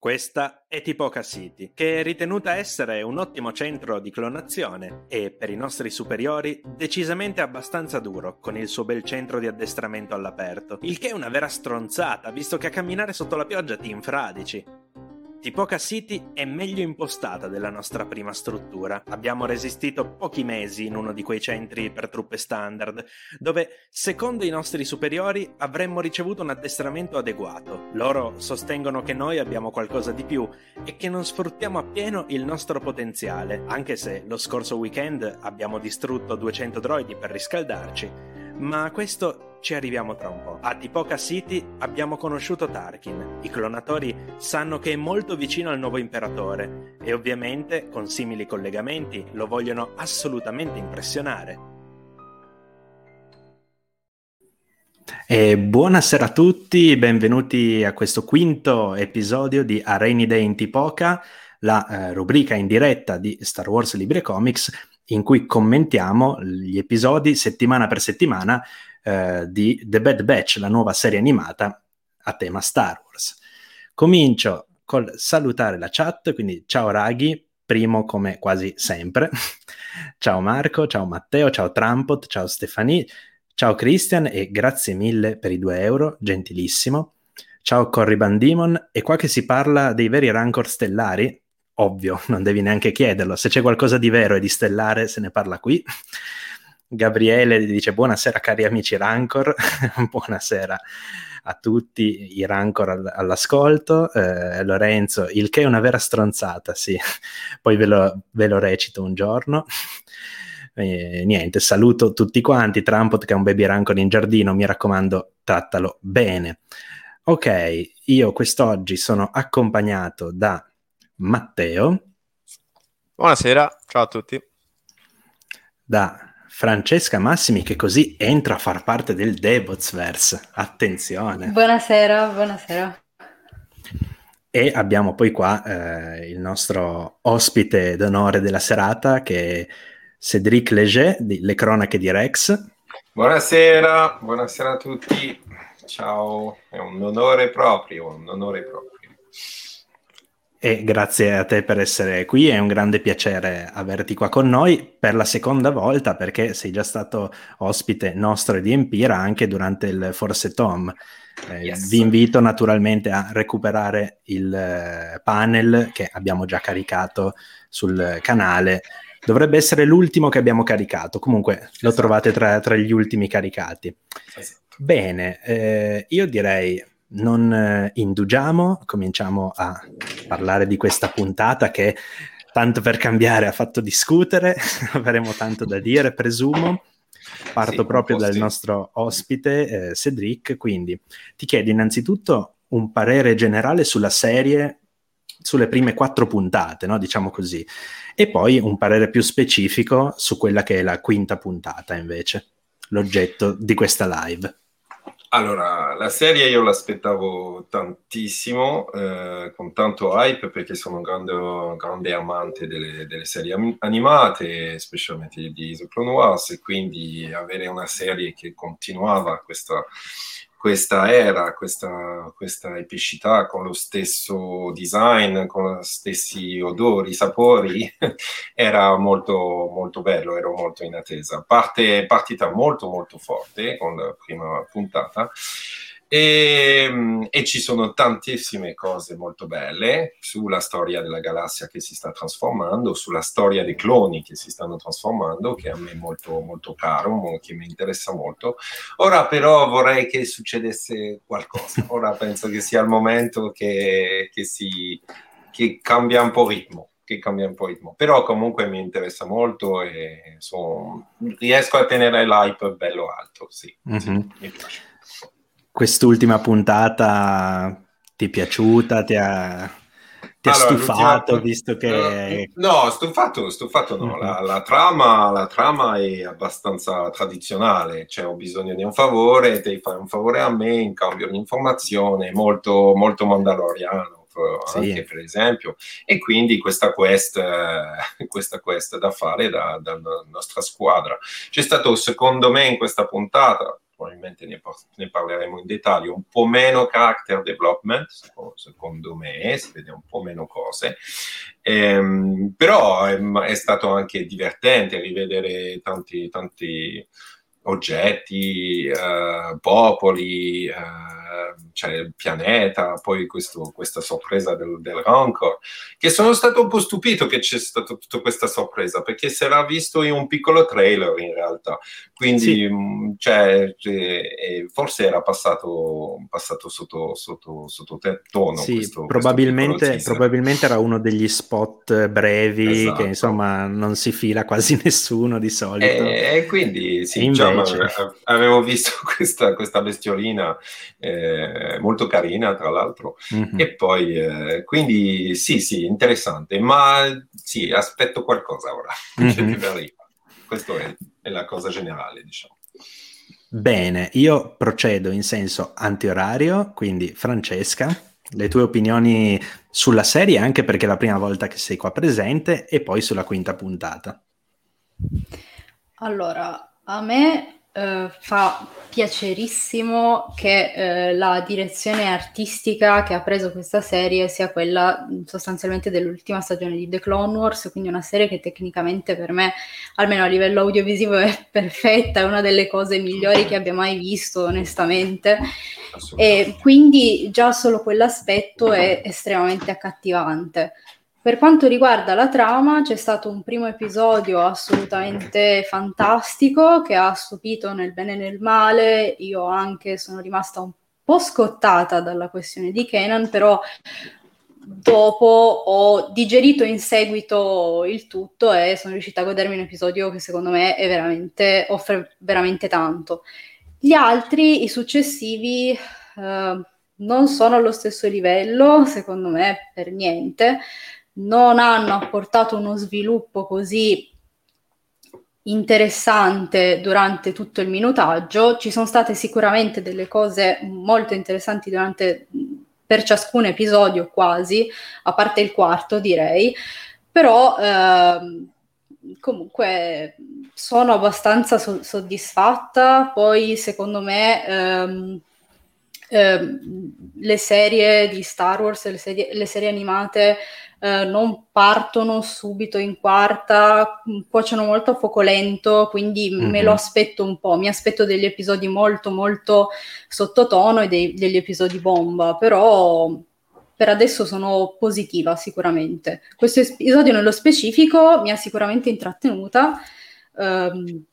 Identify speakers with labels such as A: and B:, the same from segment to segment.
A: Questa è Tipoca City, che è ritenuta essere un ottimo centro di clonazione e, per i nostri superiori, decisamente abbastanza duro, con il suo bel centro di addestramento all'aperto. Il che è una vera stronzata, visto che a camminare sotto la pioggia ti infradici. Tipoca City è meglio impostata della nostra prima struttura. Abbiamo resistito pochi mesi in uno di quei centri per truppe standard, dove, secondo i nostri superiori, avremmo ricevuto un addestramento adeguato. Loro sostengono che noi abbiamo qualcosa di più e che non sfruttiamo appieno il nostro potenziale, anche se lo scorso weekend abbiamo distrutto 200 droidi per riscaldarci ma a questo ci arriviamo tra un po'. A Tipoca City abbiamo conosciuto Tarkin. I clonatori sanno che è molto vicino al nuovo imperatore e ovviamente, con simili collegamenti, lo vogliono assolutamente impressionare. E buonasera a tutti, benvenuti a questo quinto episodio di A Rainy Day in Tipoca, la eh, rubrica in diretta di Star Wars Libre Comics in cui commentiamo gli episodi settimana per settimana eh, di The Bad Batch, la nuova serie animata a tema Star Wars. Comincio col salutare la chat, quindi ciao Raghi, primo come quasi sempre. ciao Marco, ciao Matteo, ciao Trampot, ciao Stefani, ciao Christian e grazie mille per i 2 euro, gentilissimo. Ciao Corriban Demon, e qua che si parla dei veri rancor stellari, ovvio, non devi neanche chiederlo. Se c'è qualcosa di vero e di stellare, se ne parla qui. Gabriele dice buonasera cari amici Rancor, buonasera a tutti i Rancor all'ascolto. Eh, Lorenzo, il che è una vera stronzata, sì, poi ve lo, ve lo recito un giorno. Eh, niente, saluto tutti quanti, Trampot che è un baby Rancor in giardino, mi raccomando, trattalo bene. Ok, io quest'oggi sono accompagnato da Matteo.
B: Buonasera, ciao a tutti.
A: Da Francesca Massimi che così entra a far parte del Devotsverse. Attenzione.
C: Buonasera, buonasera.
A: E abbiamo poi qua eh, il nostro ospite d'onore della serata che è Cédric Leger di Le Cronache di Rex.
D: Buonasera, buonasera a tutti. Ciao, è un onore proprio, un onore proprio.
A: E grazie a te per essere qui, è un grande piacere averti qua con noi per la seconda volta perché sei già stato ospite nostro e di Empira anche durante il Forse Tom. Eh, yes. Vi invito naturalmente a recuperare il eh, panel che abbiamo già caricato sul canale. Dovrebbe essere l'ultimo che abbiamo caricato, comunque esatto. lo trovate tra, tra, gli ultimi caricati. Esatto. Bene, eh, io direi non eh, indugiamo, cominciamo a parlare di questa puntata che tanto per cambiare ha fatto discutere, avremo tanto da dire, presumo. Parto sì, proprio dal nostro ospite, eh, Cedric, quindi ti chiedo innanzitutto un parere generale sulla serie, sulle prime quattro puntate, no? diciamo così, e poi un parere più specifico su quella che è la quinta puntata invece, l'oggetto di questa live.
D: Allora, la serie io l'aspettavo tantissimo, eh, con tanto hype, perché sono un grande, grande amante delle, delle, serie animate, specialmente di The Clone Wars, e quindi avere una serie che continuava questa questa era, questa, questa epicità con lo stesso design, con gli stessi odori, sapori, era molto, molto bello, ero molto in attesa. Parte, partita molto molto forte con la prima puntata e, e, ci sono tantissime cose molto belle sulla storia della galassia che si sta trasformando, sulla storia dei cloni che si stanno trasformando, che a me è molto, molto caro, che mi interessa molto. Ora però vorrei che succedesse qualcosa. Ora penso che sia il momento che, che, si, che cambia un po' ritmo che cambia un po' ritmo. Però comunque mi interessa molto e so, riesco a tenere l'hype bello alto, sì, mm-hmm. sì mi piace
A: quest'ultima puntata ti è piaciuta? Ti ha, ti allora, stufato visto che...
D: No, stufato, stufato no. Mm-hmm. La, la, trama, la, trama, è abbastanza tradizionale, cioè ho bisogno di un favore, devi fare un favore a me in cambio di informazione, molto, molto mandaloriano. Sì. Anche per esempio, e quindi questa quest, eh, questa quest da fare dalla da nostra squadra. C'è stato, secondo me, in questa puntata probabilmente ne, ne, parleremo in dettaglio, un po' meno character development, secondo me, si vede un po' meno cose, ehm, però è, è, stato anche divertente rivedere tanti, tanti oggetti, eh, popoli, eh, cioè il pianeta, poi questo, questa sorpresa del, del, Rancor, che sono stato un po' stupito che c'è stata tutta questa sorpresa, perché si era visto in un piccolo trailer in realtà, quindi sì. mm, cioè, cioè, forse era passato, passato sotto, sotto, sotto tono.
A: Sì, questo, probabilmente, questo probabilmente, era uno degli spot brevi esatto. che insomma non si fila quasi nessuno di solito.
D: E, e quindi sì, invece... diciamo, avevo visto questa, questa bestiolina. Eh, molto carina tra l'altro. Mm-hmm. E poi, eh, quindi sì, sì, interessante, ma sì, aspetto qualcosa ora. Mm-hmm. Questa è, è la cosa generale, diciamo.
A: Bene, io procedo in senso antiorario, quindi Francesca, le tue opinioni sulla serie, anche perché è la prima volta che sei qua presente, e poi sulla quinta puntata.
C: Allora, a me eh, fa piacerissimo che eh, la direzione artistica che ha preso questa serie sia quella sostanzialmente dell'ultima stagione di The Clone Wars, quindi una serie che tecnicamente per me, almeno a livello audiovisivo, è perfetta, è una delle cose migliori che abbia mai visto, onestamente. E quindi già solo quell'aspetto è estremamente accattivante. Per quanto riguarda la trama, c'è stato un primo episodio assolutamente fantastico che ha stupito nel bene e nel male. Io anche sono rimasta un po' scottata dalla questione di Kenan, però dopo ho digerito in seguito il tutto e sono riuscita a godermi un episodio che secondo me veramente, offre veramente tanto. Gli altri, i successivi, eh, non sono allo stesso livello, secondo me, per niente non hanno apportato uno sviluppo così interessante durante tutto il minutaggio. Ci sono state sicuramente delle cose molto interessanti durante, per ciascun episodio quasi, a parte il quarto direi, però eh, comunque sono abbastanza so- soddisfatta. Poi secondo me ehm, ehm, le serie di Star Wars, le serie, le serie animate eh, non partono subito in quarta, cuociono molto a fuoco lento, quindi mm-hmm. me lo aspetto un po', mi aspetto degli episodi molto molto sottotono e dei, degli episodi bomba, però per adesso sono positiva sicuramente. Questo episodio nello specifico mi ha sicuramente intrattenuta. Um,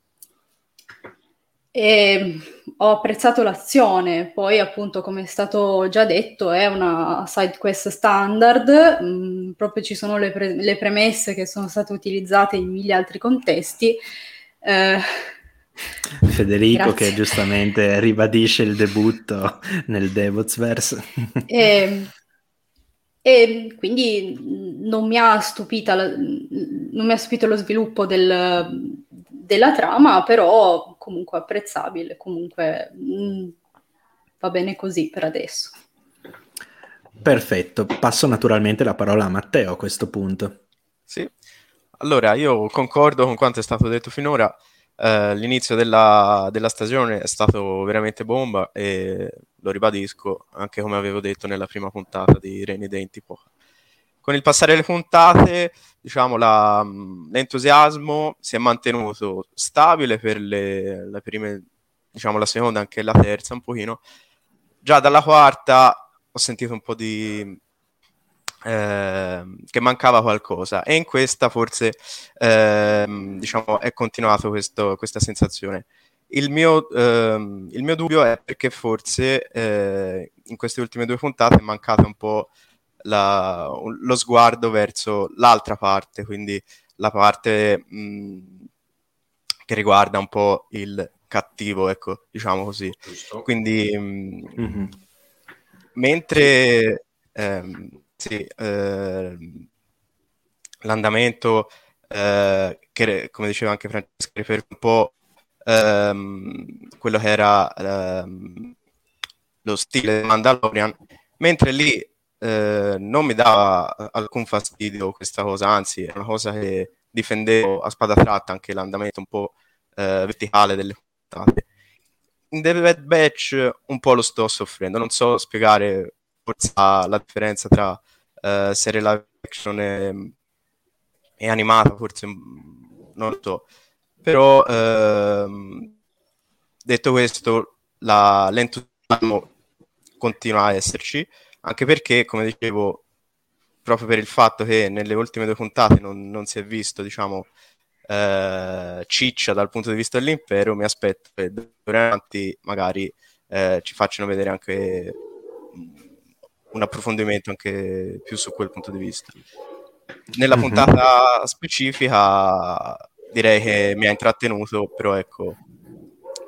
C: e ho apprezzato l'azione, poi appunto come è stato già detto è una side quest standard, mh, mm, proprio ci sono le, pre- le, premesse che sono state utilizzate in mille altri contesti. Eh,
A: Federico grazie. che giustamente ribadisce il debutto nel Devotsverse.
C: e, e quindi non mi ha stupita, non mi ha stupito lo sviluppo del, della trama, però comunque apprezzabile, comunque mh, mm, va bene così per adesso.
A: Perfetto, passo naturalmente la parola a Matteo a questo punto.
B: Sì, allora io concordo con quanto è stato detto finora. Uh, l'inizio della, della, stagione è stato veramente bomba e lo ribadisco anche come avevo detto nella prima puntata di in tipo con il passare delle puntate, diciamo, la, l'entusiasmo si è mantenuto stabile per le, le prime, diciamo, la seconda, anche la terza un pochino. Già dalla quarta ho sentito un po' di... Eh, che mancava qualcosa e in questa forse eh, diciamo è continuato questo, questa sensazione il mio, ehm, il mio, dubbio è perché forse eh, in queste ultime due puntate è mancata un po' la, lo sguardo verso l'altra parte, quindi la parte mh, che riguarda un po' il cattivo, ecco, diciamo così. Giusto. Quindi, mh, mm-hmm. mentre ehm, sì, eh, l'andamento, eh, che come diceva anche Francesco, riferisce un po' ehm, quello che era ehm, lo stile Mandalorian, mentre lì eh, non mi dava alcun fastidio questa cosa, anzi è una cosa che difendevo a spada tratta anche l'andamento un po' eh, verticale delle puntate. in The Bad Batch un po' lo sto soffrendo, non so spiegare forse la differenza tra uh, serie live action e, e, animata, forse non lo so. Però uh, detto questo, la, l'entusiasmo continua a esserci, anche perché, come dicevo, proprio per il fatto che nelle ultime due puntate non, non si è visto, diciamo, eh, ciccia dal punto di vista dell'impero, mi aspetto che durante magari eh, ci facciano vedere anche un approfondimento anche più su quel punto di vista. Nella mm-hmm. puntata specifica direi che mi ha intrattenuto, però ecco,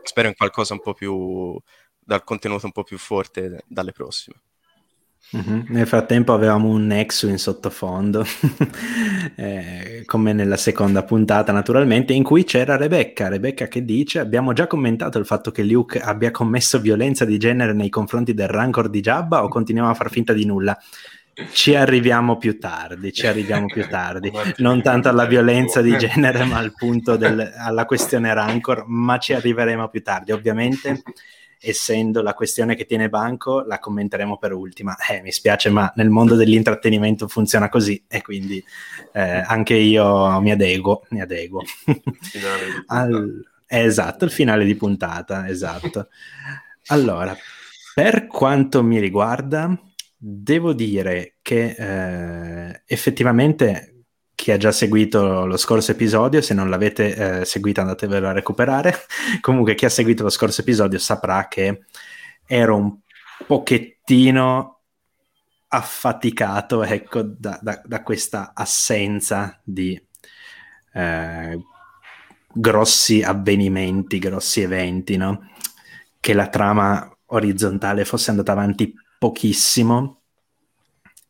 B: spero in qualcosa un po' più dal contenuto un po' più forte dalle prossime.
A: Mm-hmm. Nel frattempo avevamo un Nexo in sottofondo, eh, come nella seconda puntata naturalmente, in cui c'era Rebecca, Rebecca che dice abbiamo già commentato il fatto che Luke abbia commesso violenza di genere nei confronti del Rancor di Jabba o continuiamo a far finta di nulla? Ci arriviamo più tardi, ci arriviamo più tardi, non tanto alla violenza di genere ma al punto del, alla questione Rancor, ma ci arriveremo più tardi. Ovviamente essendo la questione che tiene banco, la commenteremo per ultima. Eh, mi spiace, ma nel mondo dell'intrattenimento funziona così e quindi eh, anche io mi adeguo. Mi adeguo. Al, esatto, il finale di puntata, esatto. Allora, per quanto mi riguarda, devo dire che eh, effettivamente chi ha già seguito lo scorso episodio, se non l'avete eh, seguito andatevelo a recuperare. Comunque chi ha seguito lo scorso episodio saprà che ero un pochettino affaticato ecco, da, da, da questa assenza di eh, grossi avvenimenti, grossi eventi, no? che la trama orizzontale fosse andata avanti pochissimo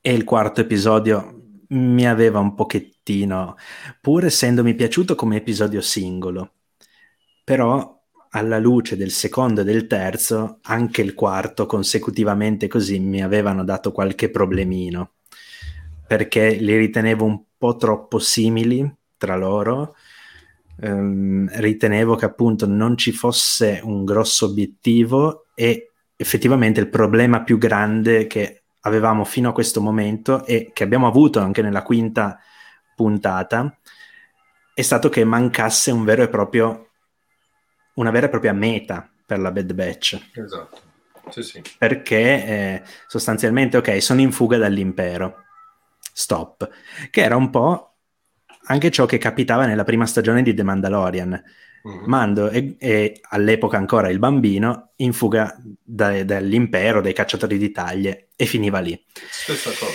A: e il quarto episodio mi aveva un pochettino, pur essendomi piaciuto come episodio singolo, però alla luce del secondo e del terzo, anche il quarto consecutivamente così mi avevano dato qualche problemino, perché li ritenevo un po' troppo simili tra loro. Um, ritenevo che appunto non ci fosse un grosso obiettivo e effettivamente il problema più grande che avevamo fino a questo momento e che abbiamo avuto anche nella quinta puntata è stato che mancasse un vero e proprio una vera e propria meta per la Bad Batch.
D: Esatto. Sì, sì.
A: Perché eh, sostanzialmente, ok, sono in fuga dall'impero. Stop. Che era un po' anche ciò che capitava nella prima stagione di The Mandalorian Mm-hmm. Mando è, è, all'epoca ancora il bambino in fuga da, dall'impero, dai cacciatori di taglie e finiva lì.
D: Stessa cosa.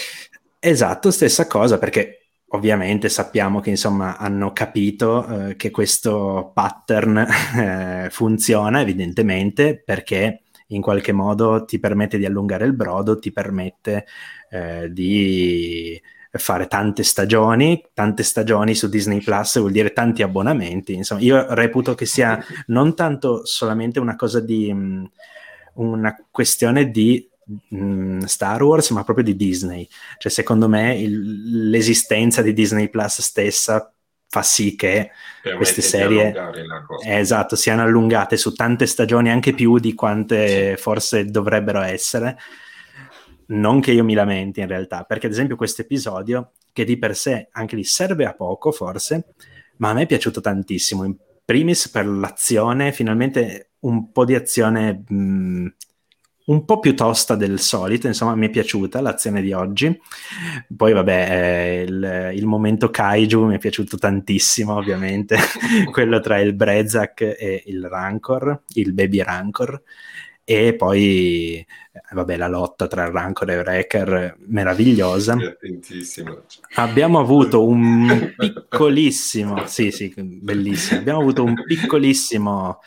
A: Esatto, stessa cosa perché ovviamente sappiamo che insomma hanno capito eh, che questo pattern eh, funziona evidentemente perché in qualche modo ti permette di allungare il brodo, ti permette eh, di fare tante stagioni, tante stagioni su Disney Plus vuol dire tanti abbonamenti, insomma io reputo che sia non tanto solamente una cosa di um, una questione di um, Star Wars, ma proprio di Disney. Cioè secondo me il, l'esistenza di Disney Plus stessa fa sì che per queste serie eh, esatto, siano allungate su tante stagioni, anche più di quante sì. forse dovrebbero essere non che io mi lamenti in realtà, perché ad esempio questo episodio, che di per sé anche lì serve a poco forse, ma a me è piaciuto tantissimo. In primis per l'azione, finalmente un po' di azione mh, mm, un po' più tosta del solito, insomma mi è piaciuta l'azione di oggi. Poi vabbè, eh, il, il, momento kaiju mi è piaciuto tantissimo, ovviamente, quello tra il Brezak e il Rancor, il Baby Rancor e poi eh, vabbè la lotta tra Rancor e Wrecker meravigliosa. Abbiamo avuto un piccolissimo sì sì bellissimo. Abbiamo avuto un piccolissimo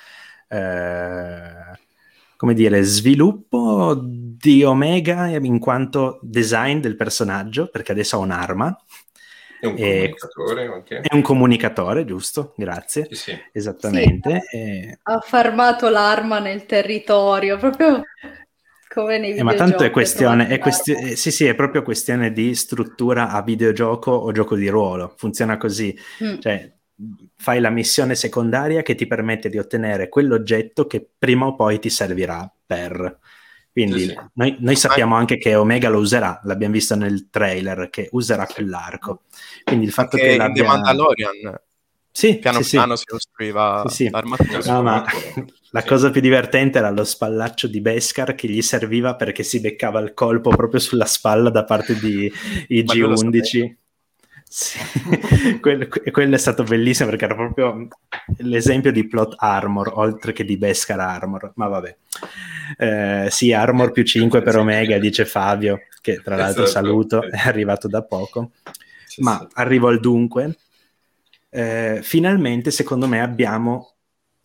A: eh, come dire sviluppo di Omega in quanto design del personaggio perché adesso ha un'arma
D: è un comunicatore anche.
A: È un comunicatore, giusto? Grazie.
D: Sì, sì.
A: Esattamente.
C: Sì, e... Ha farmato l'arma nel territorio, proprio come nei
A: eh, Ma tanto è questione, è questi- eh, sì, sì, è proprio questione di struttura a videogioco o gioco di ruolo. Funziona così. Mm. Cioè, fai la missione secondaria che ti permette di ottenere quell'oggetto che prima o poi ti servirà per. Quindi sì, sì. Noi, noi, sappiamo anche che Omega lo userà, l'abbiamo visto nel trailer, che userà quell'arco. Quindi il fatto
B: anche
A: che
B: l'abbia... The Mandalorian
A: sì,
B: piano
A: sì,
B: piano sì. si costruiva
A: sì, l'armatura. No, ma la cosa più divertente era lo spallaccio di Beskar che gli serviva perché si beccava il colpo proprio sulla spalla da parte di IG-11. Sì. quello, quello, è stato bellissimo perché era proprio l'esempio di plot armor oltre che di Beskar armor. Ma vabbè, eh, sì, armor più 5 per Omega, dice Fabio, che tra l'altro esatto. saluto, è arrivato da poco. Ma arrivo al dunque eh, finalmente secondo me abbiamo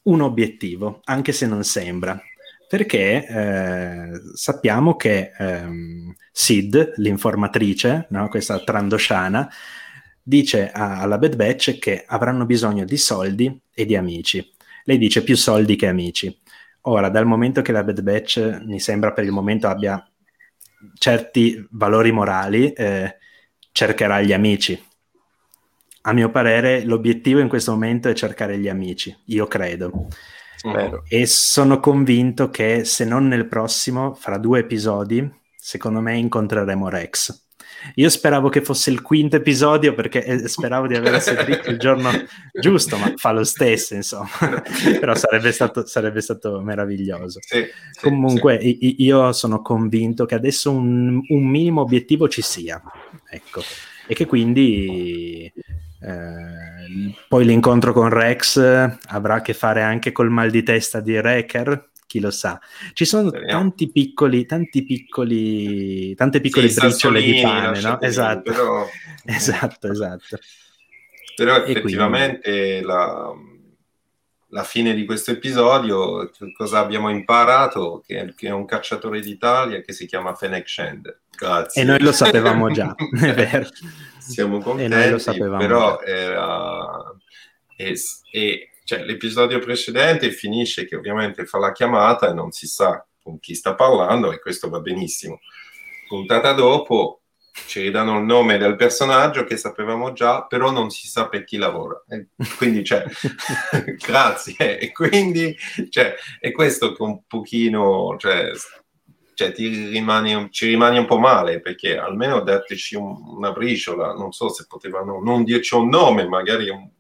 A: un obiettivo, anche se non sembra, perché eh, sappiamo che ehm, Sid, l'informatrice, no, questa trandosciana, dice a, alla Bad Batch che avranno bisogno di soldi e di amici. Lei dice più soldi che amici. Ora, dal momento che la Bad Batch mi sembra per il momento abbia certi valori morali, eh, cercherà gli amici, a mio parere l'obiettivo in questo momento è cercare gli amici, io credo. Spero. E sono convinto che se non nel prossimo, fra due episodi, secondo me incontreremo Rex. Io speravo che fosse il quinto episodio perché eh, speravo di avere Cedric il giorno giusto, ma fa lo stesso, insomma. Però sarebbe stato, sarebbe stato meraviglioso. Sì, sì, Comunque, sì. io sono convinto che adesso un, un minimo obiettivo ci sia. Ecco. E che quindi eh, poi l'incontro con Rex avrà a che fare anche col mal di testa di Wrecker, chi lo sa. Ci sono tanti piccoli, tanti piccoli, tante piccole sì, briciole di pane, no? Esatto. Però... esatto, esatto.
D: Però effettivamente la, la, fine di questo episodio, cosa abbiamo imparato? Che, che, è un cacciatore d'Italia che si chiama Fennec Shender. Grazie.
A: E noi lo sapevamo già, è vero
D: siamo contenti, però era... E, e, cioè, l'episodio precedente finisce che ovviamente fa la chiamata e non si sa con chi sta parlando e questo va benissimo. Puntata dopo ci ridanno il nome del personaggio che sapevamo già, però non si sa per chi lavora. E quindi, cioè, grazie. E quindi, cioè, è questo che un pochino, cioè, cioè, rimani, ci rimani un po' male perché almeno dateci un, una briciola, non so se potevano non dirci un nome, magari un,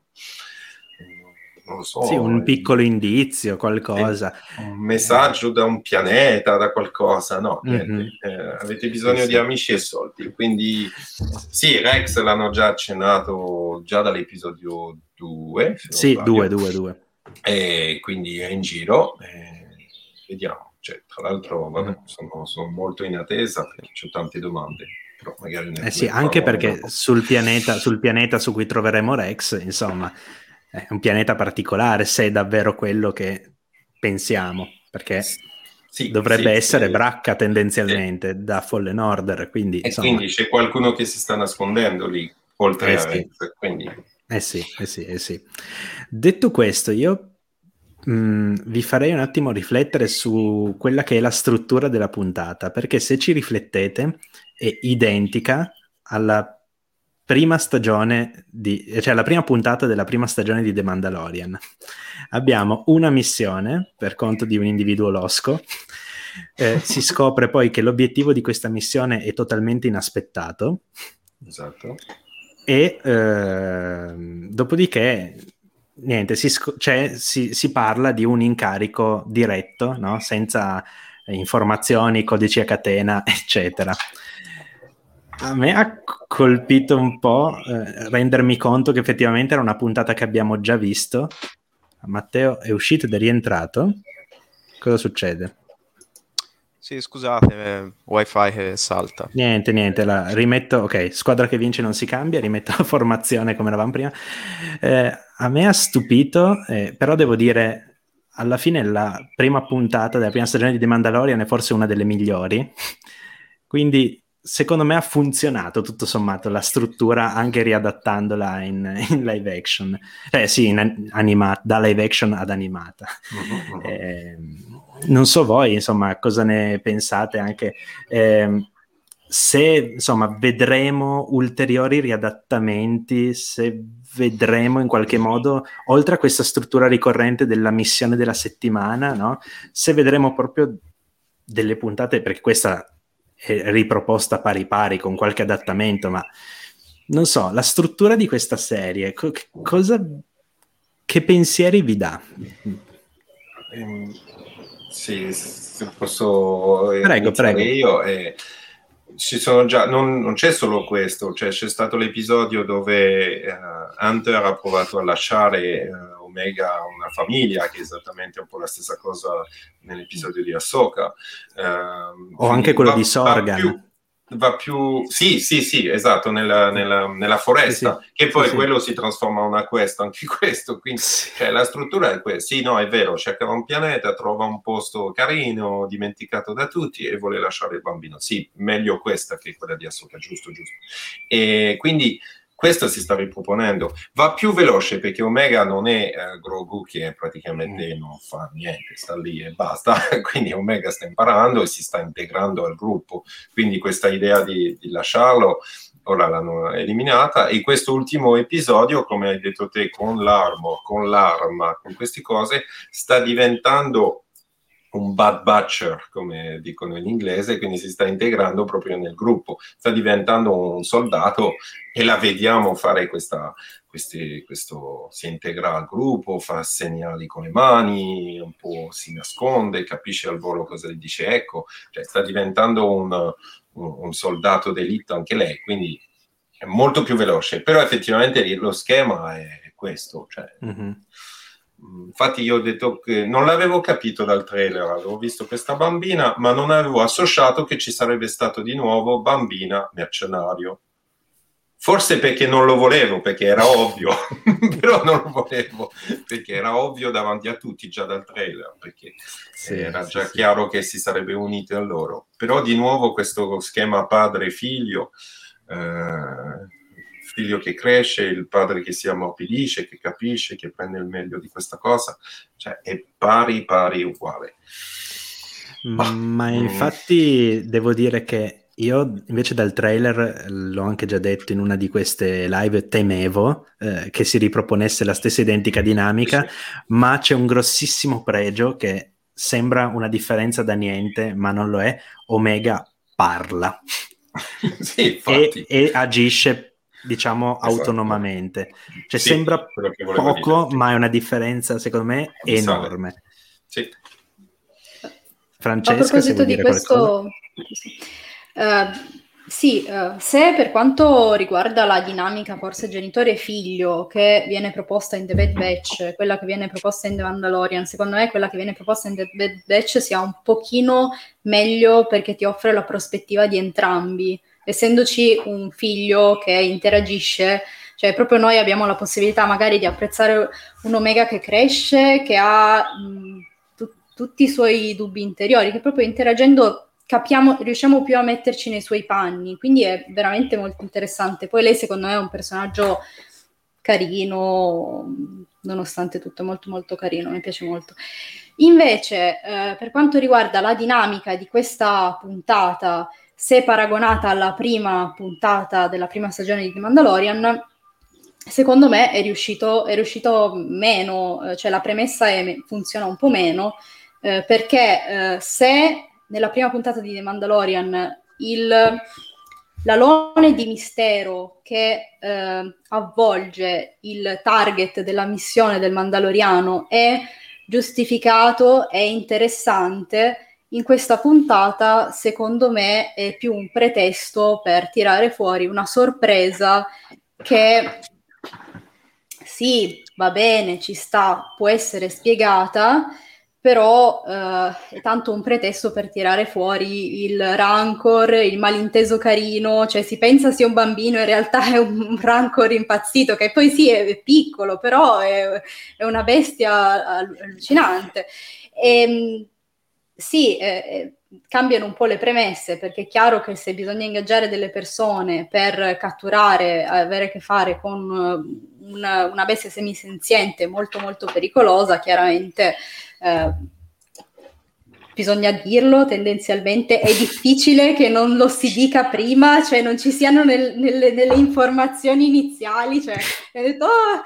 A: non so, sì, un piccolo indizio, qualcosa.
D: Un messaggio da un pianeta, da qualcosa, no, mm-hmm. eh, avete bisogno sì, di amici e soldi, quindi sì, Rex l'hanno già accennato già dall'episodio 2.
A: Sì, 2, 2, 2.
D: E quindi è in giro, eh, vediamo. Cioè, tra l'altro, vabbè, mm. sono, sono, molto in attesa perché ho tante domande. Però magari
A: eh sì, anche perché sul pianeta, sul pianeta su cui troveremo Rex, insomma, è un pianeta particolare se è davvero quello che pensiamo, perché sì, dovrebbe sì, essere sì. Bracca tendenzialmente da Fallen Order. Quindi,
D: e insomma... quindi c'è qualcuno che si sta nascondendo lì, oltre
A: eh
D: a Rex. Quindi...
A: Eh sì, eh sì, eh sì. Detto questo, io Mm, vi farei un attimo riflettere su quella che è la struttura della puntata, perché se ci riflettete è identica alla prima stagione di, cioè alla prima puntata della prima stagione di The Mandalorian. Abbiamo una missione per conto di un individuo losco. Eh, si scopre poi che l'obiettivo di questa missione è totalmente inaspettato.
D: Esatto.
A: E eh, dopodiché niente, si, cioè, si, si, parla di un incarico diretto, no? senza informazioni, codici a catena, eccetera. A me ha colpito un po' eh, rendermi conto che effettivamente era una puntata che abbiamo già visto. Matteo è uscito ed è rientrato. Cosa succede?
B: Sì, scusate, eh, wifi che salta.
A: Niente, niente, la rimetto, ok, squadra che vince non si cambia, rimetto la formazione come eravamo prima. Eh, a me ha stupito, eh, però devo dire, alla fine la prima puntata della prima stagione di The Mandalorian è forse una delle migliori, quindi secondo me ha funzionato tutto sommato la struttura anche riadattandola in, in live action, eh sì, in anima- da live action ad animata. Uh-huh. Eh, non so voi, insomma, cosa ne pensate anche. Eh, se insomma vedremo ulteriori riadattamenti, se vedremo in qualche modo, oltre a questa struttura ricorrente della missione della settimana, no? se vedremo proprio delle puntate, perché questa riproposta pari pari con qualche adattamento, ma non so, la struttura di questa serie, co- cosa, che pensieri vi dà?
D: Um, sì, se posso
A: prego, prego.
D: io. Eh, ci sono già, non, non, c'è solo questo, cioè c'è stato l'episodio dove uh, Hunter ha provato a lasciare uh, Omega una famiglia, che è esattamente un po' la stessa cosa nell'episodio di Ahsoka.
A: Uh, o anche quello va, di Sorgan
D: va più... Sì, sì, sì, esatto, nella, nella, nella foresta, sì, sì. che poi sì, quello si trasforma in una quest, anche questo, quindi cioè, la struttura è questa. Sì, no, è vero, cerca un pianeta, trova un posto carino, dimenticato da tutti e vuole lasciare il bambino. Sì, meglio questa che quella di Asuka, giusto, giusto. E quindi questo si sta riproponendo. Va più veloce perché Omega non è eh, Grogu che praticamente mm. non fa niente, sta lì e basta. Quindi Omega sta imparando e si sta integrando al gruppo. Quindi questa idea di, di lasciarlo ora l'hanno eliminata. E questo ultimo episodio, come hai detto te, con l'armo, con l'arma, con queste cose, sta diventando un bad batcher, come dicono in inglese, quindi si sta integrando proprio nel gruppo, sta diventando un soldato e la vediamo fare questa, questi, questo, si integra al gruppo, fa segnali con le mani, un po' si nasconde, capisce al volo cosa gli dice ecco, cioè sta diventando un, un, un soldato d'elite anche lei, quindi è molto più veloce, però effettivamente lo schema è questo, cioè... Mm-hmm Infatti io ho detto che non l'avevo capito dal trailer, avevo visto questa bambina, ma non avevo associato che ci sarebbe stato di nuovo bambina mercenario. Forse perché non lo volevo, perché era ovvio, però non lo volevo, perché era ovvio davanti a tutti già dal trailer, perché sì, era già sì, chiaro sì. che si sarebbe unito a loro. Però di nuovo questo schema padre-figlio... Eh, figlio che cresce, il padre che si ammorbidisce, che capisce, che prende il meglio di questa cosa, cioè è pari pari uguale.
A: Ma, ma mm. infatti devo dire che io invece dal trailer, l'ho anche già detto in una di queste live, temevo eh, che si riproponesse la stessa identica dinamica, sì. ma c'è un grossissimo pregio che sembra una differenza da niente, ma non lo è. Omega parla
D: sì,
A: e, e, agisce diciamo esatto. autonomamente. Cioè sì, sembra poco, dire. ma è una differenza secondo me enorme.
D: Sì.
A: Francesca,
C: a proposito di questo, uh, sì, uh, se per quanto riguarda la dinamica forse genitore figlio che viene proposta in The Bad Batch, quella che viene proposta in The Mandalorian, secondo me quella che viene proposta in The Bad Batch sia un pochino meglio perché ti offre la prospettiva di entrambi essendoci un figlio che interagisce, cioè proprio noi abbiamo la possibilità magari di apprezzare un Omega che cresce, che ha mh, tu- tutti i suoi dubbi interiori, che proprio interagendo capiamo, riusciamo più a metterci nei suoi panni, quindi è veramente molto interessante. Poi lei secondo me è un personaggio carino, nonostante tutto, molto molto carino, mi piace molto. Invece, eh, per quanto riguarda la dinamica di questa puntata, se paragonata alla prima puntata della prima stagione di The Mandalorian, secondo me è riuscito, è riuscito meno, eh, cioè la premessa è, funziona un po' meno, eh, perché eh, se nella prima puntata di The Mandalorian il l'alone di mistero che eh, avvolge il target della missione del Mandaloriano è giustificato, è interessante, in questa puntata, secondo me, è più un pretesto per tirare fuori una sorpresa che sì, va bene, ci sta, può essere spiegata, però eh, è tanto un pretesto per tirare fuori il rancor, il malinteso carino, cioè si pensa sia un bambino, in realtà è un rancor impazzito, che poi sì, è, piccolo, però è, è una bestia allucinante. E, ehm, sì, eh, eh, cambiano un po' le premesse perché è chiaro che se bisogna ingaggiare delle persone per catturare, avere a che fare con eh, una, una bestia semisenziente molto molto pericolosa, chiaramente eh, bisogna dirlo tendenzialmente, è difficile che non lo si dica prima, cioè non ci siano nel, nelle, nelle, informazioni iniziali, cioè detto, oh,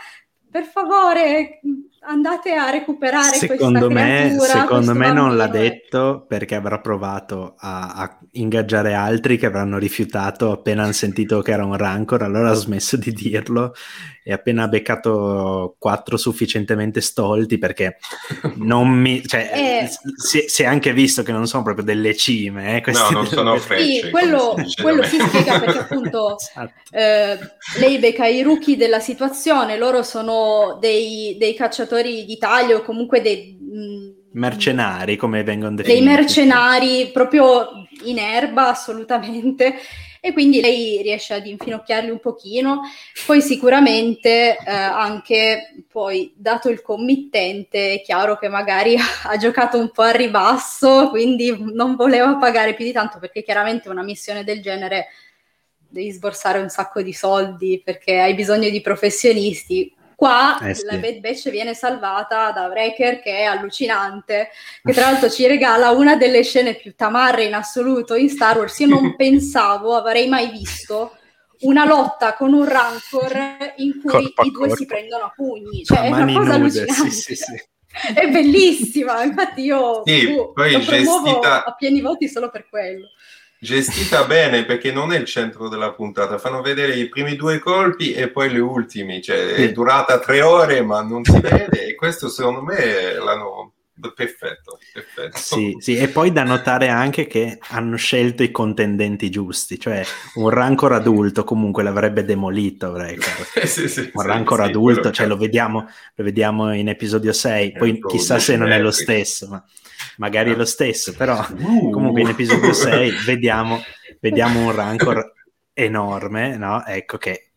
C: per favore, andate a recuperare
A: secondo
C: questa
A: me,
C: creatura,
A: Secondo me non l'ha detto perché avrà provato a, a, ingaggiare altri che avranno rifiutato appena hanno sentito che era un rancor, allora ha smesso di dirlo e appena ha beccato quattro sufficientemente stolti perché non mi... Cioè, eh, si, si, è anche visto che non sono proprio delle cime. Eh,
D: no, non sono frecce.
C: Sì, quello, si, quello si spiega perché appunto esatto. eh, lei becca i rookie della situazione, loro sono dei, dei cacciatori di taglio, comunque dei...
A: Mh, mercenari come vengono definiti.
C: Dei mercenari proprio in erba assolutamente e quindi lei riesce ad infinocchiarli un pochino. Poi sicuramente eh, anche poi dato il committente è chiaro che magari ha giocato un po' a ribasso, quindi non voleva pagare più di tanto perché chiaramente una missione del genere devi sborsare un sacco di soldi perché hai bisogno di professionisti Qua eh sì. la Bad Batch viene salvata da Wrecker che è allucinante, che tra l'altro ci regala una delle scene più tamarre in assoluto in Star Wars. Io non pensavo, avrei mai visto una lotta con un Rancor in cui corpo i due si prendono a pugni. Cioè, a è una cosa nude, allucinante. Sì, sì, è bellissima, infatti io
D: sì, uh, poi lo
C: gestita... a pieni voti solo per quello
D: gestita bene perché non è il centro della puntata, fanno vedere i primi due colpi e poi le ultimi, cioè è durata tre ore ma non si vede. E questo secondo me l'hanno perfetto, perfetto.
A: Sì, sì, e poi da notare anche che hanno scelto i contendenti giusti, cioè un rancor adulto comunque l'avrebbe demolito, sì, sì, un rancor adulto, cioè lo vediamo, lo vediamo in episodio 6, poi chissà se non è lo stesso, ma magari è lo stesso, però uh. comunque in episodio 6 vediamo, vediamo un rancor enorme, no? Ecco che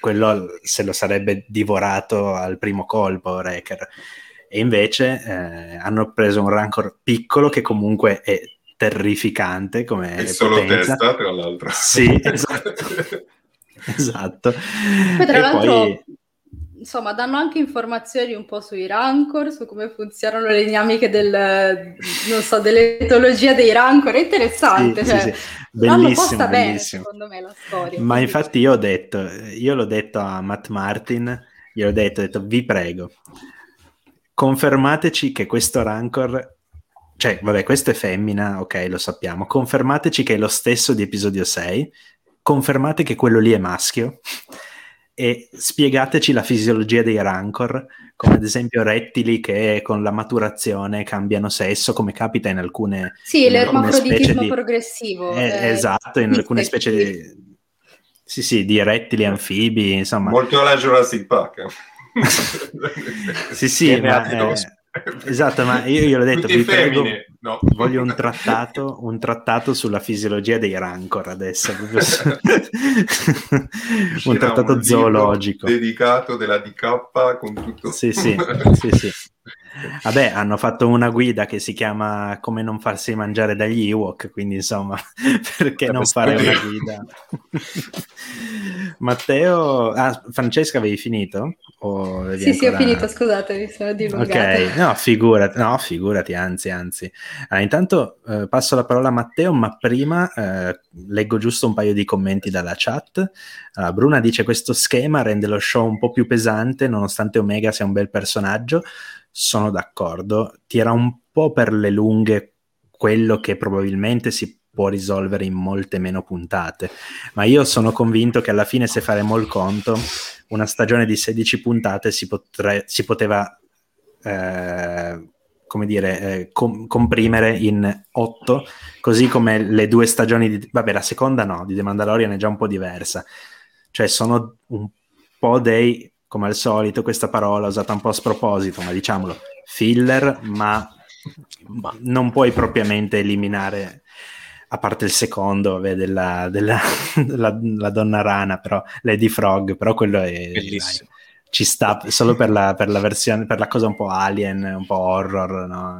A: quello se lo sarebbe divorato al primo colpo, Wrecker. E invece eh, hanno preso un rancor piccolo che comunque è terrificante come
D: è solo potenza. testa tra l'altro
A: sì esatto esatto
C: poi tra e l'altro poi insomma, danno anche informazioni un po' sui rancor, su come funzionano le dinamiche del, non so, dell'etologia dei rancor, è interessante, sì, cioè, sì, sì.
A: Bellissimo,
C: bellissimo. Bene, secondo me, la storia.
A: Ma infatti io ho detto, io l'ho detto a Matt Martin, gliel'ho detto, ho detto, vi prego, confermateci che questo rancor cioè, vabbè, questo è femmina, ok, lo sappiamo. Confermateci che è lo stesso di episodio 6. Confermate che quello lì è maschio e spiegateci la fisiologia dei rancor, come ad esempio rettili che con la maturazione cambiano sesso, come capita in alcune
C: Sì, in l'ermafroditismo di... progressivo.
A: Eh, eh, esatto, in alcune specie di sì, sì, di rettili anfibi, insomma.
D: Molto alla Jurassic Park.
A: sì, sì, ma, eh, Esatto, ma io gliel'ho detto, vi prego, no. voglio un trattato, un trattato sulla fisiologia dei rancor adesso, un trattato un zoologico.
D: Dedicato della DK con tutto.
A: Sì, sì, sì, sì. Vabbè, hanno fatto una guida che si chiama Come non farsi mangiare dagli Ewok, quindi insomma, perché non fare una guida? Matteo, ah, Francesca, avevi finito?
C: O sì, ancora... sì, ho finito, scusate, mi sono dilungato.
A: Ok, no, figurati, no, figurati, anzi, anzi. Allora, intanto eh, passo la parola a Matteo, ma prima eh, leggo giusto un paio di commenti dalla chat. Allora, Bruna dice questo schema rende lo show un po' più pesante, nonostante Omega sia un bel personaggio sono d'accordo, tira un po' per le lunghe quello che probabilmente si può risolvere in molte meno puntate, ma io sono convinto che alla fine se faremo il conto, una stagione di 16 puntate si, potre- si poteva, eh, come dire, eh, com- comprimere in 8, così come le due stagioni di... vabbè, la seconda no, di The Mandalorian è già un po' diversa, cioè sono un po' dei come al solito, questa parola usata un po' a sproposito, ma diciamolo, filler, ma, ma non puoi propriamente eliminare, a parte il secondo, vabbè, della, della, della, della, donna rana, però Lady Frog, però quello è... Bellissimo. Dai, ci sta solo per la, per la, versione, per la cosa un po' alien, un po' horror, no?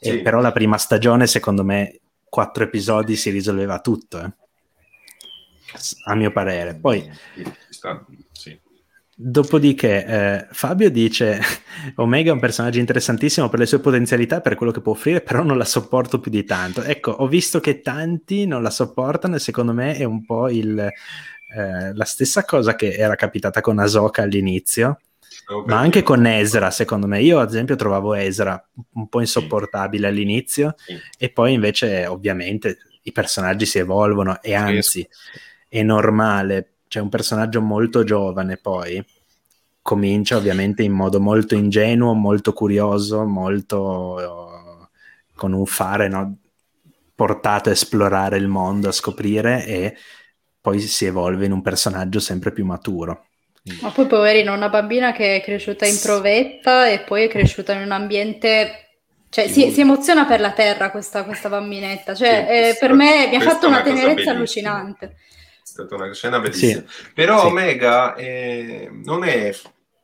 A: E, sì. però la prima stagione, secondo me, quattro episodi si risolveva tutto, eh? a mio parere. Poi...
D: Sì
A: Dopodiché eh, Fabio dice Omega è un personaggio interessantissimo per le sue potenzialità per quello che può offrire, però non la sopporto più di tanto. Ecco, ho visto che tanti non la sopportano e secondo me è un po' il, eh, la stessa cosa che era capitata con Asoka all'inizio, ma anche con Ezra, secondo me. Io, ad esempio, trovavo Ezra un po' insopportabile all'inizio e poi invece, ovviamente, i personaggi si evolvono e anzi, è normale c'è un personaggio molto giovane poi, comincia ovviamente in modo molto ingenuo, molto curioso, molto uh, con un fare no, portato a esplorare il mondo, a scoprire e poi si evolve in un personaggio sempre più maturo.
C: Ma poi poverino, una bambina che è cresciuta in provetta e poi è cresciuta in un ambiente cioè, si, si, emoziona per la terra questa, questa bambinetta. Cioè, sì, eh, per me mi ha fatto una, una tenerezza allucinante
D: stata una scena bellissima. Sì. Però sì. Omega eh, non è,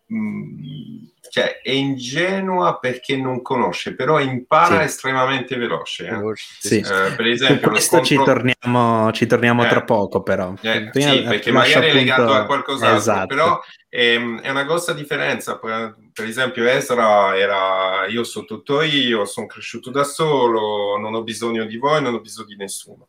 D: mh, mm, cioè, è ingenua perché non conosce, però impara sì. estremamente veloce. Eh?
A: Sì. Eh, per esempio, questo scontro... ci torniamo, ci torniamo tra eh. poco, però.
D: Eh, sì, perché magari è legato a qualcos'altro, esatto. però ehm, è una grossa differenza. Per esempio, Ezra era io sono tutto io, sono cresciuto da solo, non ho bisogno di voi, non ho bisogno di nessuno.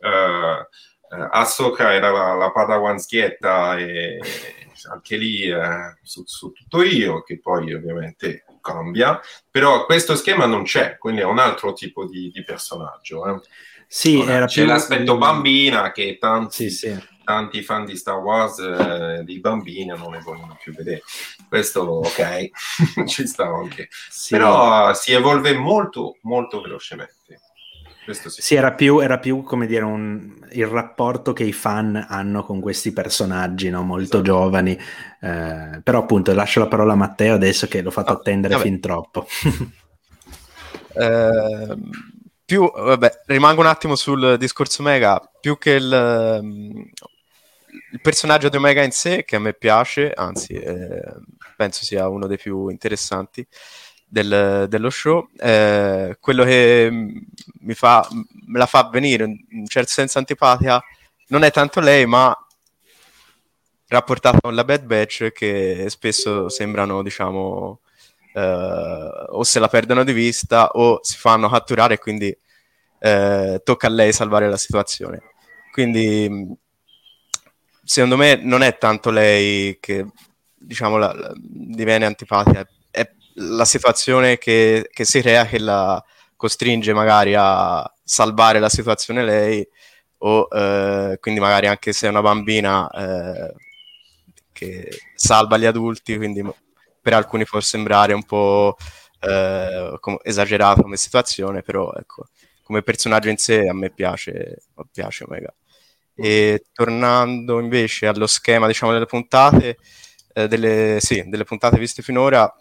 D: Uh, eh, Ahsoka era la, la Padawan schietta e anche lì eh, su, su, tutto io, che poi ovviamente cambia, però questo schema non c'è, quindi è un altro tipo di, di personaggio. Eh.
A: Sì, Ora,
D: c'è più... l'aspetto bambina che tanti, sì, sì. tanti fan di Star Wars eh, di bambini non ne vogliono più vedere. Questo ok, ci sta anche. Sì. Però si evolve molto, molto velocemente.
A: Sì. sì era, più, era più, come dire, un, il rapporto che i fan hanno con questi personaggi no? molto esatto. giovani. Eh, però appunto lascio la parola a Matteo adesso che l'ho fatto oh, attendere vabbè. fin troppo.
B: eh, più, vabbè, rimango un attimo sul discorso Mega, più che il, il personaggio di Omega in sé, che a me piace, anzi eh, penso sia uno dei più interessanti, del, dello show, eh, quello che mi fa, me la fa venire in un certo senso antipatica non è tanto lei, ma rapportata con la Bad Batch che spesso sembrano, diciamo, eh, o se la perdono di vista o si fanno catturare e quindi eh, tocca a lei salvare la situazione. Quindi secondo me non è tanto lei che diciamo la, la, diviene antipatica, la situazione che, che, si crea che la costringe magari a salvare la situazione lei o eh, quindi magari anche se è una bambina eh, che salva gli adulti quindi per alcuni può sembrare un po' eh, com- esagerato come situazione però ecco come personaggio in sé a me piace, piace Omega e tornando invece allo schema diciamo delle puntate eh, delle, sì, delle puntate viste finora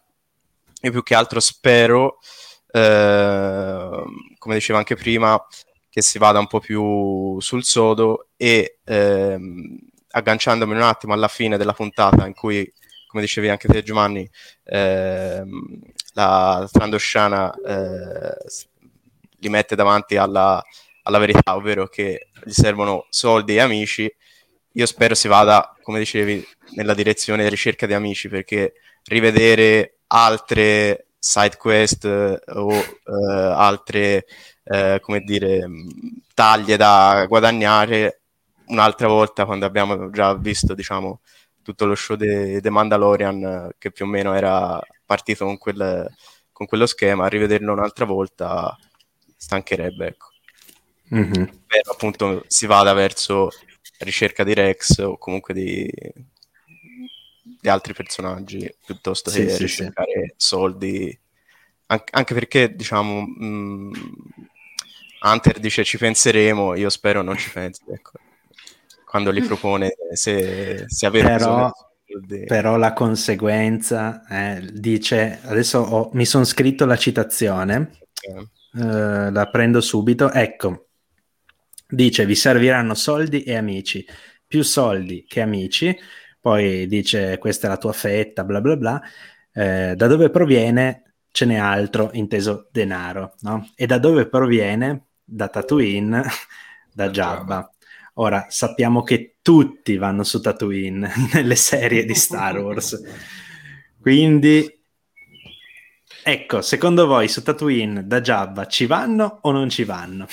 B: io più che altro spero, eh, come dicevo anche prima, che si vada un po' più sul sodo e ehm, agganciandomi un attimo alla fine della puntata in cui, come dicevi anche te Giovanni, ehm, la Trandosciana eh, li mette davanti alla, alla verità, ovvero che gli servono soldi e amici, io spero si vada, come dicevi, nella direzione di ricerca di amici, perché rivedere altre side quest eh, o uh, altre, uh, come dire, taglie da guadagnare un'altra volta quando abbiamo già visto, diciamo, tutto lo show di The Mandalorian che più o meno era partito con, quel, con quello schema, rivederlo un'altra volta stancherebbe, ecco. Mm-hmm. Però appunto si vada verso ricerca di Rex o comunque di, di altri personaggi piuttosto che sì, ricercare sì. soldi. An- anche perché, diciamo, mh, mm, Hunter dice ci penseremo, io spero non ci pensi. Ecco. Quando li propone, se, se avete
A: però, però la conseguenza eh, dice, adesso ho, mi sono scritto la citazione, okay. eh, la prendo subito, ecco, dice vi serviranno soldi e amici, più soldi che amici, poi dice questa è la tua fetta, bla bla bla, eh, da dove proviene ce n'è altro, inteso denaro, no? E da dove proviene? Da Tatooine, da Jabba. Ora, sappiamo che tutti vanno su Tatooine nelle serie di Star Wars. Quindi, ecco, secondo voi su Tatooine da Jabba ci vanno o non ci vanno?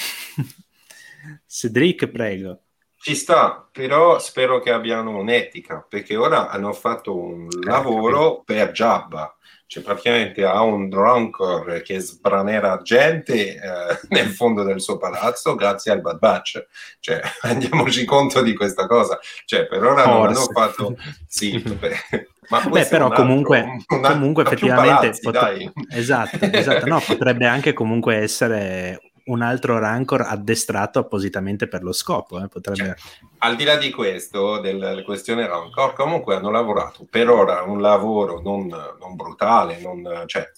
A: Cedric, prego.
D: Ci sta, però spero che abbiano un'etica, perché ora hanno fatto un eh, lavoro per Jabba cioè praticamente ha un Drunkor che sbranera gente eh, nel fondo del suo palazzo grazie al Bad Batch. Cioè, rendiamoci conto di questa cosa. Cioè, per ora Forse. non hanno fatto... Sì,
A: ma Beh, però altro, comunque, comunque effettivamente... Palazzi, pot- esatto, esatto. No, potrebbe anche comunque essere un altro rancor addestrato appositamente per lo scopo. Eh, potrebbe... Cioè,
D: al di là di questo, della questione rancor, comunque hanno lavorato per ora un lavoro non, non brutale, non, cioè,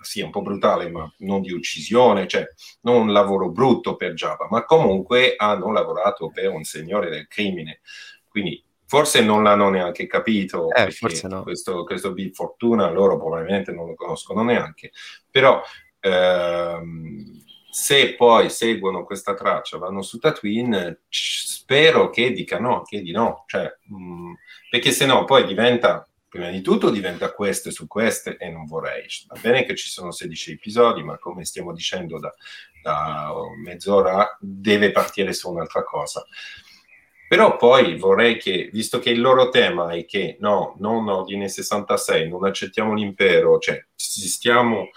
D: sì, un po' brutale, ma non di uccisione, cioè non un lavoro brutto per Java, ma comunque hanno lavorato per un signore del crimine. Quindi forse non l'hanno neanche capito,
B: eh, forse no.
D: questo, questo Big Fortuna loro probabilmente non lo conoscono neanche, però ehm, se poi seguono questa traccia, vanno su Tatooine, spero che dicano che di no, cioè, mh, mm, perché se no poi diventa, prima di tutto diventa queste su queste e non vorrei. Va bene che ci sono 16 episodi, ma come stiamo dicendo da, da mezz'ora, deve partire su un'altra cosa. Però poi vorrei che, visto che il loro tema è che no, non ordine 66, non accettiamo l'impero, cioè stiamo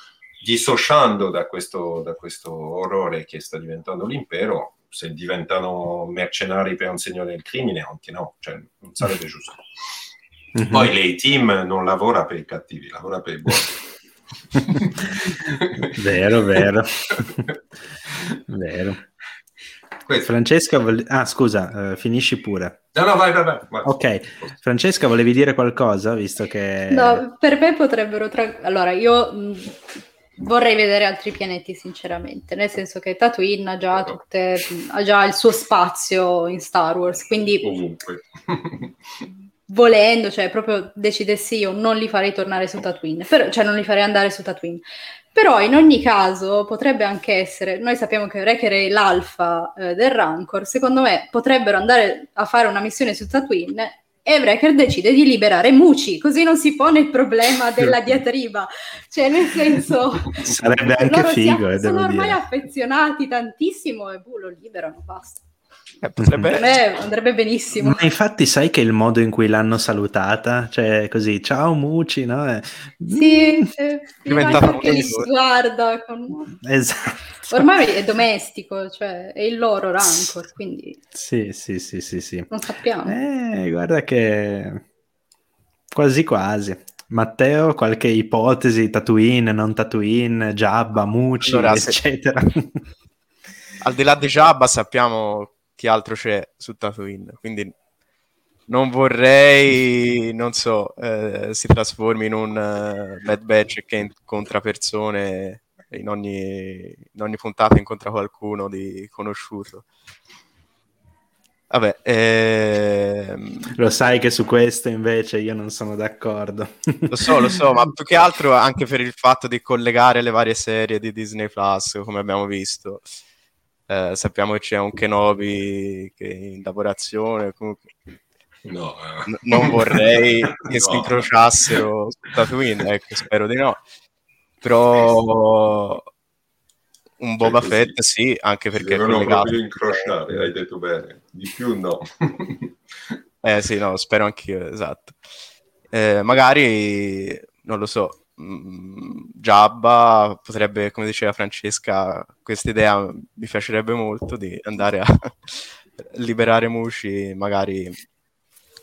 D: dissociando da questo, da questo orrore che sta diventando l'impero, se diventano mercenari per un segno del crimine, anche no, cioè non sarebbe giusto. Mm-hmm. Poi lei team non lavora per i cattivi, lavora per i buoni.
A: vero, vero. vero. Questo. Francesca, vole... ah scusa, uh, finisci pure.
D: No, no, vai, vai, vai,
A: vai. Ok, Francesca, volevi dire qualcosa, visto che...
C: No, per me potrebbero... Tra... Allora, io vorrei vedere altri pianeti, sinceramente, nel senso che Tatooine ha già, tutte, ha già il suo spazio in Star Wars, quindi ovunque. volendo, cioè proprio decidessi io, non li farei tornare su Tatooine, però, cioè non li farei andare su Tatooine. Però in ogni caso potrebbe anche essere, noi sappiamo che Wrecker è l'alfa eh, del Rancor, secondo me potrebbero andare a fare una missione su Tatooine e Wrecker decide di liberare Muci, così non si pone il problema della diatriba. Cioè, nel senso...
A: Sarebbe anche figo, si,
C: eh, Sono ormai
A: dire.
C: affezionati tantissimo e boh, lo liberano, basta.
B: Eh, potrebbe...
C: Per me andrebbe benissimo.
A: Ma infatti sai che il modo in cui l'hanno salutata, cioè così, ciao Muci, no? Eh,
C: sì, mm. eh, diventato che li guarda. Con...
A: Esatto.
C: Ormai è domestico, cioè è il loro rancor, quindi...
A: Sì, sì, sì, sì, sì.
C: Non sappiamo.
A: Eh, guarda che... Quasi quasi. Matteo, qualche ipotesi, Tatooine, non Tatooine, Jabba, Muci, allora, eccetera. Se...
B: Al di là di Jabba sappiamo chi altro c'è su Tatooine, quindi non vorrei, non so, eh, si trasformi in un uh, Bad Batch che incontra persone in ogni, in ogni puntata incontra qualcuno di conosciuto. Vabbè, ehm...
A: lo sai che su questo invece io non sono d'accordo.
B: lo so, lo so, ma più che altro anche per il fatto di collegare le varie serie di Disney Plus, come abbiamo visto. Eh, sappiamo che c'è un Kenobi che è in lavorazione. Comunque... No. N- non vorrei che no. si incrociassero su Tatooine, ecco, spero di no però un Boba Fett sì, anche perché
D: è collegato. proprio incrociare, hai detto bene, di più no.
B: eh sì, no, spero anch'io, esatto. Eh, magari, non lo so, mm, Jabba potrebbe, come diceva Francesca, questa idea mi piacerebbe molto di andare a liberare Mushi, magari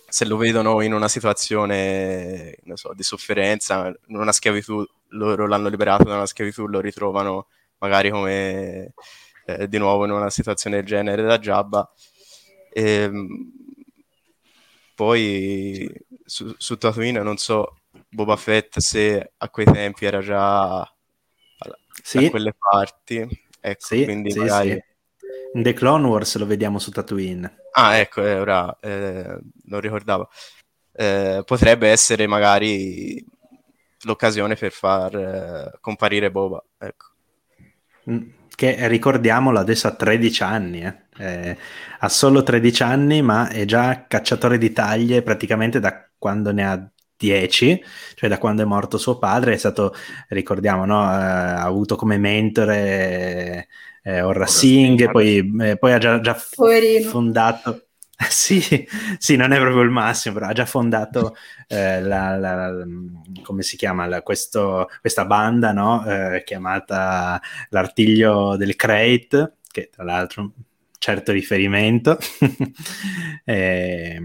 B: se lo vedono in una situazione so, di sofferenza, in una schiavitù, loro l'hanno liberato da una schiavitù, lo ritrovano magari come eh, di nuovo in una situazione del genere da Jabba. E, ehm, poi su, su Tatooine non so Boba Fett se a quei tempi era già sì. da quelle parti, ecco, sì, quindi sì, magari... Sì.
A: In The Clone Wars lo vediamo su Tatooine.
B: Ah, ecco, eh, ora eh, non ricordavo. Eh, potrebbe essere magari l'occasione per far eh, comparire Boba. Ecco.
A: Mm, che ricordiamolo adesso ha 13 anni, eh. Eh, ha solo 13 anni ma è già cacciatore di taglie praticamente da quando ne ha 10, cioè da quando è morto suo padre, è stato, ricordiamo, no? Eh, ha avuto come mentore eh, Orra Singh, poi, eh, poi, ha già, già fondato... Sì, sì, non è proprio il massimo, però ha già fondato eh, la, la, come si chiama la, questo, questa banda no? eh, chiamata l'Artiglio del Crate, che tra l'altro certo riferimento, eh,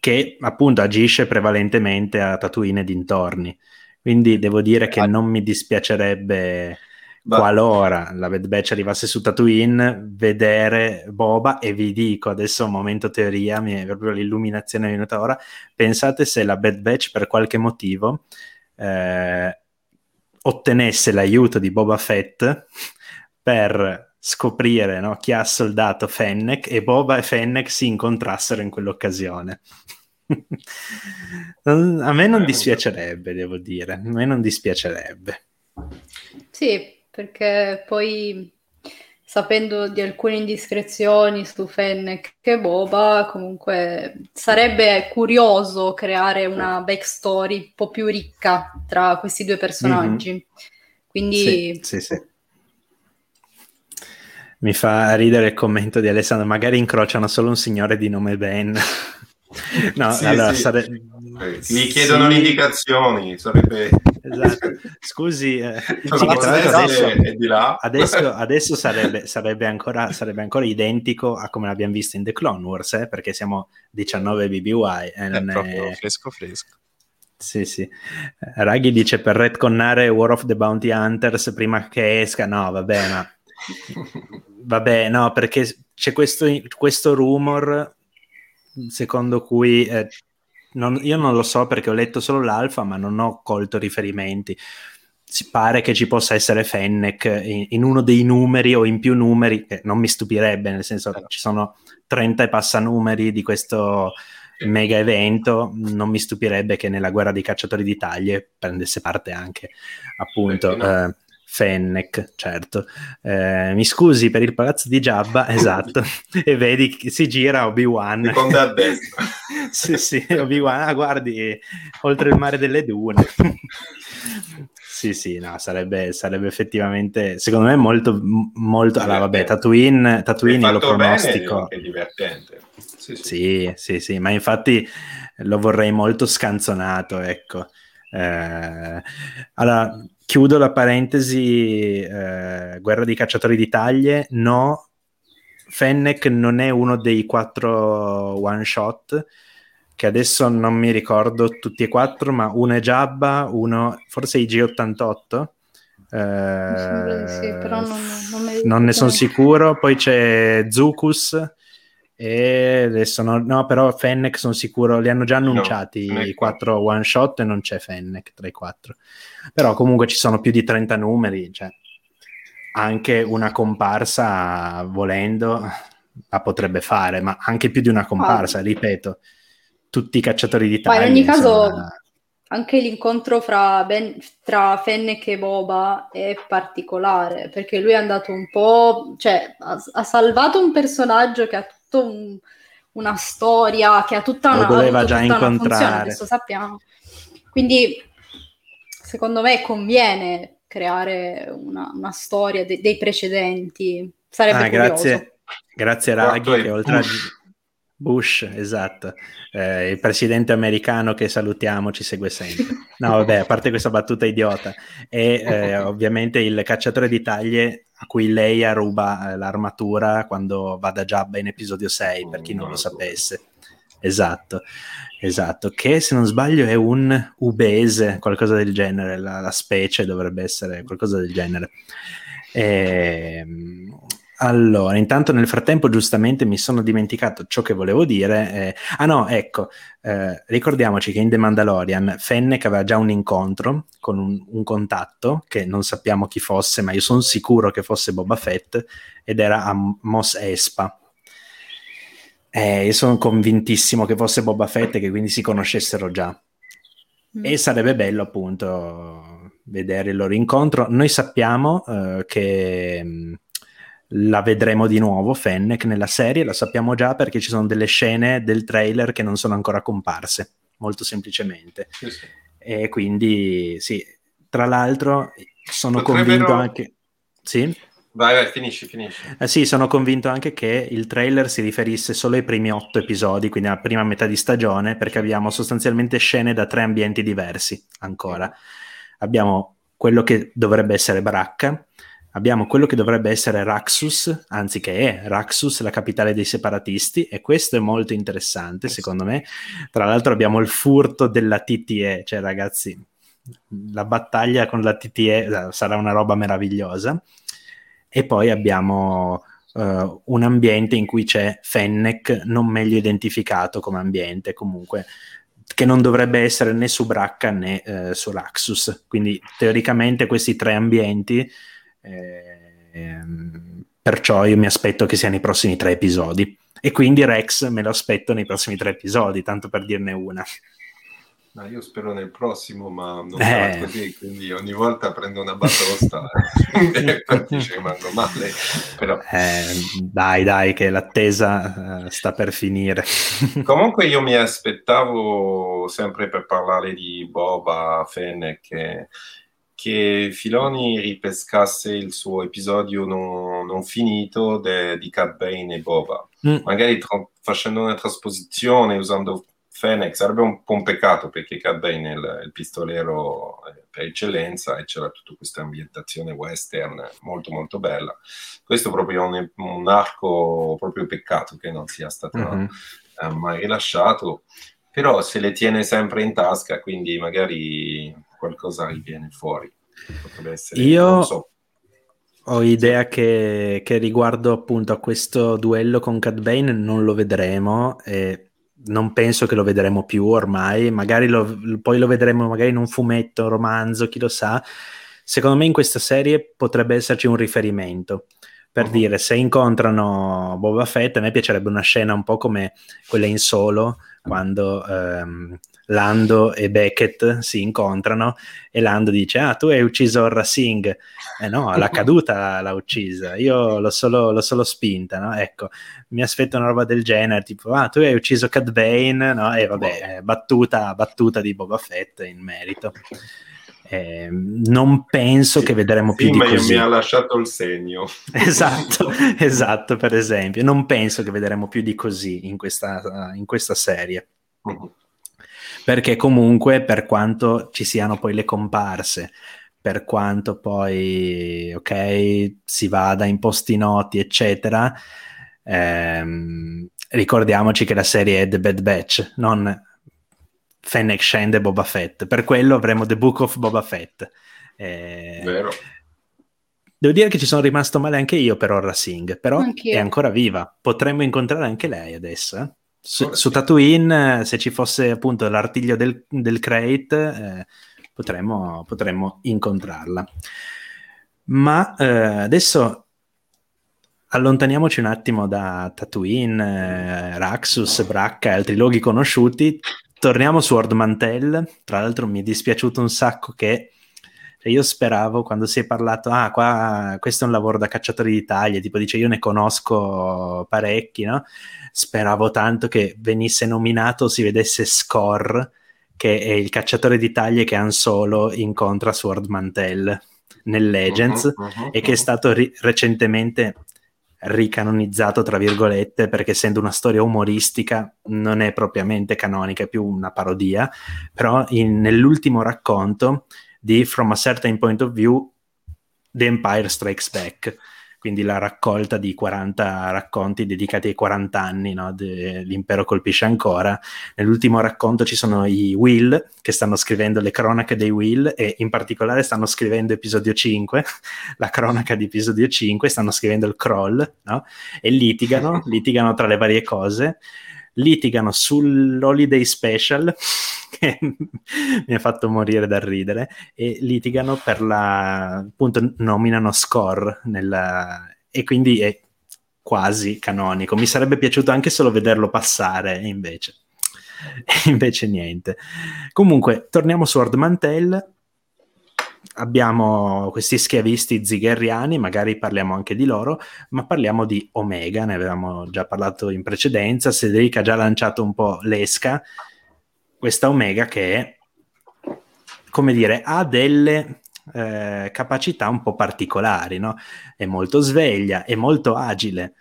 A: che appunto agisce prevalentemente a Tatooine e dintorni. Quindi devo dire che non mi dispiacerebbe Beh. qualora la Bad Batch arrivasse su Tatooine, vedere Boba e vi dico adesso un momento teoria, mi è proprio l'illuminazione venuta ora, pensate se la Bad Batch per qualche motivo eh, ottenesse l'aiuto di Boba Fett per scoprire no, chi ha soldato Fennec e Boba e Fennec si incontrassero in quell'occasione. a me non eh, dispiacerebbe, devo dire, a me non dispiacerebbe.
C: Sì, perché poi sapendo di alcune indiscrezioni su Fennec e Boba, comunque sarebbe curioso creare una backstory un po' più ricca tra questi due personaggi. Mm-hmm. Quindi...
A: Sì, sì, sì. Mi fa ridere il commento di Alessandro, magari incrociano solo un signore di nome Ben.
D: no, sì, allora sì. Sare... Mi chiedono sì. le indicazioni, sarebbe
A: esatto. Scusi, eh, sì, adesso, adesso, adesso sarebbe, sarebbe, ancora, sarebbe, ancora, identico a come l'abbiamo visto in The Clone Wars, eh, perché siamo 19 BBY.
B: Eh, è proprio fresco fresco.
A: Sì, sì. Raghi dice per retconnare War of the Bounty Hunters prima che esca. No, vabbè, ma... vabbè, no, perché c'è questo, questo rumor secondo cui eh, non, io non lo so perché ho letto solo l'alfa, ma non ho colto riferimenti. Si pare che ci possa essere Fennec in, in uno dei numeri o in più numeri, che non mi stupirebbe, nel senso che ci sono 30 e passa numeri di questo mega evento, non mi stupirebbe che nella guerra dei cacciatori di taglie prendesse parte anche appunto eh, Fennec, certo. Eh, mi scusi per il palazzo di Jabba, esatto. e vedi che si gira Obi-Wan.
D: Seconda a destra.
A: sì, sì, Obi-Wan, ah, guardi, oltre il mare delle dune. sì, sì, no, sarebbe, sarebbe, effettivamente, secondo me, molto, molto... Allora, vabbè, Tatooine, Tatooine lo pronostico.
D: Bene, è divertente.
A: Sì sì. sì, sì, sì, ma infatti lo vorrei molto scanzonato, ecco. Eh, allora, chiudo la parentesi, eh, guerra di cacciatori di taglie, no, Fennec non è uno dei quattro one shot, che adesso non mi ricordo tutti e quattro, ma uno è Jabba, uno forse i G88.
C: Eh, sì, però non, non,
A: non ne sono sicuro. Poi c'è Zucus, e adesso no, no, però Fennec sono sicuro, li hanno già annunciati no, i quattro one shot e non c'è Fennec tra i quattro. Però comunque ci sono più di 30 numeri, cioè anche una comparsa volendo la potrebbe fare, ma anche più di una comparsa, ah. ripeto, tutti i cacciatori d'Italia.
C: Ma in ogni caso insomma... anche l'incontro fra, ben, tra Fennec e Boba è particolare, perché lui è andato un po', cioè ha, ha salvato un personaggio che ha un, una storia, che ha tutta una,
A: Lo doveva già tutta incontrare.
C: adesso sappiamo. Quindi secondo me conviene creare una, una storia de- dei precedenti. Sarebbe
A: ah, grazie, grazie Raghi che oltre a Bush, esatto, eh, il presidente americano che salutiamo ci segue sempre. No, vabbè, a parte questa battuta idiota, e eh, ovviamente il cacciatore di taglie a cui Leia ruba eh, l'armatura quando va da Jabba in episodio 6, per chi non lo sapesse. Esatto, esatto, che se non sbaglio è un ubese, qualcosa del genere, la, la specie dovrebbe essere qualcosa del genere. E, ehm, allora, intanto nel frattempo giustamente mi sono dimenticato ciò che volevo dire. Eh, ah no, ecco, eh, ricordiamoci che in The Mandalorian Fennec aveva già un incontro con un, un, contatto che non sappiamo chi fosse, ma io sono sicuro che fosse Boba Fett ed era a Mos Espa. Eh, io sono convintissimo che fosse Boba Fett e che quindi si conoscessero già. Mm. E sarebbe bello appunto vedere il loro incontro. Noi sappiamo uh, che mh, la vedremo di nuovo, Fennec, nella serie, la sappiamo già perché ci sono delle scene del trailer che non sono ancora comparse, molto semplicemente. Sì, sì. E quindi, sì, tra l'altro sono Potrebbero... convinto anche... Sì?
D: Vai, vai, finisci, finisci.
A: Eh sì, sono convinto anche che il trailer si riferisse solo ai primi otto episodi, quindi alla prima metà di stagione, perché abbiamo sostanzialmente scene da tre ambienti diversi ancora. Abbiamo quello che dovrebbe essere Baracca, abbiamo quello che dovrebbe essere Raxus, anzi che è Raxus, la capitale dei separatisti, e questo è molto interessante secondo me. Tra l'altro abbiamo il furto della TTE, cioè ragazzi, la battaglia con la TTE eh, sarà una roba meravigliosa. E poi abbiamo uh, un ambiente in cui c'è Fennec non meglio identificato come ambiente, comunque che non dovrebbe essere né su Bracca né uh, su Raxus. Quindi teoricamente questi tre ambienti eh, perciò io mi aspetto che sia nei prossimi tre episodi. E quindi Rex me lo aspetto nei prossimi tre episodi, tanto per dirne una.
D: No, io spero nel prossimo, ma non eh. così, quindi ogni volta prendo una batosta e infatti ci rimango male. Però...
A: Eh, dai, dai, che l'attesa uh, sta per finire.
D: Comunque io mi aspettavo sempre per parlare di Boba Fennec che Filoni ripescasse il suo episodio non, non finito de, di Cat Bane e Boba. Mm. Magari tra, facendo una trasposizione usando Fennec sarebbe un po' un peccato perché Cat Bane è il, il pistolero eh, per eccellenza e c'era tutta questa ambientazione western molto molto bella. Questo proprio è un, un arco proprio peccato che non sia stato mm-hmm. uh, mai rilasciato, però se le tiene sempre in tasca, quindi magari qualcosa riviene fuori.
A: Essere, Io so. ho idea che, che, riguardo appunto a questo duello con Cad Bane non lo vedremo e non penso che lo vedremo più ormai, magari lo, poi lo vedremo magari in un fumetto, un romanzo, chi lo sa. Secondo me in questa serie potrebbe esserci un riferimento. Per uh-huh. dire, se incontrano Boba Fett, a me piacerebbe una scena un po' come quella in solo, quando ehm, Lando e Beckett si incontrano e Lando dice ah tu hai ucciso Orra Singh eh no la caduta l'ha uccisa io l'ho solo, l'ho solo spinta no? ecco mi aspetto una roba del genere tipo ah tu hai ucciso Cad Bane no? e vabbè eh, battuta, battuta di Boba Fett in merito eh, non penso sì, che vedremo più di ma così.
D: mi ha lasciato il segno.
A: esatto, esatto, per esempio. Non penso che vedremo più di così in questa, in questa serie. Uh-huh perché comunque per quanto ci siano poi le comparse, per quanto poi, ok, si vada in posti noti, eccetera, ehm, ricordiamoci che la serie è The Bad Batch, non Fennec Shand e Boba Fett. Per quello avremo The Book of Boba Fett.
D: Eh, Vero.
A: Devo dire che ci sono rimasto male anche io per Orra Singh, però Anch'io. è ancora viva. Potremmo incontrare anche lei adesso. Eh? Su, su, Tatooine, se ci fosse appunto l'artiglio del, del crate, eh, potremmo, potremmo, incontrarla. Ma eh, adesso allontaniamoci un attimo da Tatooine, eh, Raxus, Bracca e altri luoghi conosciuti. Torniamo su Ord Mantell. Tra l'altro mi è dispiaciuto un sacco che cioè io speravo quando si è parlato, ah, qua questo è un lavoro da cacciatori d'Italia, tipo dice io ne conosco parecchi, no? Speravo tanto che venisse nominato, si vedesse Score, che è il cacciatore d'Italia che Han Solo incontra Sword Mantel nel Legends uh-huh, uh-huh, e che è stato ri- recentemente ricanonizzato tra virgolette perché essendo una storia umoristica non è propriamente canonica, è più una parodia, però in, nell'ultimo racconto di From a Certain Point of View, The Empire Strikes Back, quindi la raccolta di 40 racconti dedicati ai 40 anni, no? De, l'impero colpisce ancora. Nell'ultimo racconto ci sono i Will che stanno scrivendo le cronache dei Will e in particolare stanno scrivendo episodio 5, la cronaca di episodio 5, stanno scrivendo il crawl no? e litigano, litigano tra le varie cose litigano sull'holiday special che mi ha fatto morire dal ridere e litigano per la appunto nominano score nella, e quindi è quasi canonico. Mi sarebbe piaciuto anche solo vederlo passare invece invece niente. Comunque torniamo su Ord Mantel. Abbiamo questi schiavisti ziggeriani, magari parliamo anche di loro, ma parliamo di Omega, ne avevamo già parlato in precedenza, Cedric ha già lanciato un po' l'esca, questa Omega che è, come dire, ha delle eh, capacità un po' particolari, no? È molto sveglia, è molto agile,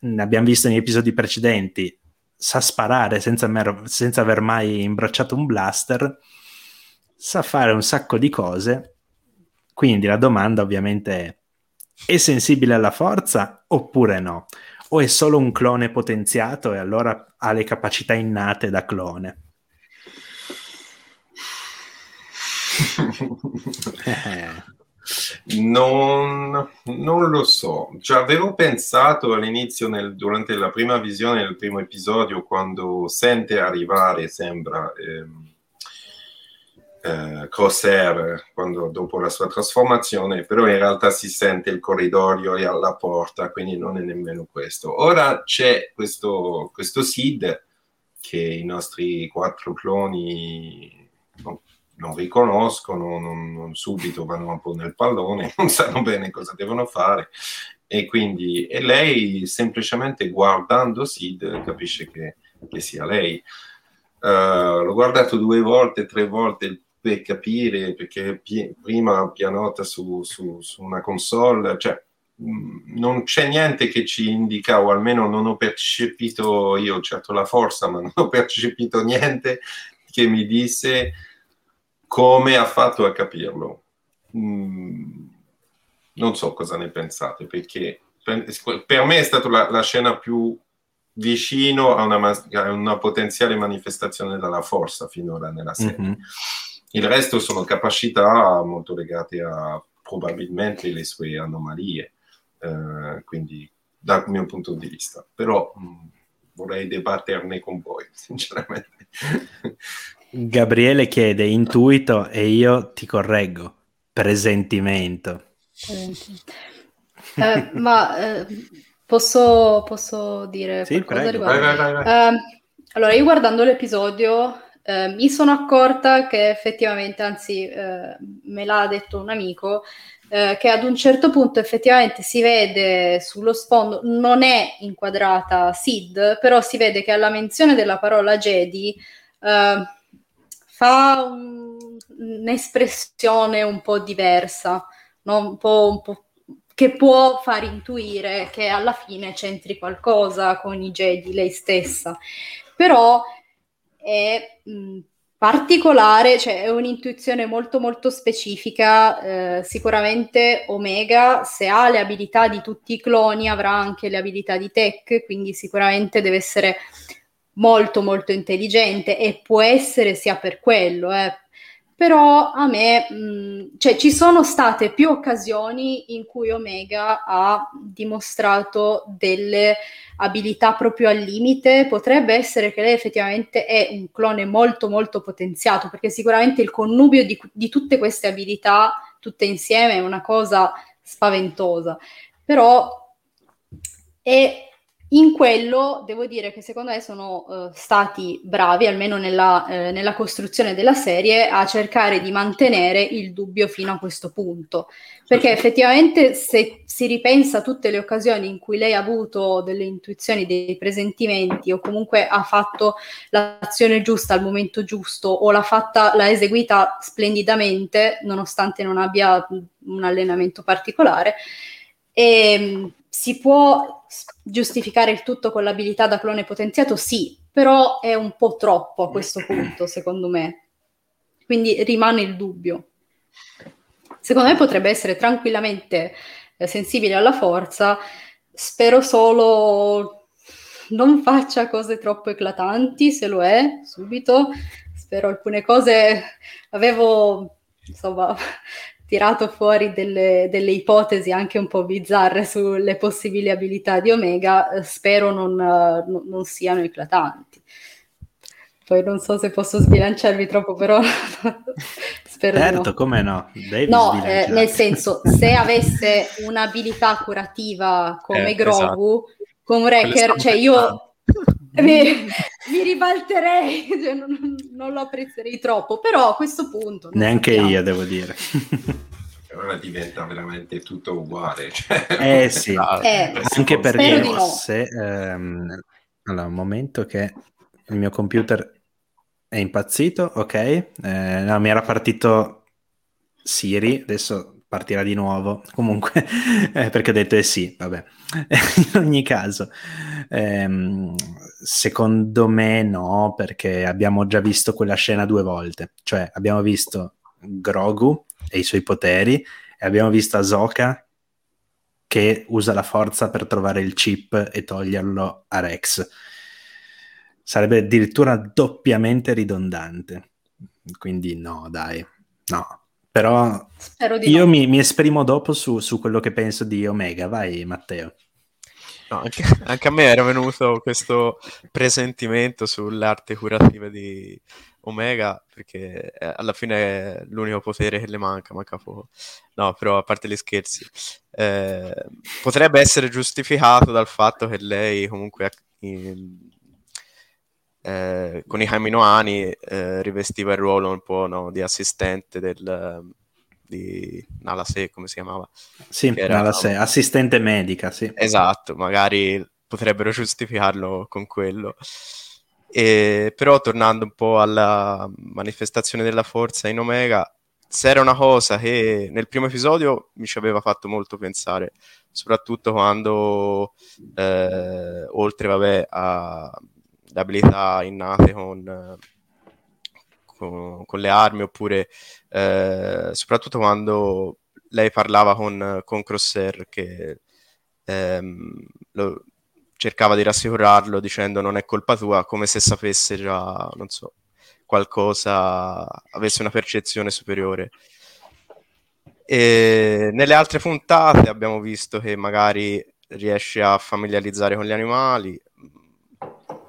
A: ne abbiamo visto negli episodi precedenti, sa sparare senza, mer- senza aver mai imbracciato un blaster, sa fare un sacco di cose. Quindi la domanda ovviamente è: è sensibile alla forza oppure no? O è solo un clone potenziato e allora ha le capacità innate da clone?
D: Non, non, lo so, cioè, avevo pensato all'inizio, nel, durante la prima visione del primo episodio, quando sente arrivare, sembra, ehm, eh, Crosshair, quando, dopo la sua trasformazione, però in realtà si sente il corridoio e alla porta, quindi non è nemmeno questo. Ora c'è questo, questo Sid che i nostri quattro cloni non riconoscono, non, non subito vanno un po' nel pallone, non sanno bene cosa devono fare e quindi e lei semplicemente guardando Sid capisce che, che sia lei. Uh, l'ho guardato due volte, tre volte per capire, perché pi- prima pianota su, su, su, una console, cioè mh, non c'è niente che ci indica, o almeno non ho percepito io, certo la forza, ma non ho percepito niente che mi disse come ha fatto a capirlo? Mm, non so cosa ne pensate, perché per, per me è stata la, la, scena più vicino a una, a una, potenziale manifestazione della forza finora nella serie. Mm-hmm. Il resto sono capacità molto legate a probabilmente le sue anomalie, eh, quindi dal mio punto di vista. Però mh, mm, vorrei debatterne con voi, sinceramente.
A: Gabriele chiede intuito e io ti correggo, presentimento.
C: Eh, ma eh, posso, posso, dire
A: sì,
C: qualcosa
A: prego. Vai, vai, vai,
C: eh, allora, io guardando l'episodio eh, mi sono accorta che effettivamente, anzi eh, me l'ha detto un amico, eh, che ad un certo punto effettivamente si vede sullo sfondo, non è inquadrata Sid, però si vede che alla menzione della parola Jedi fa un, un'espressione un po' diversa, no? un, po', un po' che può far intuire che alla fine c'entri qualcosa con i Jedi lei stessa. Però è mh, particolare, cioè è un'intuizione molto molto specifica. Eh, sicuramente Omega, se ha le abilità di tutti i cloni, avrà anche le abilità di Tech, quindi sicuramente deve essere molto molto intelligente e può essere sia per quello, eh. però a me, mh, cioè ci sono state più occasioni in cui Omega ha dimostrato delle abilità proprio al limite, potrebbe essere che lei effettivamente è un clone molto molto potenziato, perché sicuramente il connubio di, di tutte queste abilità tutte insieme è una cosa spaventosa, però è in quello devo dire che secondo me sono uh, stati bravi, almeno nella, eh, nella, costruzione della serie, a cercare di mantenere il dubbio fino a questo punto. Perché effettivamente se si ripensa a tutte le occasioni in cui lei ha avuto delle intuizioni, dei presentimenti o comunque ha fatto l'azione giusta al momento giusto o l'ha, fatta, l'ha eseguita splendidamente, nonostante non abbia un allenamento particolare, e, ehm, si può giustificare il tutto con l'abilità da clone potenziato? Sì, però è un po' troppo a questo punto, secondo me. Quindi rimane il dubbio. Secondo me potrebbe essere tranquillamente eh, sensibile alla forza, spero solo non faccia cose troppo eclatanti, se lo è, subito. Spero alcune cose avevo insomma tirato fuori delle, delle, ipotesi anche un po' bizzarre sulle possibili abilità di Omega, eh, spero non, uh, non, siano eclatanti. Poi non so se posso sbilanciarvi troppo, però
A: spero certo, no. come no?
C: Devi no, eh, nel senso, se avesse un'abilità curativa come eh, Grogu, esatto. con Wrecker, cioè io mi, mi ribalterei, cioè, non, non, lo apprezzerei troppo, però a questo punto...
A: Neanche sappiamo. io, devo dire.
D: Allora diventa veramente tutto uguale. Cioè...
A: Eh sì, eh, anche perché no. se... Ehm, allora, un momento che il mio computer è impazzito, ok? Eh, no, mi era partito Siri, adesso partirà di nuovo. Comunque, eh, perché ho detto eh sì, vabbè. In ogni caso, ehm, secondo me no, perché abbiamo già visto quella scena due volte. Cioè, abbiamo visto Grogu e i suoi poteri e abbiamo visto Ahsoka che usa la forza per trovare il chip e toglierlo a Rex sarebbe addirittura doppiamente ridondante. Quindi no, dai, no. Però io no. mi, mi, esprimo dopo su, su, quello che penso di Omega. Vai, Matteo.
B: No, anche, anche, a me era venuto questo presentimento sull'arte curativa di Omega, perché alla fine è l'unico potere che le manca, manca poco. No, però a parte gli scherzi, eh, potrebbe essere giustificato dal fatto che lei comunque in, eh, con i Caminoani eh, rivestiva il ruolo un po' no, di assistente del, di Nala Se, come si chiamava?
A: Sì, era, Nala Se, assistente medica, sì.
B: Esatto, magari potrebbero giustificarlo con quello. E, però tornando un po' alla manifestazione della forza in Omega, se era una cosa che nel primo episodio mi ci aveva fatto molto pensare, soprattutto quando, eh, oltre vabbè, a abilità innate con, con, con le armi oppure eh, soprattutto quando lei parlava con, con Crosshair che ehm, lo, cercava di rassicurarlo dicendo non è colpa tua come se sapesse già non so qualcosa avesse una percezione superiore. E nelle altre puntate abbiamo visto che magari riesce a familiarizzare con gli animali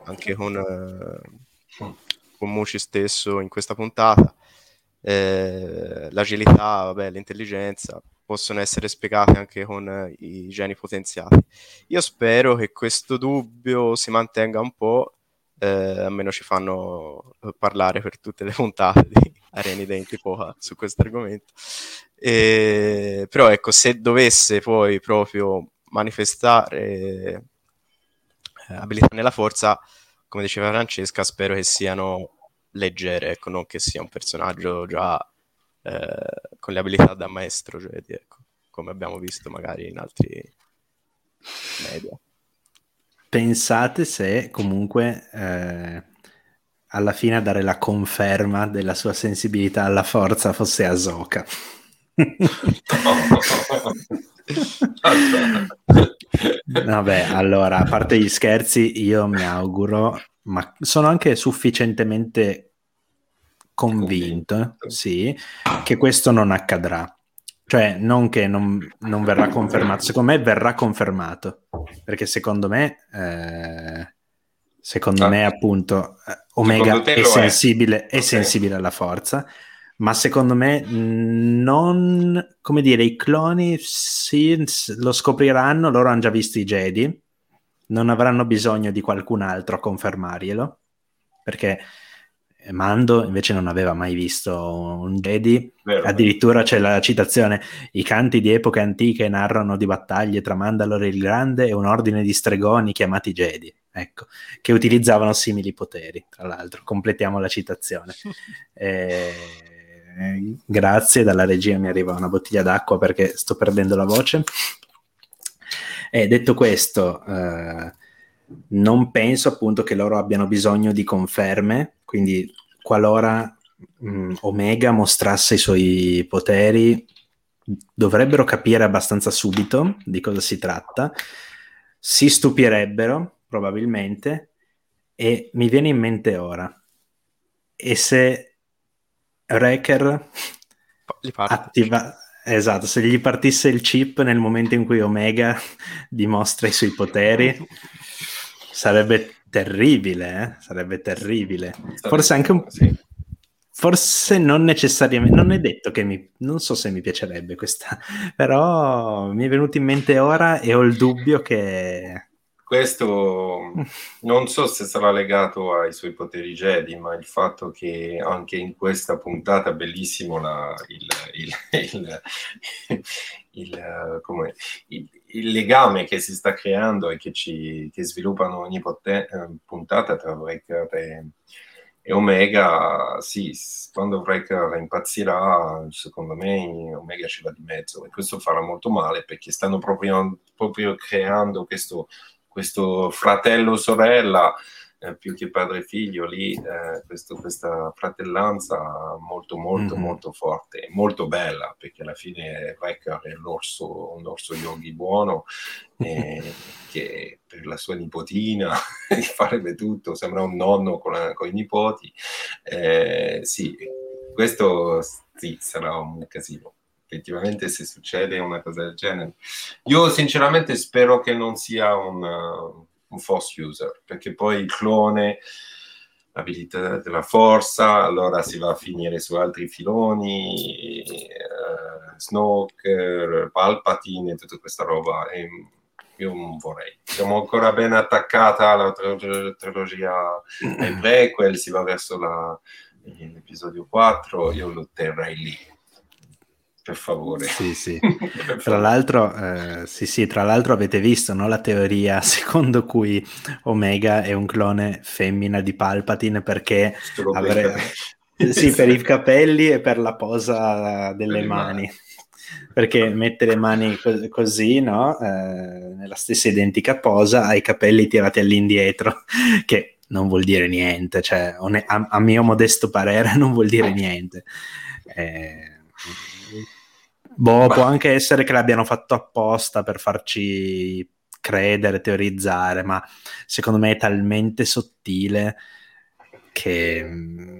B: anche con, eh, con Muci stesso in questa puntata. Eh, l'agilità, vabbè, l'intelligenza possono essere spiegate anche con eh, i geni potenziati. Io spero che questo dubbio si mantenga un po', eh, almeno ci fanno parlare per tutte le puntate di Areni Denti Poca su questo argomento. E, però ecco, se dovesse poi proprio manifestare eh, abilità nella forza, come diceva Francesca, spero che siano leggere, ecco, non che sia un personaggio già eh, con le abilità da maestro, cioè, ecco, come abbiamo visto magari in altri media.
A: Pensate se comunque eh, alla fine a dare la conferma della sua sensibilità alla forza fosse Asoka. Vabbè, allora, a parte gli scherzi, io mi auguro, ma sono anche sufficientemente convinto, sì, che questo non accadrà. Cioè, non che non, non, verrà confermato, secondo me verrà confermato, perché secondo me, eh, secondo ah, me appunto, eh, Omega è sensibile, è. è sensibile alla forza, ma secondo me non, come dire, i cloni sì, lo scopriranno, loro hanno già visto i Jedi, non avranno bisogno di qualcun altro a confermarglielo, perché Mando invece non aveva mai visto un Jedi, Vero. addirittura c'è la citazione, i canti di epoche antiche narrano di battaglie tra Mandalore il Grande e un ordine di stregoni chiamati Jedi, ecco, che utilizzavano simili poteri, tra l'altro, completiamo la citazione. e grazie, dalla regia mi arriva una bottiglia d'acqua perché sto perdendo la voce. E detto questo, eh, non penso appunto che loro abbiano bisogno di conferme, quindi qualora mh, mm, Omega mostrasse i suoi poteri, dovrebbero capire abbastanza subito di cosa si tratta, si stupirebbero probabilmente e mi viene in mente ora. E se Wrecker attiva... Esatto, se gli partisse il chip nel momento in cui Omega dimostra i suoi poteri, sarebbe terribile, eh? sarebbe terribile. Sarebbe Forse anche un... Sì. Forse non necessariamente, non è detto che mi, non so se mi piacerebbe questa, però mi è venuto in mente ora e ho il dubbio che,
D: questo non so se sarà legato ai suoi poteri Jedi, ma il fatto che anche in questa puntata bellissimo la, il, il, il, come, il, legame che si sta creando e che, ci, che sviluppano ogni pote, eh, puntata tra Wrecker e, e Omega, sì, quando Wrecker impazzirà, secondo me Omega ci va di mezzo. E questo farà molto male perché stanno proprio, proprio creando questo, questo fratello-sorella eh, più che padre e figlio lì, eh, questo, questa fratellanza molto molto mm-hmm. molto forte, molto bella, perché alla fine Wrecker è l'orso, un orso yogi buono, eh, che per la sua nipotina farebbe tutto, sembra un nonno con, la, con i nipoti. Eh, sì, questo sì, sarà un casino effettivamente se succede una cosa del genere. Io sinceramente spero che non sia un, un false user, perché poi il clone, l'abilità della forza, allora si va a finire su altri filoni, uh, Snoke, Palpatine e tutta questa roba. E io non vorrei. Siamo ancora ben attaccata alla trilogia ai prequel, si va verso la, l'episodio 4, io lo terrei lì per favore.
A: Sì, sì. tra, l'altro, eh, sì, sì, tra l'altro avete visto no, la teoria secondo cui Omega è un clone femmina di Palpatine perché avrebbe... sì, per i capelli e per la posa delle per mani. Perché mette le mani co- così, no? Eh, nella stessa identica posa, ha i capelli tirati all'indietro, che non vuol dire niente, cioè, a, a mio modesto parere non vuol dire niente. Eh, Boh, può anche essere che l'abbiano fatto apposta per farci credere, teorizzare, ma secondo me è talmente sottile che mm,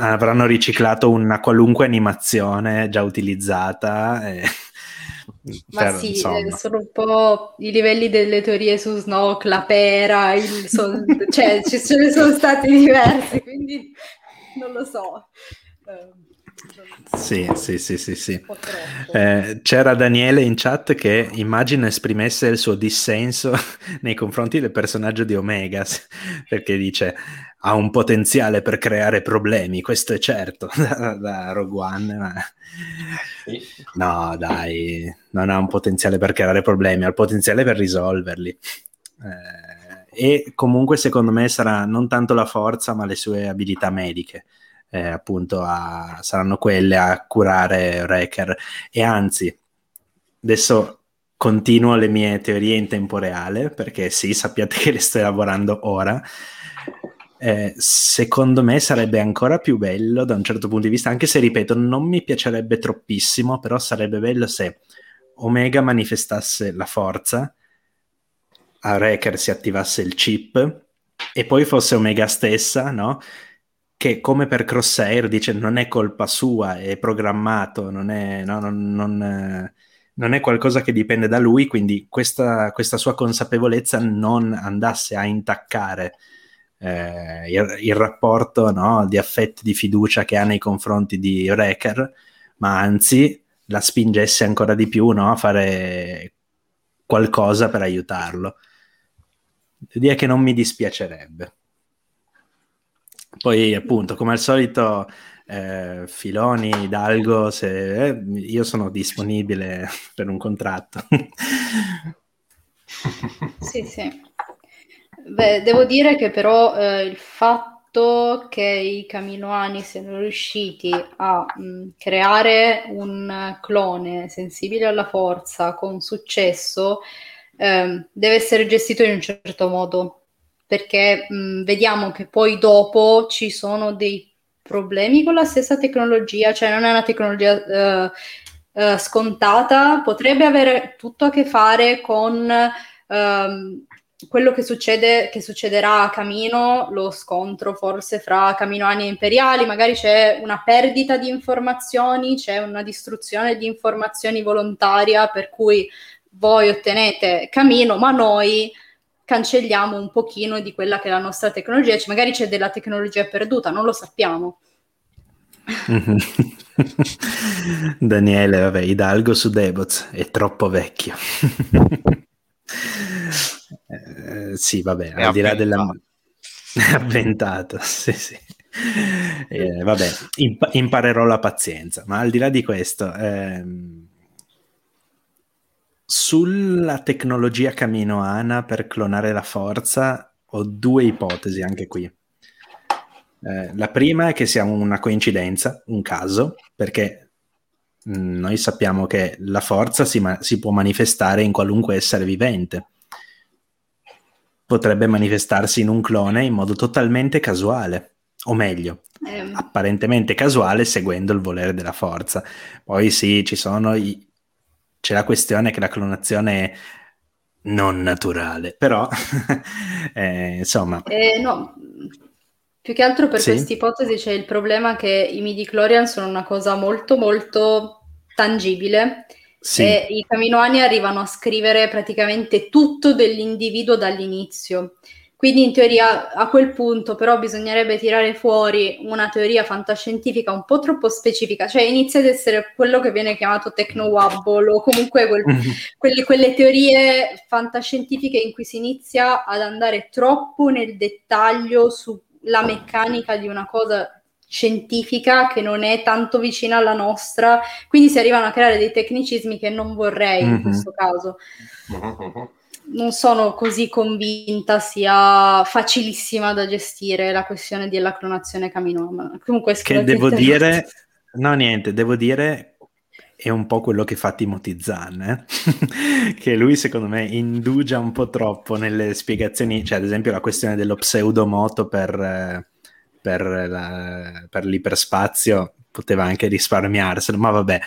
A: avranno riciclato una qualunque animazione già utilizzata. E...
C: Ma per, sì, insomma. sono un po' i livelli delle teorie su Snoke, la pera, il son... cioè ce ne sono stati diversi, quindi non lo so. Um
A: sì, sì, sì, sì, sì. Eh, c'era Daniele in chat che immagino esprimesse il suo dissenso nei confronti del personaggio di Omega, perché dice ha un potenziale per creare problemi, questo è certo, da, da Rogue One. Ma... No, dai, non ha un potenziale per creare problemi, ha il potenziale per risolverli. Eh, e comunque secondo me sarà non tanto la forza, ma le sue abilità mediche eh, appunto a, saranno quelle a curare Wrecker e anzi adesso continuo le mie teorie in tempo reale perché sì sappiate che le sto elaborando ora eh, secondo me sarebbe ancora più bello da un certo punto di vista anche se ripeto non mi piacerebbe troppissimo però sarebbe bello se Omega manifestasse la forza a Wrecker si attivasse il chip e poi fosse Omega stessa, no? Che come per Crosshair dice non è colpa sua, è programmato, non è, no, non, non, non è qualcosa che dipende da lui, quindi questa, questa sua consapevolezza non andasse a intaccare eh, il, il, rapporto no, di affetto, di fiducia che ha nei confronti di Wrecker, ma anzi la spingesse ancora di più no, a fare qualcosa per aiutarlo. Direi che non mi dispiacerebbe. Poi appunto, come al solito, eh, Filoni, Hidalgo, se, eh, io sono disponibile per un contratto.
C: sì, sì. Beh, devo dire che però eh, il fatto che i caminoani siano riusciti a mh, creare un clone sensibile alla forza con successo eh, deve essere gestito in un certo modo perché mh, vediamo che poi dopo ci sono dei problemi con la stessa tecnologia, cioè non è una tecnologia uh, uh, scontata, potrebbe avere tutto a che fare con uh, quello che, succede, che succederà a Camino, lo scontro forse fra Caminoani e Imperiali, magari c'è una perdita di informazioni, c'è una distruzione di informazioni volontaria per cui voi ottenete Camino, ma noi cancelliamo un pochino di quella che è la nostra tecnologia, cioè magari c'è della tecnologia perduta, non lo sappiamo.
A: Daniele, vabbè, Hidalgo su Deboz è troppo vecchio. Eh, sì, vabbè, è al di là della... avventato, sì, sì. Eh, vabbè, imp- imparerò la pazienza, ma al di là di questo, ehm, sulla tecnologia Camino Ana per clonare la forza ho due ipotesi anche qui. Eh, la prima è che sia una coincidenza, un caso, perché mh, noi sappiamo che la forza si, ma- si può manifestare in qualunque essere vivente potrebbe manifestarsi in un clone in modo totalmente casuale, o meglio, eh. apparentemente casuale seguendo il volere della forza. Poi sì, ci sono i... c'è la questione che la clonazione è non naturale, però eh, insomma...
C: Eh, no. Più che altro per sì? questa ipotesi c'è il problema che i midi-chlorian sono una cosa molto molto tangibile sì. E i Caminoani arrivano a scrivere praticamente tutto dell'individuo dall'inizio. Quindi in teoria a quel punto però bisognerebbe tirare fuori una teoria fantascientifica un po' troppo specifica, cioè inizia ad essere quello che viene chiamato techno-wobble o comunque quel, quelle, quelle teorie fantascientifiche in cui si inizia ad andare troppo nel dettaglio sulla meccanica di una cosa scientifica che non è tanto vicina alla nostra, quindi si arrivano a creare dei tecnicismi che non vorrei mm-hmm. in questo caso. Non sono così convinta sia facilissima da gestire la questione della clonazione camino. Comunque,
A: che devo dire, no, niente, devo dire è un po' quello che fa Timothy Zahn, eh? che lui secondo me indugia un po' troppo nelle spiegazioni, cioè ad esempio la questione dello pseudomoto per, per, la, per l'iperspazio poteva anche risparmiarselo, ma vabbè,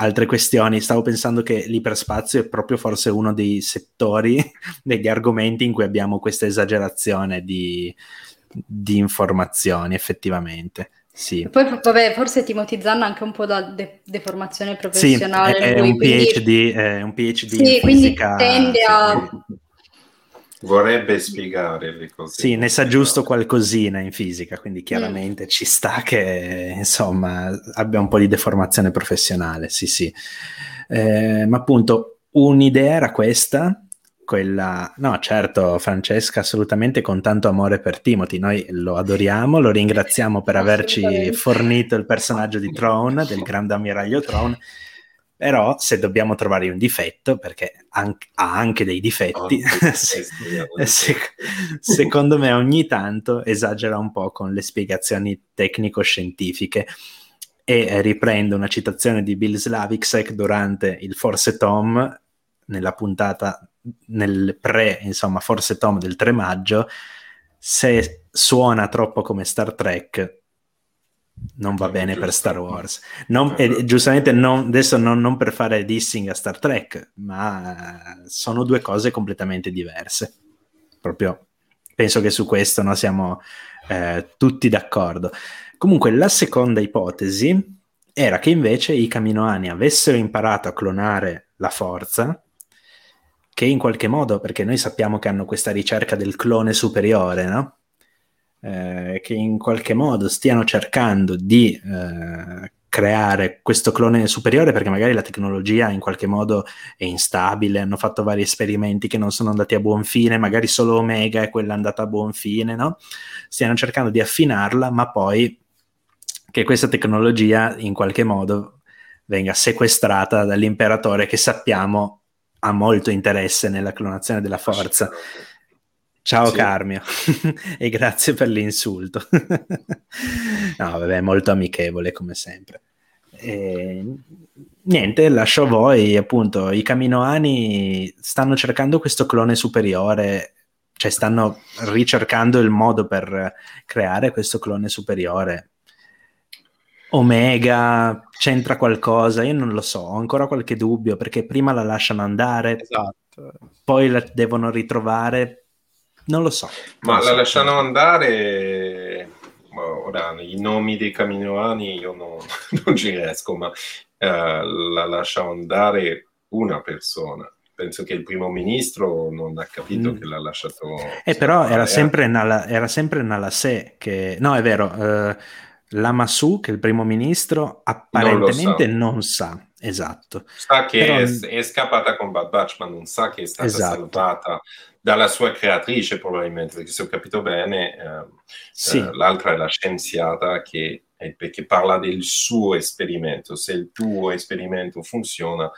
A: altre questioni. Stavo pensando che l'iperspazio è proprio forse uno dei settori, degli argomenti in cui abbiamo questa esagerazione di, di informazioni, effettivamente. Sì.
C: Poi, vabbè, forse Timothy Zanna anche un po' da de- deformazione professionale.
A: Sì, è, è, un, quindi... PhD, è un PhD.
C: Sì, quindi tende a
D: Vorrebbe spiegare le cose.
A: Sì, ne sa giusto qualcosina in fisica, quindi chiaramente mm. ci sta che insomma abbia un po' di deformazione professionale, sì sì. Eh, ma appunto un'idea era questa, quella... No, certo, Francesca, assolutamente con tanto amore per Timothy. Noi lo adoriamo, lo ringraziamo per averci fornito il personaggio di Throne, del grande ammiraglio Throne però se dobbiamo trovare un difetto, perché ha anche dei difetti, oh, se, secondo me ogni tanto esagera un po' con le spiegazioni tecnico-scientifiche. E riprendo una citazione di Bill Slavicsek durante il Forse Tom, nella puntata, nel pre, insomma, Forse Tom del 3 maggio, se suona troppo come Star Trek, non va bene per Star Wars. Non, e, giustamente non, adesso non, non, per fare dissing a Star Trek, ma sono due cose completamente diverse. Proprio penso che su questo no, siamo eh, tutti d'accordo. Comunque la seconda ipotesi era che invece i Caminoani avessero imparato a clonare la forza, che in qualche modo, perché noi sappiamo che hanno questa ricerca del clone superiore, no? Eh, che in qualche modo stiano cercando di eh, creare questo clone superiore perché magari la tecnologia in qualche modo è instabile, hanno fatto vari esperimenti che non sono andati a buon fine, magari solo Omega è quella andata a buon fine, no? Stiano cercando di affinarla, ma poi che questa tecnologia in qualche modo venga sequestrata dall'imperatore che sappiamo ha molto interesse nella clonazione della forza. Ciao sì. Carmio e grazie per l'insulto. no, vabbè, molto amichevole come sempre. E, niente, lascio a voi, appunto, i Caminoani stanno cercando questo clone superiore, cioè stanno ricercando il modo per creare questo clone superiore. Omega c'entra qualcosa? Io non lo so, ho ancora qualche dubbio perché prima la lasciano andare, esatto. poi la devono ritrovare non lo so.
D: Ma
A: la
D: so. lasciano andare, ora i nomi dei caminoani io non, non ci riesco, ma eh, la lasciano andare una persona. Penso che il primo ministro non ha capito mm. che l'ha lasciato.
A: Eh, però era sempre, nella, era sempre nella sé che... No, è vero. Eh, Lamassu, che è il primo ministro, apparentemente non, non sa. Esatto.
D: Sa che Però... è, è, scappata con Bad Batch, ma non sa che è stata esatto. salvata dalla sua creatrice probabilmente, perché se ho capito bene, eh, sì. eh, l'altra è la scienziata che, è, che parla del suo esperimento. Se il tuo esperimento funziona,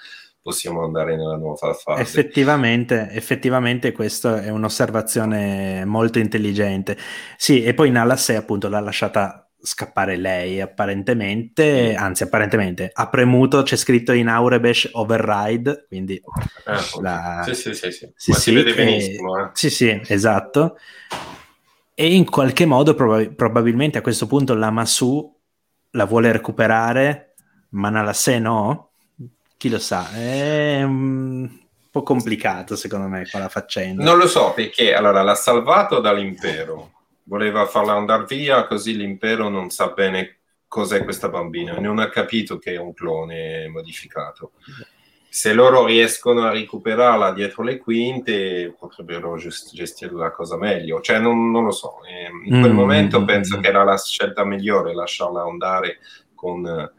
D: possiamo andare nella nuova fase.
A: Effettivamente, effettivamente questa è un'osservazione molto intelligente. Sì, e poi Nala 6 appunto l'ha lasciata scappare lei apparentemente, anzi apparentemente ha premuto, c'è scritto in Aurebesh override, quindi
D: eh, la... sì, sì, sì, sì. sì, si vede benissimo. Eh.
A: Sì, sì, esatto. E in qualche modo prob- probabilmente a questo punto la Masu la vuole recuperare, ma Nala 6 no? chi lo sa, è un po' complicato secondo me qua la faccenda.
D: Non lo so perché allora l'ha salvato dall'impero, voleva farla andare via così l'impero non sa bene cos'è questa bambina, non ha capito che è un clone modificato. Se loro riescono a recuperarla dietro le quinte, potrebbero gestire la cosa meglio. Cioè, non, non lo so. In quel mm, momento mm, penso mm. che era la scelta migliore lasciarla andare con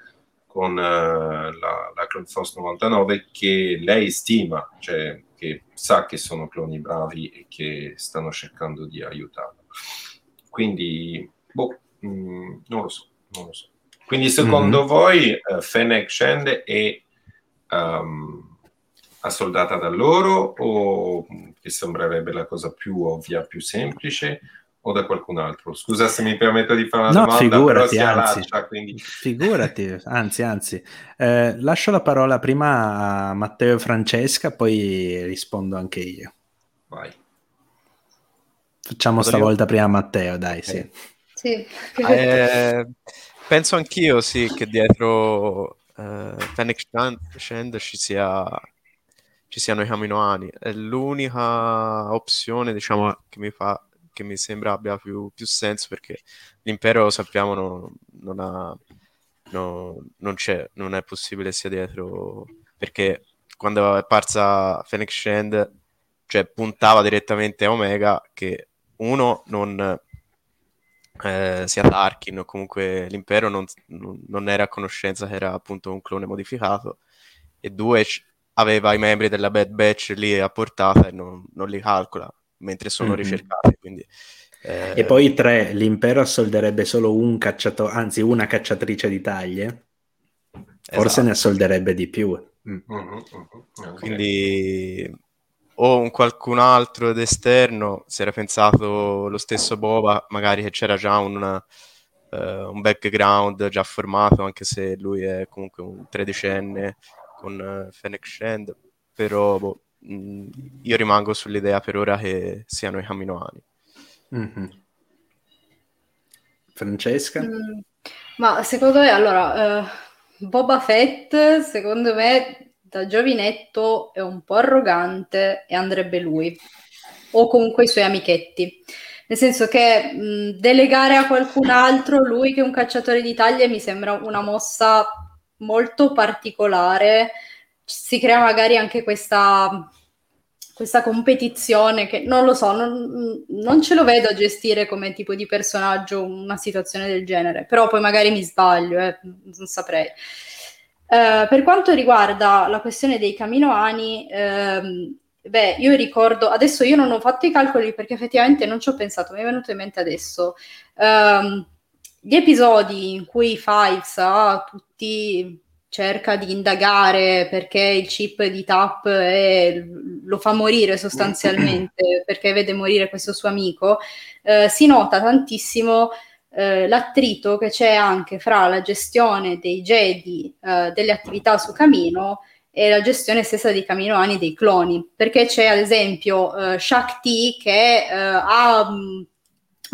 D: con uh, la, la Clone Force 99 che lei stima, cioè che sa che sono cloni bravi e che stanno cercando di aiutarla. Quindi, boh, mh, mm, non lo so, non lo so. Quindi secondo mm-hmm. voi uh, Fennec scende e um, assoldata da loro o che sembrerebbe la cosa più ovvia, più semplice o da qualcun altro? Scusa se mi permetto di fare una no, domanda,
A: figurati, anzi, laccia, quindi... figurati, anzi, anzi. Eh, lascio la parola prima a Matteo e Francesca, poi rispondo anche io.
D: Vai.
A: Facciamo Vado stavolta io? prima Matteo, dai, sì.
C: sì.
B: Eh, penso anch'io, sì, che dietro eh, Phoenix Shand ci sia ci siano i Caminoani. È l'unica opzione, diciamo, che mi fa che mi sembra abbia più, più senso perché l'impero, sappiamo, non, non, ha, no, non, c'è, non è possibile sia dietro perché quando è parsa Phoenix Shand cioè puntava direttamente a Omega che uno non eh, sia Tarkin o comunque l'impero non, non, era a conoscenza che era appunto un clone modificato e due aveva i membri della Bad Batch lì a portata e non, non li calcola mentre sono mm-hmm. ricercate. Quindi,
A: eh... E poi tre, l'impero assolderebbe solo un cacciatore, anzi una cacciatrice di taglie. Forse esatto. ne assolderebbe di più.
B: Mm. Mm-hmm. Okay. Quindi o un qualcun altro ed esterno si era pensato lo stesso Boba, magari che c'era già un, uh, un background già formato, anche se lui è comunque un tredicenne con uh, Fennec Shand, però boh, Mm, io rimango sull'idea per ora che siano i Caminoani.
A: Mm-hmm. Francesca? Mm,
C: ma secondo me, allora, uh, Boba Fett, secondo me, da giovinetto è un po' arrogante e andrebbe lui, o comunque i suoi amichetti. Nel senso che mh, delegare a qualcun altro lui che è un cacciatore di taglie mi sembra una mossa molto particolare si crea magari anche questa, questa competizione che non lo so, non, non, ce lo vedo a gestire come tipo di personaggio una situazione del genere, però poi magari mi sbaglio, eh, non saprei. Uh, per quanto riguarda la questione dei caminoani, ehm, beh, io ricordo, adesso io non ho fatto i calcoli perché effettivamente non ci ho pensato, mi è venuto in mente adesso. Um, gli episodi in cui Fives ha tutti cerca di indagare perché il chip di TAP è, lo fa morire sostanzialmente perché vede morire questo suo amico, eh, si nota tantissimo eh, l'attrito che c'è anche fra la gestione dei Jedi eh, delle attività su Camino e la gestione stessa dei Caminoani dei cloni, perché c'è ad esempio eh, Shakti che eh, ha... Mh,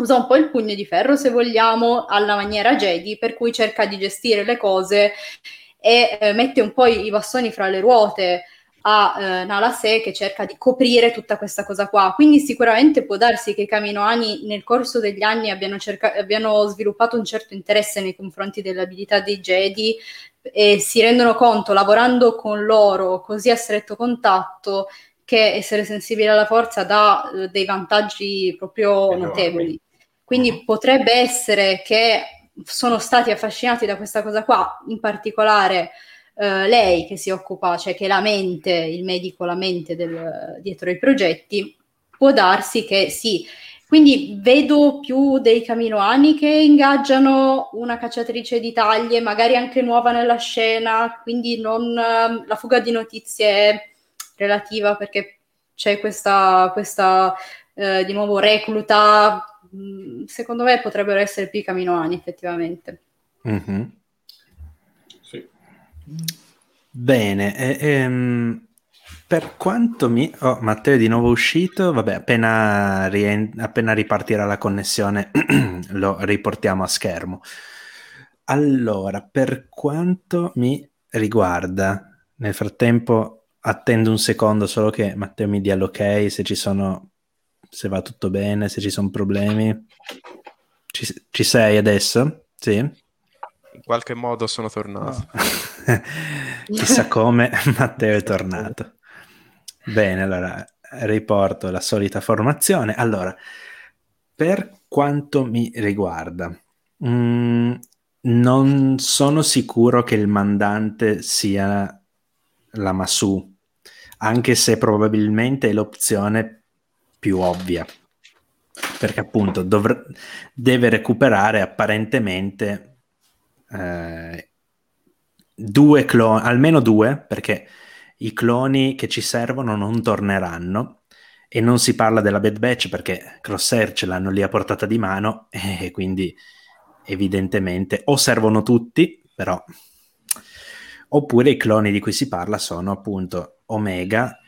C: usa un po' il pugno di ferro, se vogliamo, alla maniera Jedi, per cui cerca di gestire le cose e eh, mette un po' i, i, bastoni fra le ruote a eh, Nalase che cerca di coprire tutta questa cosa qua. Quindi sicuramente può darsi che i Caminoani nel corso degli anni abbiano, cerca- abbiano sviluppato un certo interesse nei confronti delle abilità dei Jedi e si rendono conto, lavorando con loro così a stretto contatto, che essere sensibili alla forza dà eh, dei vantaggi proprio notevoli. Quindi uh-huh. potrebbe essere che sono stati affascinati da questa cosa qua, in particolare eh, lei che si occupa, cioè che è la mente, il medico, la mente del, dietro i progetti, può darsi che sì. Quindi vedo più dei caminoani che ingaggiano una cacciatrice di taglie, magari anche nuova nella scena, quindi non, la fuga di notizie relativa perché c'è questa, questa eh, di nuovo recluta, mm, secondo me potrebbero essere più caminoani effettivamente.
A: Mm-hmm. Bene, e, ehm, per quanto mi... Oh, Matteo è di nuovo uscito, vabbè, appena, rien... appena ripartirà la connessione lo riportiamo a schermo. Allora, per quanto mi riguarda, nel frattempo attendo un secondo solo che Matteo mi dia l'ok se ci sono, se va tutto bene, se ci sono problemi. Ci, ci sei adesso? Sì?
B: Qualche modo sono tornato.
A: No. Chissà come Matteo è tornato. Bene, allora riporto la solita formazione. Allora, per quanto mi riguarda, mh, mm, non sono sicuro che il mandante sia la Masu, anche se probabilmente è l'opzione più ovvia, perché appunto dovr- deve recuperare apparentemente eh, due cloni, almeno due, perché i cloni che ci servono non torneranno e non si parla della Bad Batch perché Crosshair ce l'hanno lì a portata di mano e quindi evidentemente o servono tutti, però oppure i cloni di cui si parla sono appunto Omega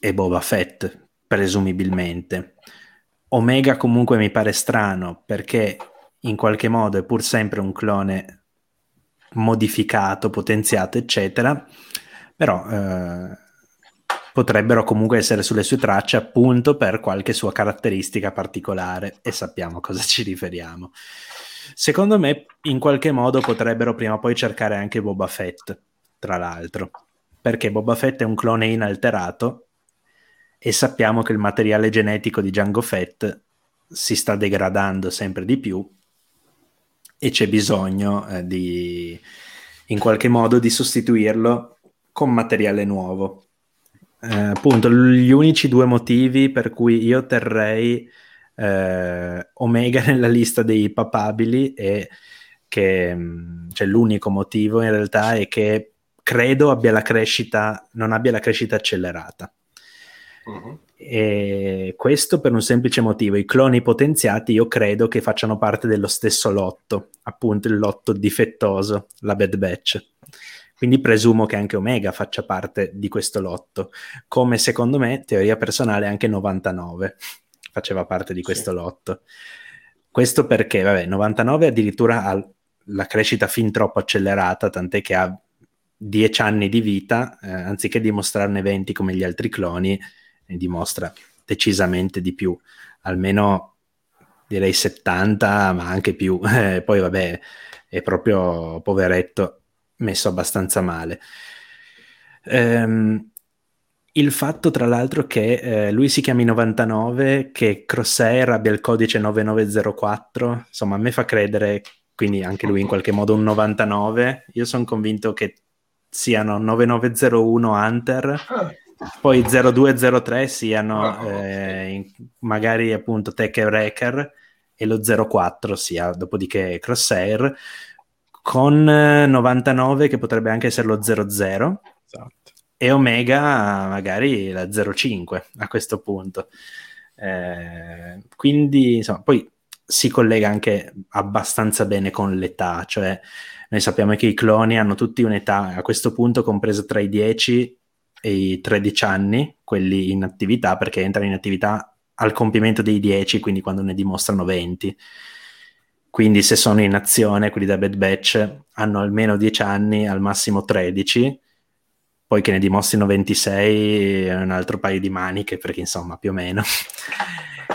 A: e Boba Fett, presumibilmente. Omega comunque mi pare strano perché in qualche modo è pur sempre un clone modificato, potenziato, eccetera però eh, potrebbero comunque essere sulle sue tracce appunto per qualche sua caratteristica particolare e sappiamo a cosa ci riferiamo. Secondo me in qualche modo potrebbero prima o poi cercare anche Boba Fett, tra l'altro, perché Boba Fett è un clone inalterato e sappiamo che il materiale genetico di Django Fett si sta degradando sempre di più e c'è bisogno eh, di in qualche modo di sostituirlo con materiale nuovo. Eh, appunto, gli unici due motivi per cui io terrei eh, Omega nella lista dei papabili e che mm, cioè, l'unico motivo in realtà è che credo abbia la crescita, non abbia la crescita accelerata. Uh-huh. E questo per un semplice motivo: i cloni potenziati io credo che facciano parte dello stesso lotto, appunto il lotto difettoso, la Bad Batch. Quindi presumo che anche Omega faccia parte di questo lotto, come secondo me, teoria personale, anche 99 faceva parte di questo sì. lotto. Questo perché, vabbè, 99 addirittura ha la crescita fin troppo accelerata, tant'è che ha 10 anni di vita, eh, anziché dimostrarne 20 come gli altri cloni, ne dimostra decisamente di più, almeno direi 70, ma anche più. Eh, poi vabbè, è proprio poveretto messo abbastanza male. Ehm, il fatto, tra l'altro, che eh, lui si chiami 99, che Crosshair abbia il codice 9904, insomma, a me fa credere, quindi anche lui in qualche modo un 99. Io sono convinto che siano 9901 Hunter, poi 0203 siano eh, in, magari appunto Tech e Wrecker e lo 04 sia dopodiché Crosshair con 99 eh, che potrebbe anche essere lo 00 esatto. e Omega magari la 05 a questo punto. Eh, quindi insomma, poi si collega anche abbastanza bene con l'età, cioè noi sappiamo che i cloni hanno tutti un'età a questo punto compresa tra i 10 e i 13 anni, quelli in attività, perché entrano in attività al compimento dei 10, quindi quando ne dimostrano 20. Quindi se sono in azione, quelli da Bad Batch hanno almeno 10 anni, al massimo 13, poi che ne dimostrino 26 è un altro paio di maniche, perché insomma più o meno.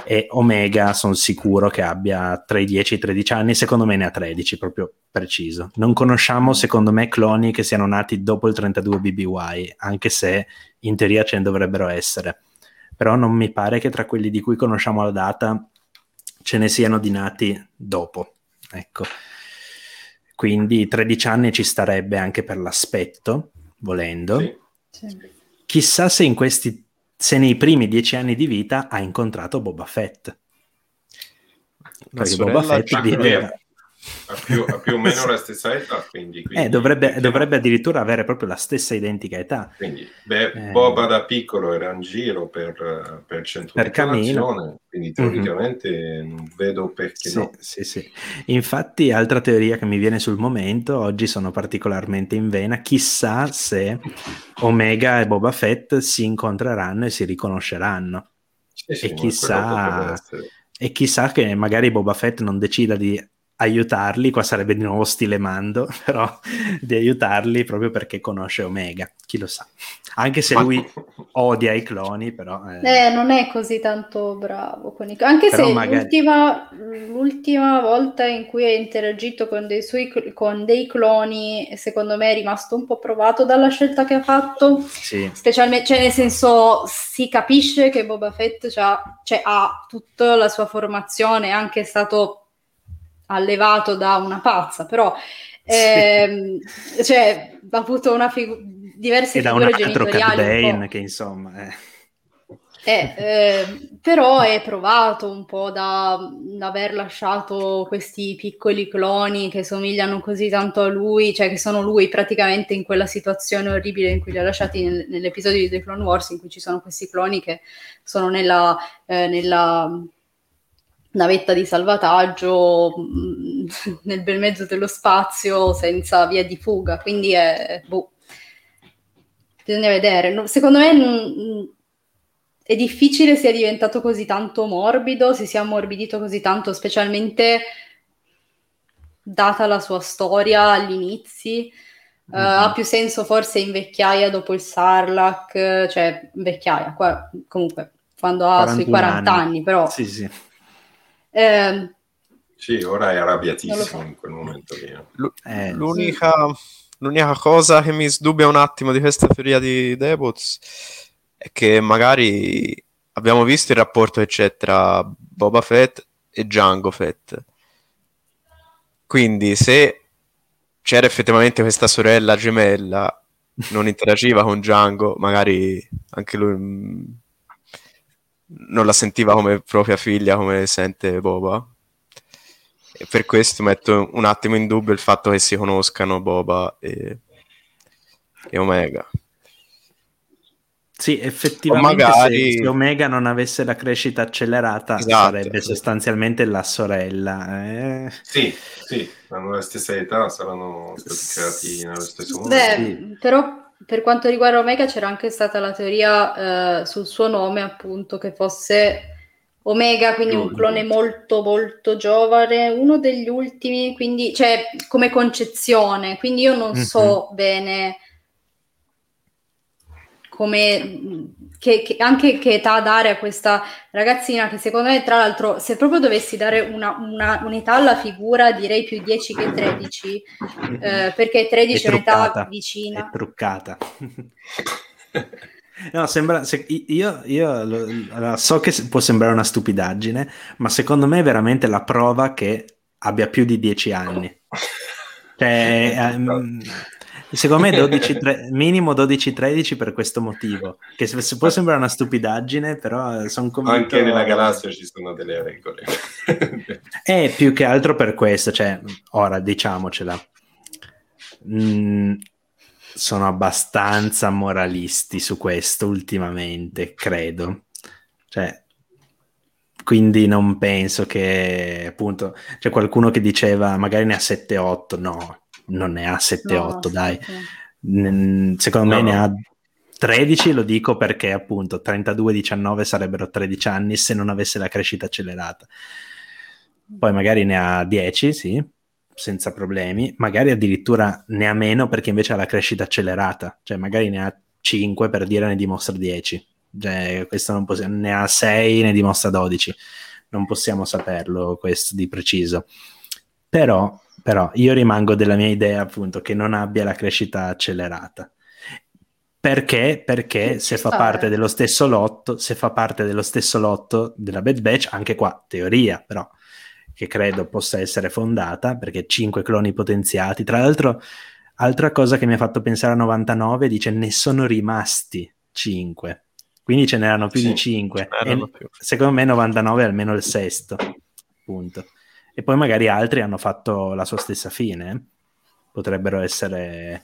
A: E Omega sono sicuro che abbia tra i 10 e i 13 anni, secondo me ne ha 13, proprio preciso. Non conosciamo, secondo me, cloni che siano nati dopo il 32 BBY, anche se in teoria ce ne dovrebbero essere. Però non mi pare che tra quelli di cui conosciamo la data ce ne siano di nati dopo. Ecco. Quindi 13 anni ci starebbe anche per l'aspetto, volendo. Sì. Sì. Chissà se in questi se nei primi dieci anni di vita ha incontrato Boba Fett.
B: Perché Boba Fett
D: viveva... Ha più, ha più, o meno la stessa età, quindi... quindi
A: eh, dovrebbe, dovrebbe, addirittura avere proprio la stessa identica età.
D: Quindi, beh, eh, Boba da piccolo era in giro per, per centro per
A: cammino.
D: quindi mhm. teoricamente mm-hmm. non vedo perché
A: sì,
D: no.
A: Sì, sì. Infatti, altra teoria che mi viene sul momento, oggi sono particolarmente in vena, chissà se Omega e Boba Fett si incontreranno e si riconosceranno. Sì, e chissà... E chissà che magari Boba Fett non decida di aiutarli, qua sarebbe di nuovo stile Mando, però di aiutarli proprio perché conosce Omega, chi lo sa. Anche se lui odia i cloni, però...
C: Eh, eh non è così tanto bravo con i cloni. Anche però se magari... l'ultima, l'ultima, volta in cui ha interagito con dei, suoi, con dei cloni, secondo me è rimasto un po' provato dalla scelta che ha fatto.
A: Sì.
C: Specialmente, cioè nel senso, si capisce che Boba Fett cioè, ha tutta la sua formazione, è anche stato allevato da una pazza, però ehm, sì. cioè, ha avuto una figu- diverse
A: e figure da un altro Cad che insomma è...
C: Eh, eh, però è provato un po' da, da, aver lasciato questi piccoli cloni che somigliano così tanto a lui, cioè che sono lui praticamente in quella situazione orribile in cui li ha lasciati nel, nell'episodio di The Clone Wars in cui ci sono questi cloni che sono nella, eh, nella navetta di salvataggio mh, mm, nel bel mezzo dello spazio senza via di fuga, quindi è boh. Bisogna vedere. secondo me mh, è difficile sia diventato così tanto morbido, si sia ammorbidito così tanto, specialmente data la sua storia agli inizi. Uh, mm-hmm. Ha più senso forse in vecchiaia dopo il Sarlacc, cioè vecchiaia, qua, comunque quando ha sui 40 anni, anni però
A: sì, sì.
D: Eh, sì, ora è arrabbiatissimo in quel momento lì.
B: L- eh, l'unica, l'unica, cosa che mi sdubbia un attimo di questa teoria di Debots è che magari abbiamo visto il rapporto che c'è tra Boba Fett e Django Fett. Quindi se c'era effettivamente questa sorella gemella, non interagiva con Django, magari anche lui mm, non la sentiva come propria figlia come sente Boba. E per questo metto un attimo in dubbio il fatto che si conoscano Boba e, e Omega.
A: Sì, effettivamente magari... se, se, Omega non avesse la crescita accelerata esatto, sarebbe sostanzialmente la sorella. Eh...
D: Sì, sì, hanno la stessa età, saranno stati creati nello stesso modo.
C: Beh, sì. però per quanto riguarda Omega c'era anche stata la teoria eh, sul suo nome, appunto, che fosse Omega, quindi un clone molto molto giovane, uno degli ultimi, quindi cioè come concezione, quindi io non mm-hmm. so bene come che, che, anche che età dare a questa ragazzina che secondo me tra l'altro se proprio dovessi dare una, una, un'età alla figura direi più 10 che 13 eh, perché 13 è, è un'età vicina.
A: È truccata. No, sembra, se, io, io lo, so che può sembrare una stupidaggine, ma secondo me è veramente la prova che abbia più di 10 anni. Cioè, um, Secondo me 12, 3, minimo 12-13 per questo motivo, che se, può sembrare una stupidaggine, però sono convinto...
D: Anche nella galassia ci sono delle regole.
A: È più che altro per questo, cioè, ora diciamocela. Mm, sono abbastanza moralisti su questo ultimamente, credo. Cioè, quindi non penso che appunto c'è qualcuno che diceva magari ne ha 7-8, no, non ne ha 7-8, no, dai. Secondo no, me no. ne ha 13, lo dico perché appunto 32-19 sarebbero 13 anni se non avesse la crescita accelerata. Poi magari ne ha 10, sì, senza problemi, magari addirittura ne ha meno perché invece ha la crescita accelerata, cioè magari ne ha 5 per dire ne dimostra 10. Cioè, questo non possiamo, ne ha 6, ne dimostra 12. Non possiamo saperlo questo di preciso. Però però io rimango della mia idea appunto che non abbia la crescita accelerata. Perché? Perché se fa parte dello stesso lotto, se fa parte dello stesso lotto della Bad Batch, anche qua teoria, però che credo possa essere fondata, perché 5 cloni potenziati. Tra l'altro, altra cosa che mi ha fatto pensare a 99 dice ne sono rimasti 5. quindi ce n'erano più sì, di 5. Più. Secondo me 99 è almeno il sesto, punto. E poi magari altri hanno fatto la sua stessa fine. Eh. Potrebbero essere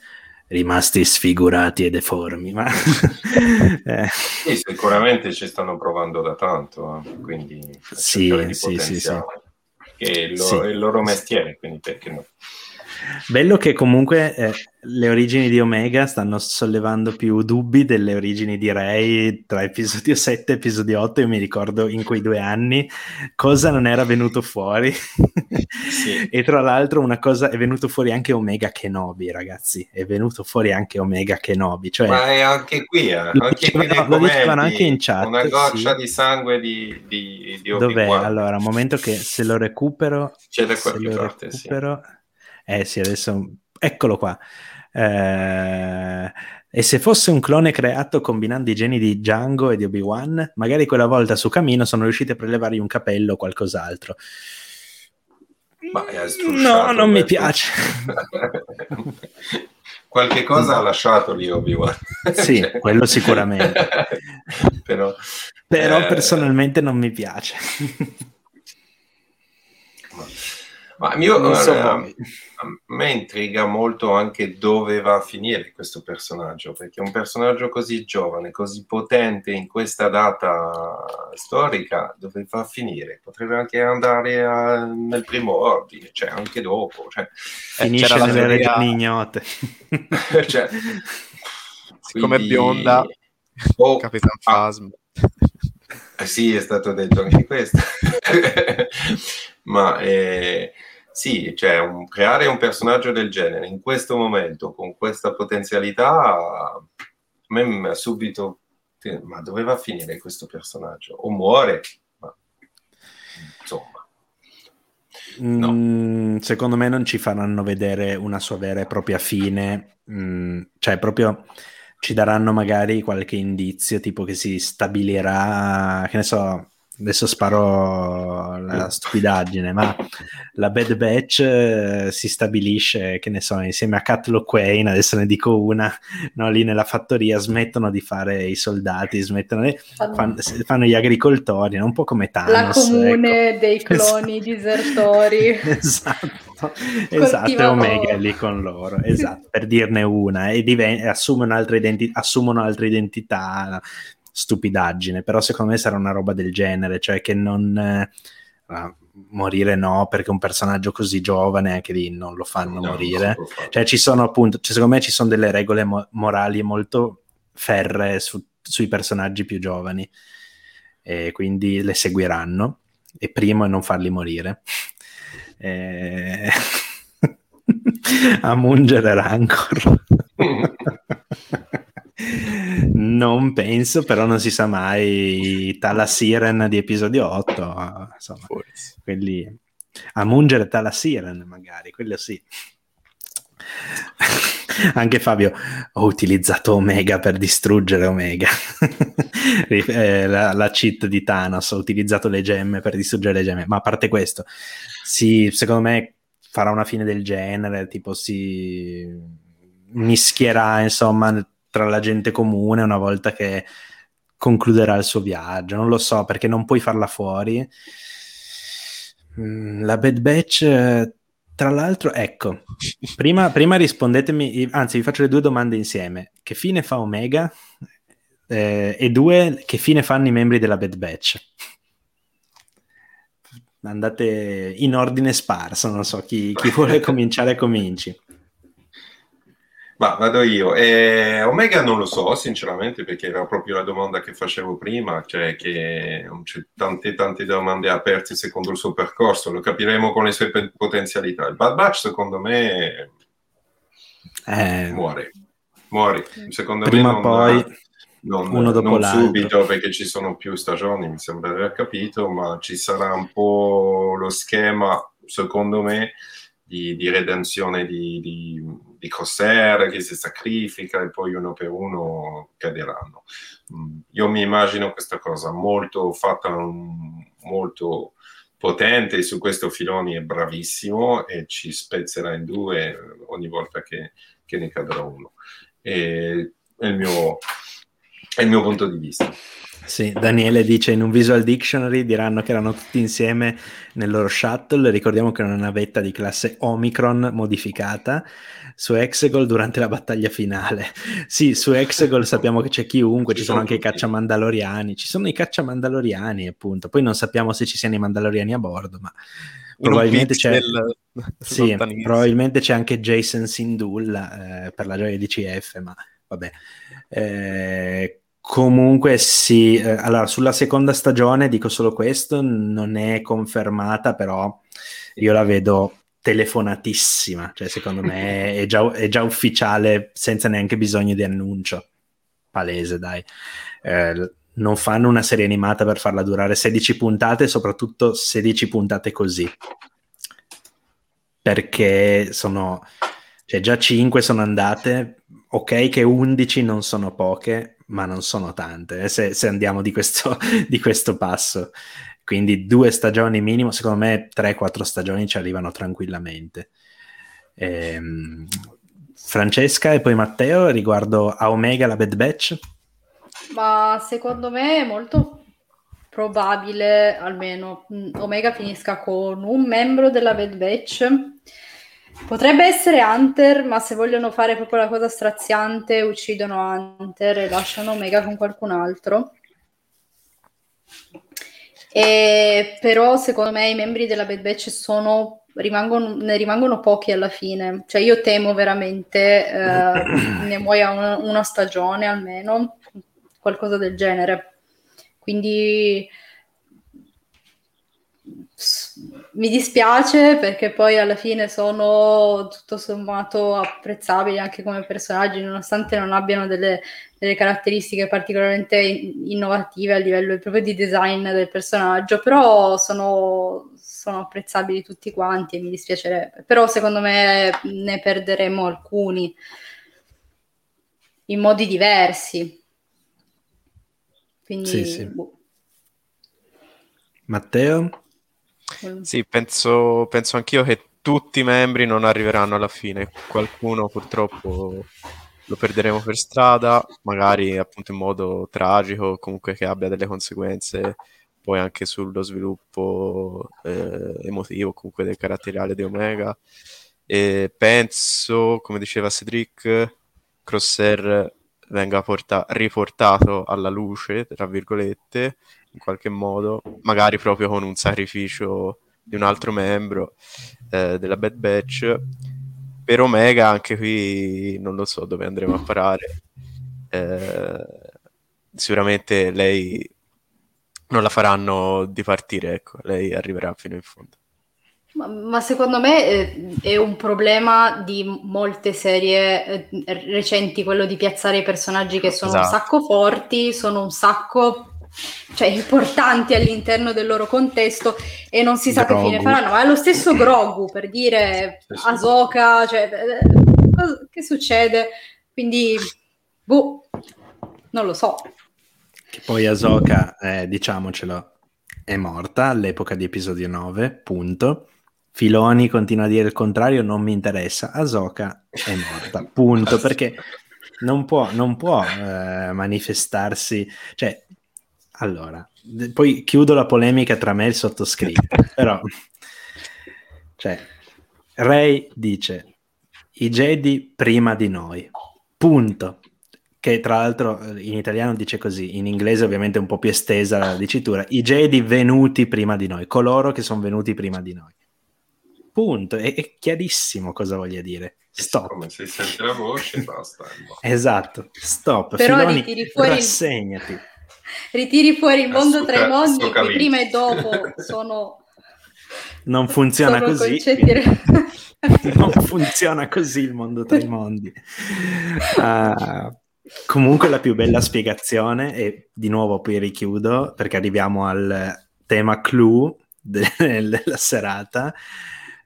A: rimasti sfigurati e deformi. Ma...
D: eh. sì, sicuramente ci stanno provando da tanto, eh. quindi
A: sì, sì, sì, sì.
D: Che è il loro, sì. è il loro mestiere, quindi perché no?
A: Bello che comunque eh, le origini di Omega stanno sollevando più dubbi delle origini di Rey tra episodio 7 e episodio 8. Io mi ricordo in quei due anni cosa non era venuto fuori. Sì. e tra l'altro una cosa è venuto fuori anche Omega Kenobi, ragazzi. È venuto fuori anche Omega Kenobi. Cioè,
D: Ma è anche qui, eh. anche qui
A: lo dicevano anche in chat.
D: Una goccia sì. di sangue di, di, di
A: Dov'è? Allora, un momento che se lo recupero...
D: C'è da qualche parte, recupero,
A: sì eh sì, adesso... Eccolo qua. Eh... E se fosse un clone creato combinando i geni di Django e di Obi-Wan, magari quella volta su Camino sono riusciti a prelevargli un capello o qualcos'altro. no, non mi piace.
D: Qualche cosa ha lasciato lì Obi-Wan.
A: sì, quello sicuramente. Però, Però eh... personalmente non mi piace.
D: Ma io, non so, eh, a me intriga molto anche dove va a finire questo personaggio, perché un personaggio così giovane, così potente in questa data storica, dove va a finire? Potrebbe anche andare a, nel primo ordine, cioè anche dopo. Cioè,
A: eh, Finisce nelle teoria... regioni ignote.
B: cioè, Siccome quindi... è bionda, oh, Capitan Phasm.
D: Ah, sì, è stato detto anche questo. Ma... Eh, sì, cioè un, creare un personaggio del genere in questo momento, con questa potenzialità, a me subito... Ma dove va a finire questo personaggio? O muore? Ma, insomma.
A: No. Mm, secondo me non ci faranno vedere una sua vera e propria fine, mm, cioè proprio ci daranno magari qualche indizio, tipo che si stabilirà, che ne so, adesso sparo la stupidaggine, ma la Bad Batch eh, si stabilisce, che ne so, insieme a Catlo Quain, adesso ne dico una, no, lì nella fattoria smettono di fare i soldati, smettono di, fanno, fanno, gli agricoltori, un po' come Thanos.
C: La comune ecco. dei cloni esatto. disertori.
A: esatto, esatto, e Omega è lì con loro, esatto, per dirne una, e, diven- assumono, altre identi- assumono altre identità, stupidaggine, però secondo me sarà una roba del genere, cioè che non... Eh, morire no, perché un personaggio così giovane anche lì non lo fanno no, morire. Cioè ci sono appunto, cioè, secondo me ci sono delle regole mo- morali molto ferre su- sui personaggi più giovani e quindi le seguiranno. E primo è non farli morire. E... a mungere Rancor. Non penso, però non si sa mai. Tala Siren di episodio 8, insomma, Forse. quelli a mungere Tala Siren, magari, quello sì. Anche Fabio, ho utilizzato Omega per distruggere Omega. Eh, la, la, cheat di Thanos, ho utilizzato le gemme per distruggere le gemme. Ma a parte questo, sì, secondo me farà una fine del genere, tipo si mischierà, insomma, tra la gente comune una volta che concluderà il suo viaggio. Non lo so perché non puoi farla fuori. Mm, la Bad Batch, tra l'altro, ecco, prima, prima rispondetemi, anzi vi faccio le due domande insieme. Che fine fa Omega? Eh, e due, che fine fanno i membri della Bad Batch? Andate in ordine sparso, non so, chi, chi vuole cominciare cominci.
D: Ma vado io. Eh, Omega non lo so, sinceramente, perché era proprio la domanda che facevo prima, cioè che c'è tante, tante domande aperte secondo il suo percorso, lo capiremo con le sue potenzialità. Il Bad Batch, secondo me, eh, muore. Muore. Secondo
A: prima
D: me
A: non, poi
D: non, uno dopo non l'altro. subito, perché ci sono più stagioni, mi sembra di aver capito, ma ci sarà un po' lo schema, secondo me, di, di redenzione di, di, di Corsair che si sacrifica e poi uno per uno caderanno. Mm, io mi immagino questa cosa molto fatta, molto potente, su questo Filoni è bravissimo e ci spezzerà in due ogni volta che, che ne cadrà uno. E il mio È il mio punto di vista.
A: Sì, Daniele dice in un visual dictionary diranno che erano tutti insieme nel loro shuttle, ricordiamo che era una navetta di classe Omicron modificata su Exegol durante la battaglia finale. Sì, su Exegol sappiamo che c'è chiunque, ci, ci sono, sono anche i cacciamandaloriani, ci sono i cacciamandaloriani appunto, poi non sappiamo se ci siano i mandaloriani a bordo, ma probabilmente c'è, del... sì, probabilmente c'è anche Jason Sindulla eh, per la gioia di CF, ma vabbè. Eh, comunque sì, eh, allora sulla seconda stagione dico solo questo, non è confermata, però io la vedo telefonatissima, cioè secondo me è già, è già ufficiale senza neanche bisogno di annuncio. Palese, dai. Eh, non fanno una serie animata per farla durare 16 puntate, soprattutto 16 puntate così. Perché sono, cioè già 5 sono andate, ok che 11 non sono poche, ma non sono tante, eh, se, se, andiamo di questo, di questo passo. Quindi due stagioni minimo, secondo me 3-4 stagioni ci arrivano tranquillamente. Ehm, Francesca e poi Matteo riguardo a Omega la Bad Batch.
C: Ma secondo me è molto probabile, almeno mm, Omega finisca con un membro della Bad Batch. Potrebbe essere Hunter, ma se vogliono fare proprio la cosa straziante, uccidono Hunter e lasciano Omega con qualcun altro. E, però secondo me i membri della Bad Batch sono, rimangono, ne rimangono pochi alla fine. Cioè io temo veramente eh, ne muoia una, una stagione almeno qualcosa del genere. Quindi mi dispiace perché poi alla fine sono tutto sommato apprezzabili anche come personaggi, nonostante non abbiano delle, delle caratteristiche particolarmente innovative a livello proprio di design del personaggio, però sono, sono apprezzabili tutti quanti e mi dispiacerebbe. Però secondo me ne perderemo alcuni in modi diversi. Quindi, sì, sì. Boh.
A: Matteo?
B: Sì, penso, penso anch'io che tutti i membri non arriveranno alla fine. Qualcuno purtroppo lo perderemo per strada, magari appunto in modo tragico, comunque che abbia delle conseguenze poi anche sullo sviluppo eh, emotivo, comunque del caratteriale di Omega. E penso, come diceva Cedric, Crosser venga porta- riportato alla luce, tra virgolette, in qualche modo, magari proprio con un sacrificio di un altro membro eh, della Bad Batch. Per Omega anche qui non lo so dove andremo a parare. Eh, sicuramente lei non la faranno dipartire, ecco, lei arriverà fino in fondo.
C: Ma, ma, secondo me eh, è un problema di molte serie eh, recenti quello di piazzare i personaggi che sono esatto. un sacco forti, sono un sacco cioè, importanti all'interno del loro contesto e non si sa Grogu. che fine faranno. Ma è lo stesso Grogu per dire Asoka, cioè, eh, che succede? Quindi, boh, non lo so.
A: Che poi Asoka, eh, diciamocelo, è morta all'epoca di episodio 9, punto Filoni continua a dire il contrario, non mi interessa. Asoka è morta, punto, perché non può, non può eh, manifestarsi, cioè, allora, poi chiudo la polemica tra me e il sottoscritto, però, cioè, Ray dice, i Jedi prima di noi, punto, che tra l'altro in italiano dice così, in inglese ovviamente è un po' più estesa la dicitura, i Jedi venuti prima di noi, coloro che sono venuti prima di noi. Punto, è, è chiarissimo cosa voglia dire. Stop.
D: Come se senti la voce, basta.
A: esatto, stop.
C: Però Filoni, ritiri fuori
A: rassegnati.
C: Il... Ritiri fuori il mondo tra i mondi e prima e dopo sono...
A: Non funziona sono così. Non funziona così il mondo tra i mondi. Uh, comunque la più bella spiegazione, e di nuovo poi richiudo perché arriviamo al tema clou della serata,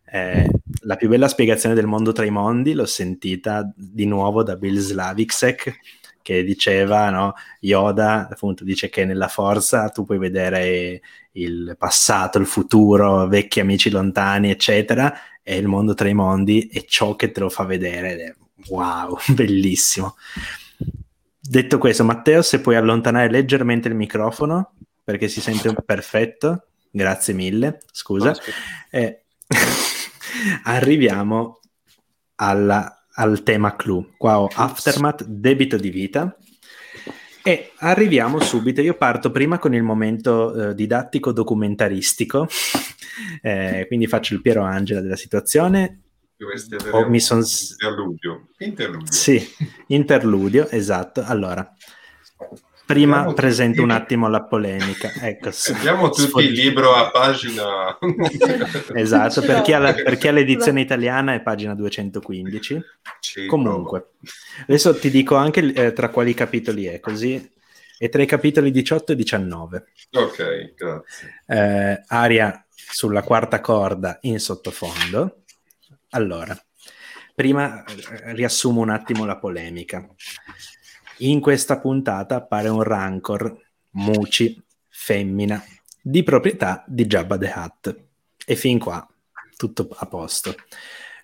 A: eh, la più bella spiegazione del mondo tra i mondi l'ho sentita di nuovo da Bill Slavicsek che diceva, no, Yoda appunto dice che nella forza tu puoi vedere il passato, il futuro, vecchi amici lontani, eccetera, e il mondo tra i mondi è ciò che te lo fa vedere è wow, bellissimo. Detto questo, Matteo, se puoi allontanare leggermente il microfono perché si sente perfetto, grazie mille. Scusa. Eh, arriviamo alla, al tema clou. Qua ho Aftermath, debito di vita. E arriviamo subito, io parto prima con il momento eh, didattico documentaristico, eh, quindi faccio il Piero Angela della situazione.
D: Oh, mi son... interludio.
A: interludio. Sì, interludio, esatto. Allora, prima Abbiamo presento tutti... un attimo la polemica. Ecco,
D: Abbiamo tutti sfog... il libro a pagina...
A: esatto, per chi, la, per chi, ha l'edizione italiana è pagina 215. Sì, Comunque, adesso ti dico anche eh, tra quali capitoli è, così è tra i capitoli 18 e 19.
D: Ok, grazie.
A: Eh, aria sulla quarta corda in sottofondo allora, prima eh, riassumo un attimo la polemica. In questa puntata appare un Rancor, Muci, femmina, di proprietà di Jabba the Hutt. E fin qua tutto a posto.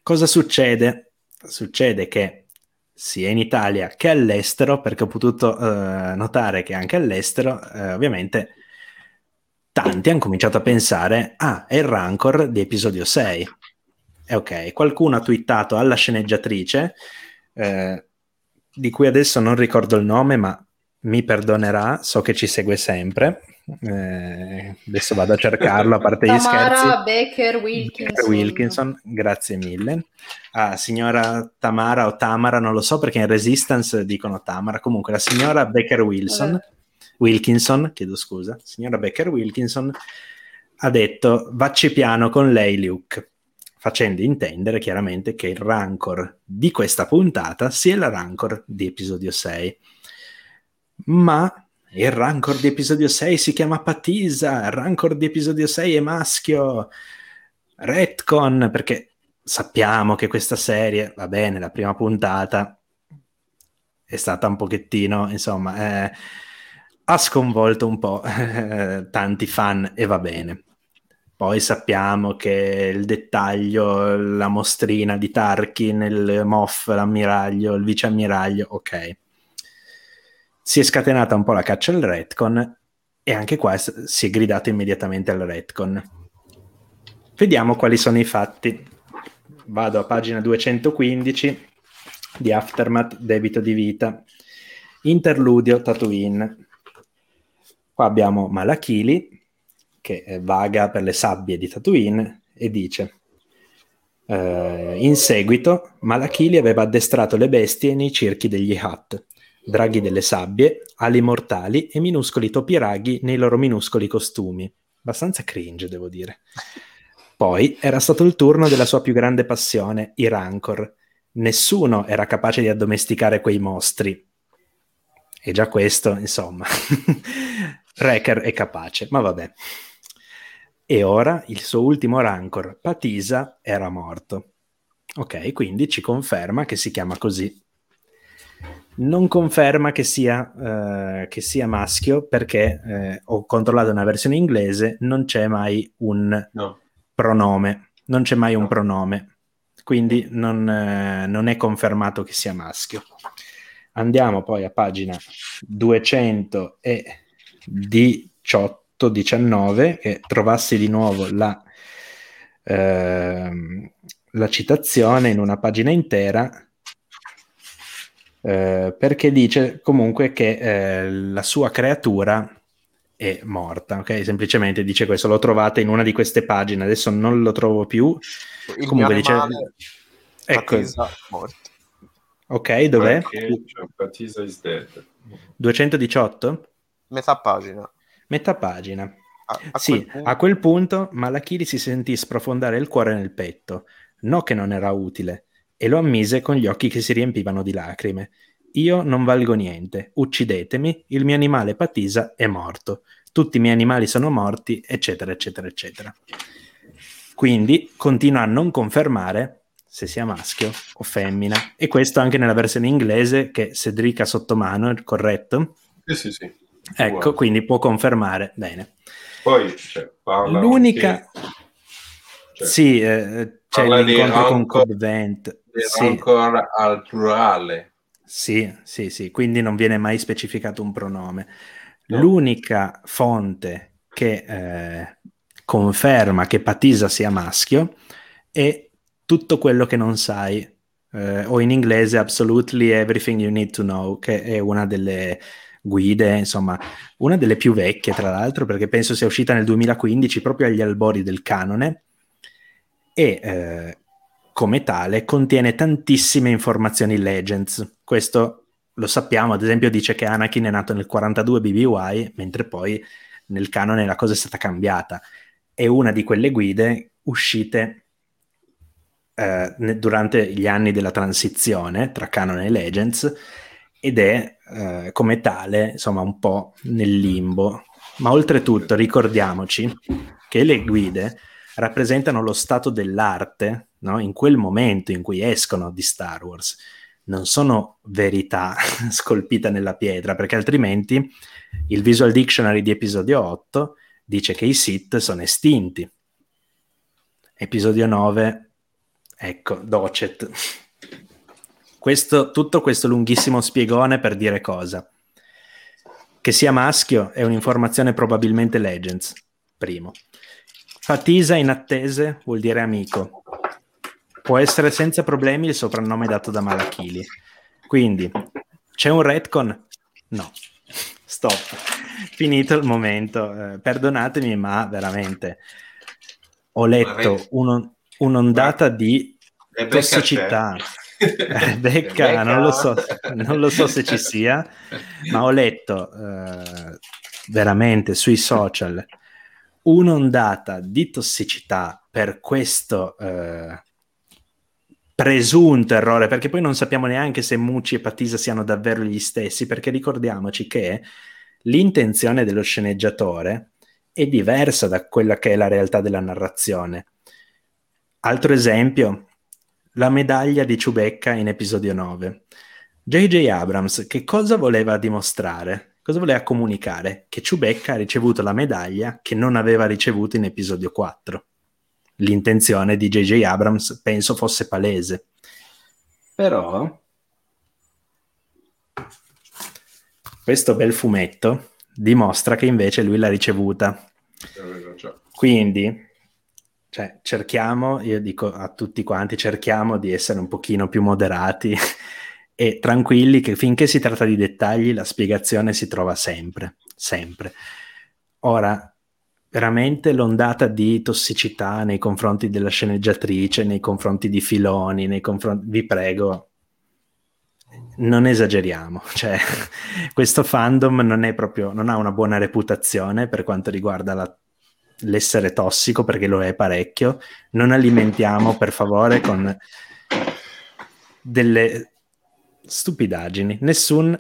A: Cosa succede? Succede che sia in Italia che all'estero, perché ho potuto uh, notare che anche all'estero, uh, ovviamente, tanti hanno cominciato a pensare, ah, è il Rancor di episodio 6 eh, ok, qualcuno ha twittato alla sceneggiatrice, eh, di cui adesso non ricordo il nome, ma mi perdonerà, so che ci segue sempre. Eh, adesso vado a cercarlo, a parte gli scherzi.
C: Tamara Baker Wilkinson.
A: Wilkinson. grazie mille. Ah, signora Tamara o Tamara, non lo so perché in Resistance dicono Tamara. Comunque, la signora Baker Wilson, Vabbè. Wilkinson, chiedo scusa, signora Baker Wilkinson ha detto vacci piano con lei, Luke facendo intendere chiaramente che il rancor di questa puntata sia il rancor di episodio 6. Ma il rancor di episodio 6 si chiama Patisa, il rancor di episodio 6 è maschio, retcon, perché sappiamo che questa serie, va bene, la prima puntata è stata un pochettino, insomma, eh, ha sconvolto un po' tanti fan e va bene. Poi sappiamo che il dettaglio, la mostrina di Tarkin, il Moff, l'ammiraglio, il viceammiraglio, ok. Si è scatenata un po' la caccia al retcon e anche qua si è gridato immediatamente al retcon. Vediamo quali sono i fatti. Vado a pagina 215 di Aftermath, debito di vita. Interludio Tatooine. Qua abbiamo Malachili, che vaga per le sabbie di Tatooine e dice eh, in seguito Malachili aveva addestrato le bestie nei circhi degli Hutt, draghi delle sabbie, ali mortali e minuscoli topi raghi nei loro minuscoli costumi. Abbastanza cringe, devo dire. Poi era stato il turno della sua più grande passione, i Rancor. Nessuno era capace di addomesticare quei mostri. E già questo, insomma, Wrecker è capace, ma vabbè e ora il suo ultimo rancor, Patisa, era morto. Ok, quindi ci conferma che si chiama così. Non conferma che sia, uh, che sia maschio perché eh, ho controllato una versione inglese, non c'è mai un no. pronome, non c'è mai no. un pronome, quindi non, eh, non è confermato che sia maschio. Andiamo poi a pagina 218 19 che trovassi di nuovo la, eh, la citazione in una pagina intera eh, perché dice comunque che eh, la sua creatura è morta, ok? Semplicemente dice questo, lo trovate in una di queste pagine, adesso non lo trovo più.
B: Il comunque dice... Ecco.
A: morto. Ok, dov'è? 218?
B: Metà pagina.
A: Metà pagina. A, a sì, quel a quel punto Malachiri si sentì sprofondare il cuore nel petto. No che non era utile, e lo ammise con gli occhi che si riempivano di lacrime. Io non valgo niente, uccidetemi, il mio animale Patisa è morto, tutti i miei animali sono morti, eccetera, eccetera, eccetera. Quindi continua a non confermare se sia maschio o femmina, e questo anche nella versione inglese che Cedric ha sotto mano, corretto?
D: Sì, sì, sì.
A: Ecco, Buono. quindi può confermare. Bene.
D: Poi cioè,
A: L'unica... Anche, cioè, sì, eh, c'è l'incontro con Cobb Vent.
D: Sì. Ancora al plurale.
A: Sì, sì, sì, quindi non viene mai specificato un pronome. No. L'unica fonte che eh, conferma che Patisa sia maschio è tutto quello che non sai, eh, o in inglese Absolutely Everything You Need to Know, che è una delle guide, insomma, una delle più vecchie tra l'altro, perché penso sia uscita nel 2015, proprio agli albori del canone, e eh, come tale contiene tantissime informazioni Legends. Questo lo sappiamo, ad esempio dice che Anakin è nato nel 42 BBY, mentre poi nel canone la cosa è stata cambiata. È una di quelle guide uscite eh, durante gli anni della transizione tra canone e Legends ed è eh, come tale, insomma, un po' nel limbo. Ma oltretutto ricordiamoci che le guide rappresentano lo stato dell'arte no? in quel momento in cui escono di Star Wars. Non sono verità scolpite nella pietra, perché altrimenti il Visual Dictionary di episodio 8 dice che i Sith sono estinti. Episodio 9, ecco, Docet. Questo, tutto questo lunghissimo spiegone per dire cosa? Che sia maschio è un'informazione probabilmente Legends, primo. Fatisa in attese vuol dire amico. Può essere senza problemi il soprannome dato da Malachili. Quindi, c'è un retcon? No. Stop. Finito il momento. Eh, perdonatemi, ma veramente ho letto un, un'ondata di tossicità. Rebecca, non lo, so, non lo so se ci sia, ma ho letto eh, veramente sui social un'ondata di tossicità per questo eh, presunto errore, perché poi non sappiamo neanche se Mucci e Patisa siano davvero gli stessi, perché ricordiamoci che l'intenzione dello sceneggiatore è diversa da quella che è la realtà della narrazione. Altro esempio, la medaglia di Ciubecca in episodio 9. J.J. Abrams che cosa voleva dimostrare? cosa voleva comunicare? Che Ciubecca ha ricevuto la medaglia che non aveva ricevuto in episodio 4. L'intenzione di J.J. Abrams penso fosse palese. Però questo bel fumetto dimostra che invece lui l'ha ricevuta. Quindi cioè, cerchiamo, io dico a tutti quanti, cerchiamo di essere un pochino più moderati e tranquilli che finché si tratta di dettagli la spiegazione si trova sempre, sempre. Ora, veramente l'ondata di tossicità nei confronti della sceneggiatrice, nei confronti di Filoni, nei confronti... vi prego, non esageriamo, cioè questo fandom non è proprio, non ha una buona reputazione per quanto riguarda la, l'essere tossico, perché lo è parecchio, non alimentiamo per favore con delle stupidaggini, nessun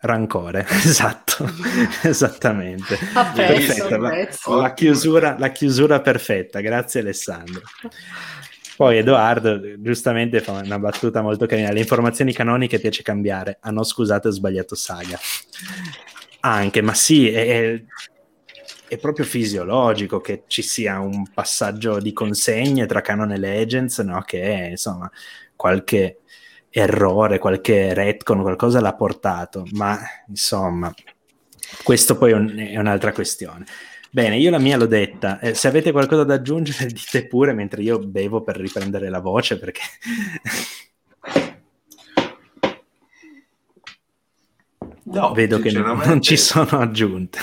A: rancore, esatto, esattamente.
C: Perfetta,
A: la, la, chiusura, la chiusura perfetta, grazie Alessandro. Poi Edoardo giustamente fa una battuta molto carina, le informazioni canoniche piace cambiare, ah no scusate ho sbagliato saga. Anche, ma sì, è, è proprio fisiologico che ci sia un passaggio di consegne tra canon e legends, no? che è, insomma qualche errore, qualche retcon, qualcosa l'ha portato, ma insomma, questo poi è, un, è un'altra questione. Bene, io la mia l'ho detta. Eh, se avete qualcosa da aggiungere, dite pure mentre io bevo per riprendere la voce perché. no, vedo che non ci sono aggiunte.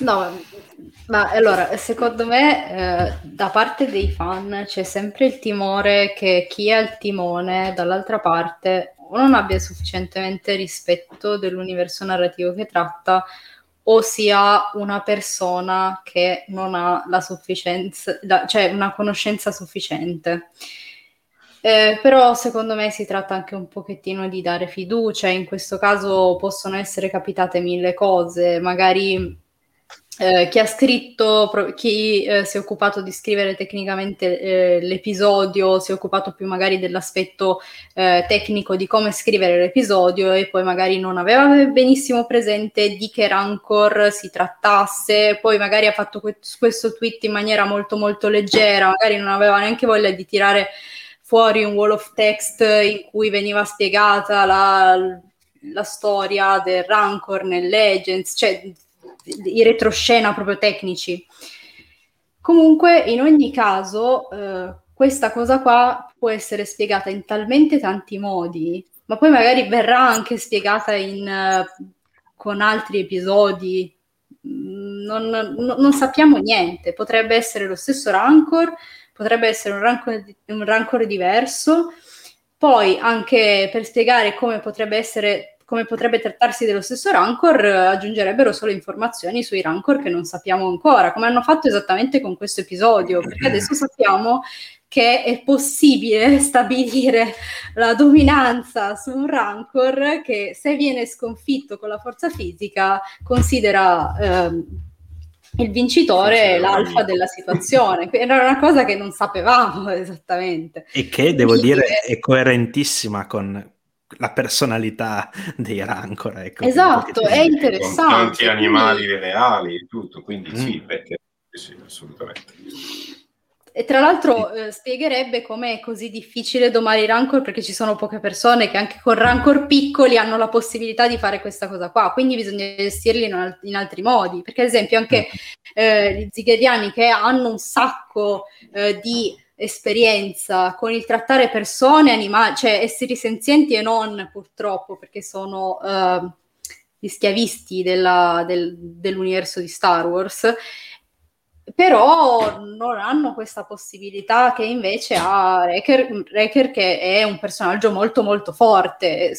C: no, ma allora, secondo me, eh, da parte dei fan c'è sempre il timore che chi ha il timone dall'altra parte o non abbia sufficientemente rispetto dell'universo narrativo che tratta o sia una persona che non ha la sufficienza, la, cioè una conoscenza sufficiente. Eh, però secondo me si tratta anche un pochettino di dare fiducia, in questo caso possono essere capitate mille cose, magari eh, chi ha scritto, chi eh, si è occupato di scrivere tecnicamente eh, l'episodio, si è occupato più magari dell'aspetto eh, tecnico di come scrivere l'episodio e poi magari non aveva benissimo presente di che rancor si trattasse, poi magari ha fatto que- questo tweet in maniera molto molto leggera, magari non aveva neanche voglia di tirare fuori un wall of text in cui veniva spiegata la la storia del Rancor nel Legends, cioè i retroscena proprio tecnici. Comunque, in ogni caso, eh, questa cosa qua può essere spiegata in talmente tanti modi, ma poi magari verrà anche spiegata in, uh, con altri episodi. Mm, non, non, non, sappiamo niente. Potrebbe essere lo stesso Rancor, potrebbe essere un Rancor, un rancor diverso. Poi, anche per spiegare come potrebbe essere come potrebbe trattarsi dello stesso Rancor, aggiungerebbero solo informazioni sui Rancor che non sappiamo ancora, come hanno fatto esattamente con questo episodio, perché adesso sappiamo che è possibile stabilire la dominanza su un Rancor che se viene sconfitto con la forza fisica considera eh, il vincitore l'alfa della situazione. Era una cosa che non sapevamo esattamente.
A: E che devo Quindi, dire è coerentissima con la personalità dei Rancor. Ecco,
C: esatto, è interessante. Con
D: tanti animali reali e tutto, quindi mm. sì, perché sì, assolutamente.
C: E tra l'altro eh, spiegherebbe come è così difficile domare i rancor perché ci sono poche persone che anche con rancor piccoli hanno la possibilità di fare questa cosa qua, quindi bisogna gestirli in, al- in altri modi, perché ad esempio anche eh, gli zigheriani che hanno un sacco eh, di esperienza con il trattare persone, animali, cioè esseri senzienti e non purtroppo perché sono eh, gli schiavisti della, del, dell'universo di Star Wars però non hanno questa possibilità che invece ha Reker, Reker che è un personaggio molto molto forte,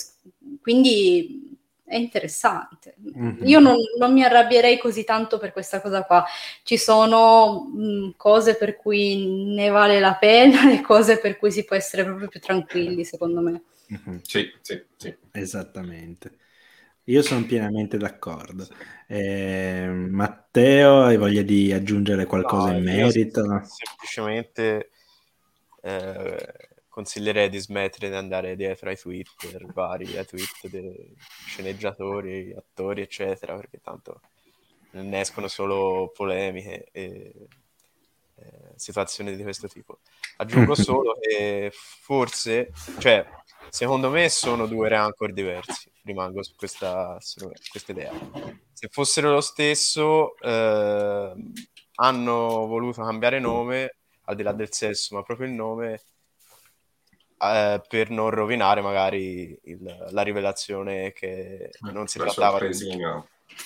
C: quindi è interessante. Mm-hmm. Io non, non, mi arrabbierei così tanto per questa cosa qua. Ci sono mh, mm, cose per cui ne vale la pena e cose per cui si può essere proprio più tranquilli, secondo me.
D: Mm-hmm. Sì, sì, sì.
A: Esattamente. Io sono pienamente d'accordo. Eh, Matteo, hai voglia di aggiungere qualcosa no, in merito?
B: Semplicemente eh, consiglierei di smettere di andare dietro ai Twitter vari, ai tweet dei sceneggiatori, attori, eccetera, perché tanto ne escono solo polemiche e eh, situazioni di questo tipo. Aggiungo solo che forse, cioè, secondo me sono due rancor diversi rimango su questa, su questa idea. Se fossero lo stesso, eh, hanno voluto cambiare nome, al di là del sesso, ma proprio il nome, eh, per non rovinare magari il, la rivelazione che non si la trattava di,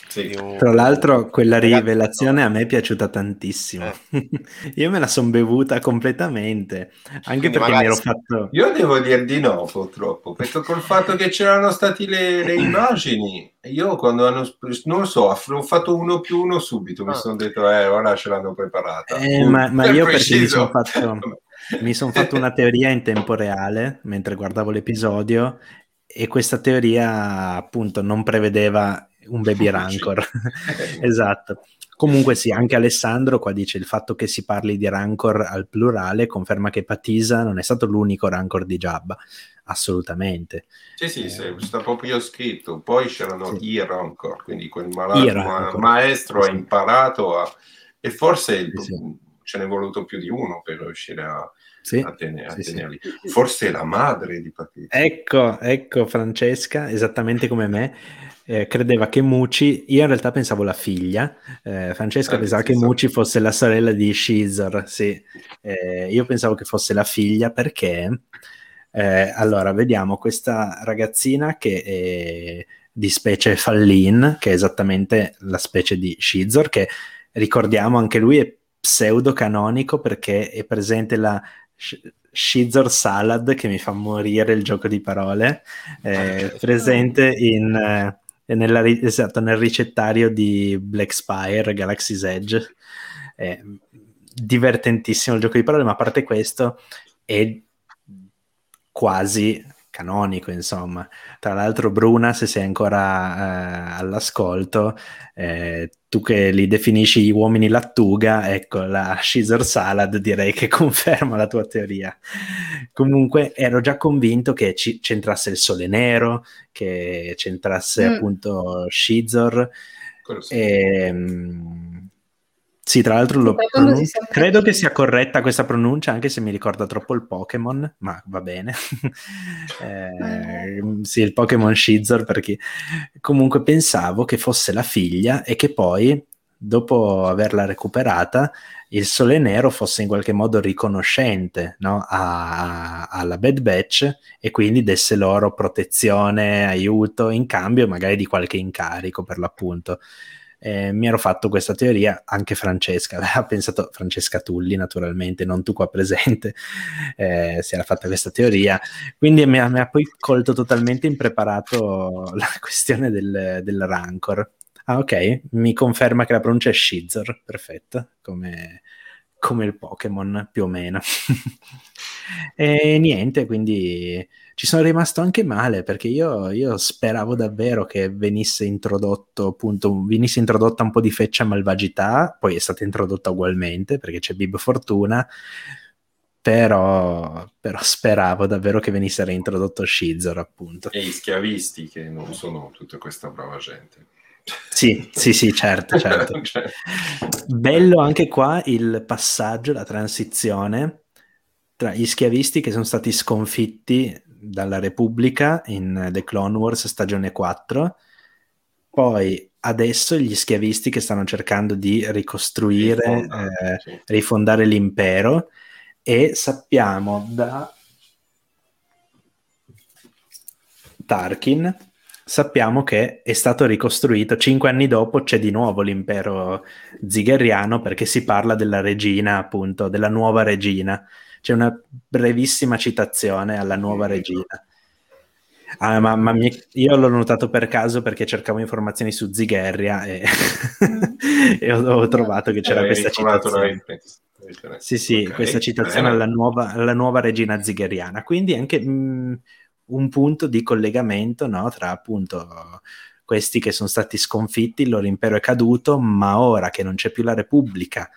A: sì. Un... Tra l'altro, quella rivelazione a me è piaciuta tantissimo. Eh. Io me la sono bevuta completamente, anche Quindi perché mi ero fatto.
D: Io devo dire di no, purtroppo, perché col fatto che c'erano state le, le immagini, io quando hanno. Non lo so, ho fatto uno più uno subito, mi ah. sono detto, eh, ora ce l'hanno preparata.
A: Eh, ma, ma io perché mi sono fatto. mi sono fatto una teoria in tempo reale mentre guardavo l'episodio e questa teoria appunto non prevedeva un baby rancor. esatto. Comunque sì, anche Alessandro qua dice il fatto che si parli di rancor al plurale conferma che Patisa non è stato l'unico rancor di Jabba, assolutamente.
D: Sì, sì, eh, sta proprio scritto. Poi c'erano sì. i rancor, quindi quel malato ma- maestro sì. ha imparato a... e forse il... sì. ce n'è voluto più di uno per riuscire a, sì, a, ten- a sì, tenerli. Sì. Forse la madre di Patrizia.
A: Ecco, ecco Francesca, esattamente come me eh, credeva che Muci, io in realtà pensavo la figlia, eh, Francesca ah, pensava che so. Muci fosse la sorella di Shizor, sì, eh, io pensavo che fosse la figlia perché, eh, allora, vediamo questa ragazzina che è di specie Fallin, che è esattamente la specie di Shizor, che ricordiamo anche lui è pseudo canonico perché è presente la Shizor Salad che mi fa morire il gioco di parole, eh, presente in, eh, nella, esatto, nel ricettario di Black Spire, Galaxy's Edge. È divertentissimo il gioco di parole, ma a parte questo è quasi canonico, insomma. Tra l'altro, Bruna, se sei ancora eh, all'ascolto, eh, tu che li definisci gli uomini lattuga, ecco, la Caesar Salad direi che conferma la tua teoria. Comunque, ero già convinto che ci, c'entrasse il Sole Nero, che c'entrasse mm. appunto Shizor. E, ehm, Sì, tra l'altro lo pronun- credo che sia corretta questa pronuncia, anche se mi ricorda troppo il Pokémon, ma va bene. eh, sì, il Pokémon Shizor, perché comunque pensavo che fosse la figlia e che poi, dopo averla recuperata, il Sole Nero fosse in qualche modo riconoscente no? a, alla Bad Batch e quindi desse loro protezione, aiuto, in cambio magari di qualche incarico per l'appunto eh, mi ero fatto questa teoria, anche Francesca aveva pensato, Francesca Tulli naturalmente, non tu qua presente, eh, si era fatta questa teoria, quindi mi ha, mi ha, poi colto totalmente impreparato la questione del, del Rancor. Ah ok, mi conferma che la pronuncia è Shizor, perfetto, come, come il Pokémon più o meno. e niente, quindi ci sono rimasto anche male perché io, io, speravo davvero che venisse introdotto appunto venisse introdotta un po' di feccia malvagità poi è stata introdotta ugualmente perché c'è Bib Fortuna però, però speravo davvero che venisse reintrodotto Shizor appunto
D: e gli schiavisti che non sono tutta questa brava gente
A: sì, sì, sì, certo, certo. Cioè. Bello anche qua il passaggio, la transizione tra gli schiavisti che sono stati sconfitti dalla Repubblica in The Clone Wars stagione 4, poi adesso gli schiavisti che stanno cercando di ricostruire, rifondare, eh, sì. rifondare l'impero e sappiamo da Tarkin sappiamo che è stato ricostruito cinque anni dopo c'è di nuovo l'impero ziggeriano perché si parla della regina appunto della nuova regina c'è una brevissima citazione alla nuova regina. Ah, ma, ma mi, io l'ho notato per caso perché cercavo informazioni su Zigherria e, e ho, ho, trovato che c'era questa citazione. Sì, sì, okay. questa citazione alla nuova, alla nuova, regina zigheriana. Quindi anche mh, mm, un punto di collegamento no, tra appunto questi che sono stati sconfitti, il loro impero è caduto, ma ora che non c'è più la Repubblica,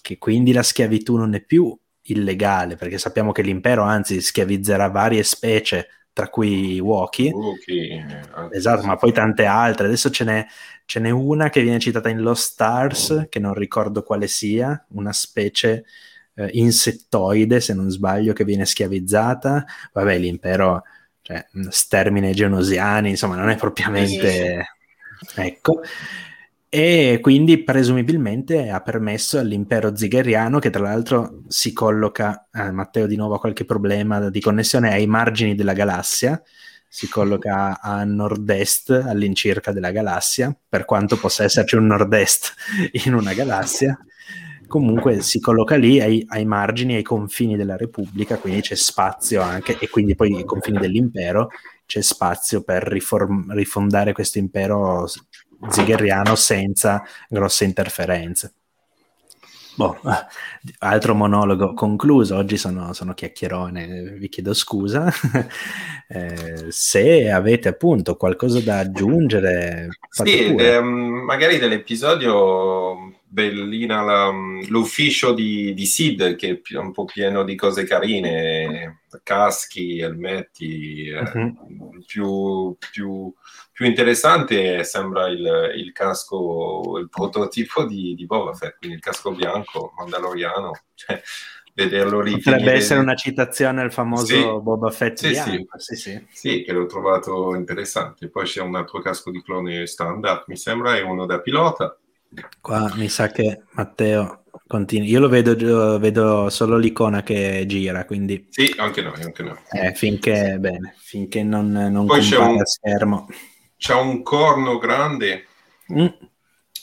A: che quindi la schiavitù non è più illegale, perché sappiamo che l'impero anzi schiavizzerà varie specie, tra cui Woki.
D: Okay.
A: Esatto, ma poi tante altre. Adesso ce n'è, ce n'è, una che viene citata in Lost Stars, che non ricordo quale sia, una specie eh, insettoide, se non sbaglio, che viene schiavizzata. Vabbè, l'impero, cioè, stermine genosiani, insomma, non è propriamente... Ecco. E quindi presumibilmente ha permesso all'impero ziggeriano, che tra l'altro si colloca, eh, Matteo di nuovo ha qualche problema di connessione, ai margini della galassia, si colloca a nord-est all'incirca della galassia, per quanto possa esserci un nord-est in una galassia, comunque si colloca lì ai, ai, margini, ai confini della Repubblica, quindi c'è spazio anche, e quindi poi ai confini dell'impero, c'è spazio per riform- rifondare questo impero ziggeriano senza grosse interferenze. Boh, altro monologo concluso, oggi sono, sono chiacchierone, vi chiedo scusa. eh, se avete appunto qualcosa da aggiungere,
D: sì, ehm, magari dell'episodio bellina la, l'ufficio di, di Sid che è un po' pieno di cose carine, caschi, elmetti, uh-huh. più, più più interessante sembra il, il casco, il prototipo di, di, Boba Fett, quindi il casco bianco mandaloriano. Cioè, vederlo
A: rifinire... Potrebbe essere una citazione al famoso sì, Boba Fett
D: sì, bianco. Sì. Sì, sì. che l'ho trovato interessante. Poi c'è un altro casco di clone standard, mi sembra, e uno da pilota.
A: Qua mi sa che Matteo continui. Io lo vedo, vedo solo l'icona che gira, quindi...
D: Sì, anche noi, anche noi.
A: Eh, finché, bene, finché non, non compare un... schermo
D: c'ha un corno grande mm.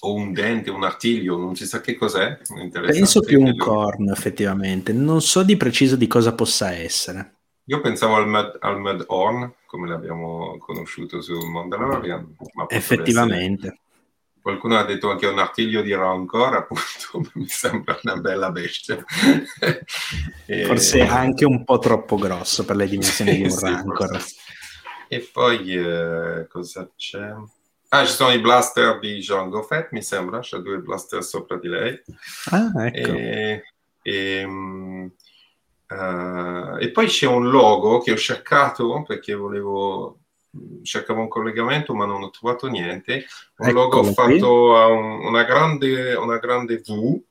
D: o un dente, un artiglio, non si sa che cos'è.
A: Penso più un corno, effettivamente. Non so di preciso di cosa possa essere.
D: Io pensavo al Mad, al Mad Horn, come l'abbiamo conosciuto sul Mandalorian.
A: Effettivamente.
D: Qualcuno ha detto anche un artiglio di Rancor, appunto, mi sembra una bella bestia.
A: e... Forse anche un po' troppo grosso per le dimensioni di un sì, Rancor.
D: E poi eh, cosa c'è? Ah, ci sono i blaster di Jean Goffet, mi sembra, c'è due blaster sopra di lei.
A: Ah, ecco.
D: E, e, uh, e poi c'è un logo che ho cercato perché volevo cercavo un collegamento ma non ho trovato niente. Un Eccolo logo fatto a un, una, grande, una grande V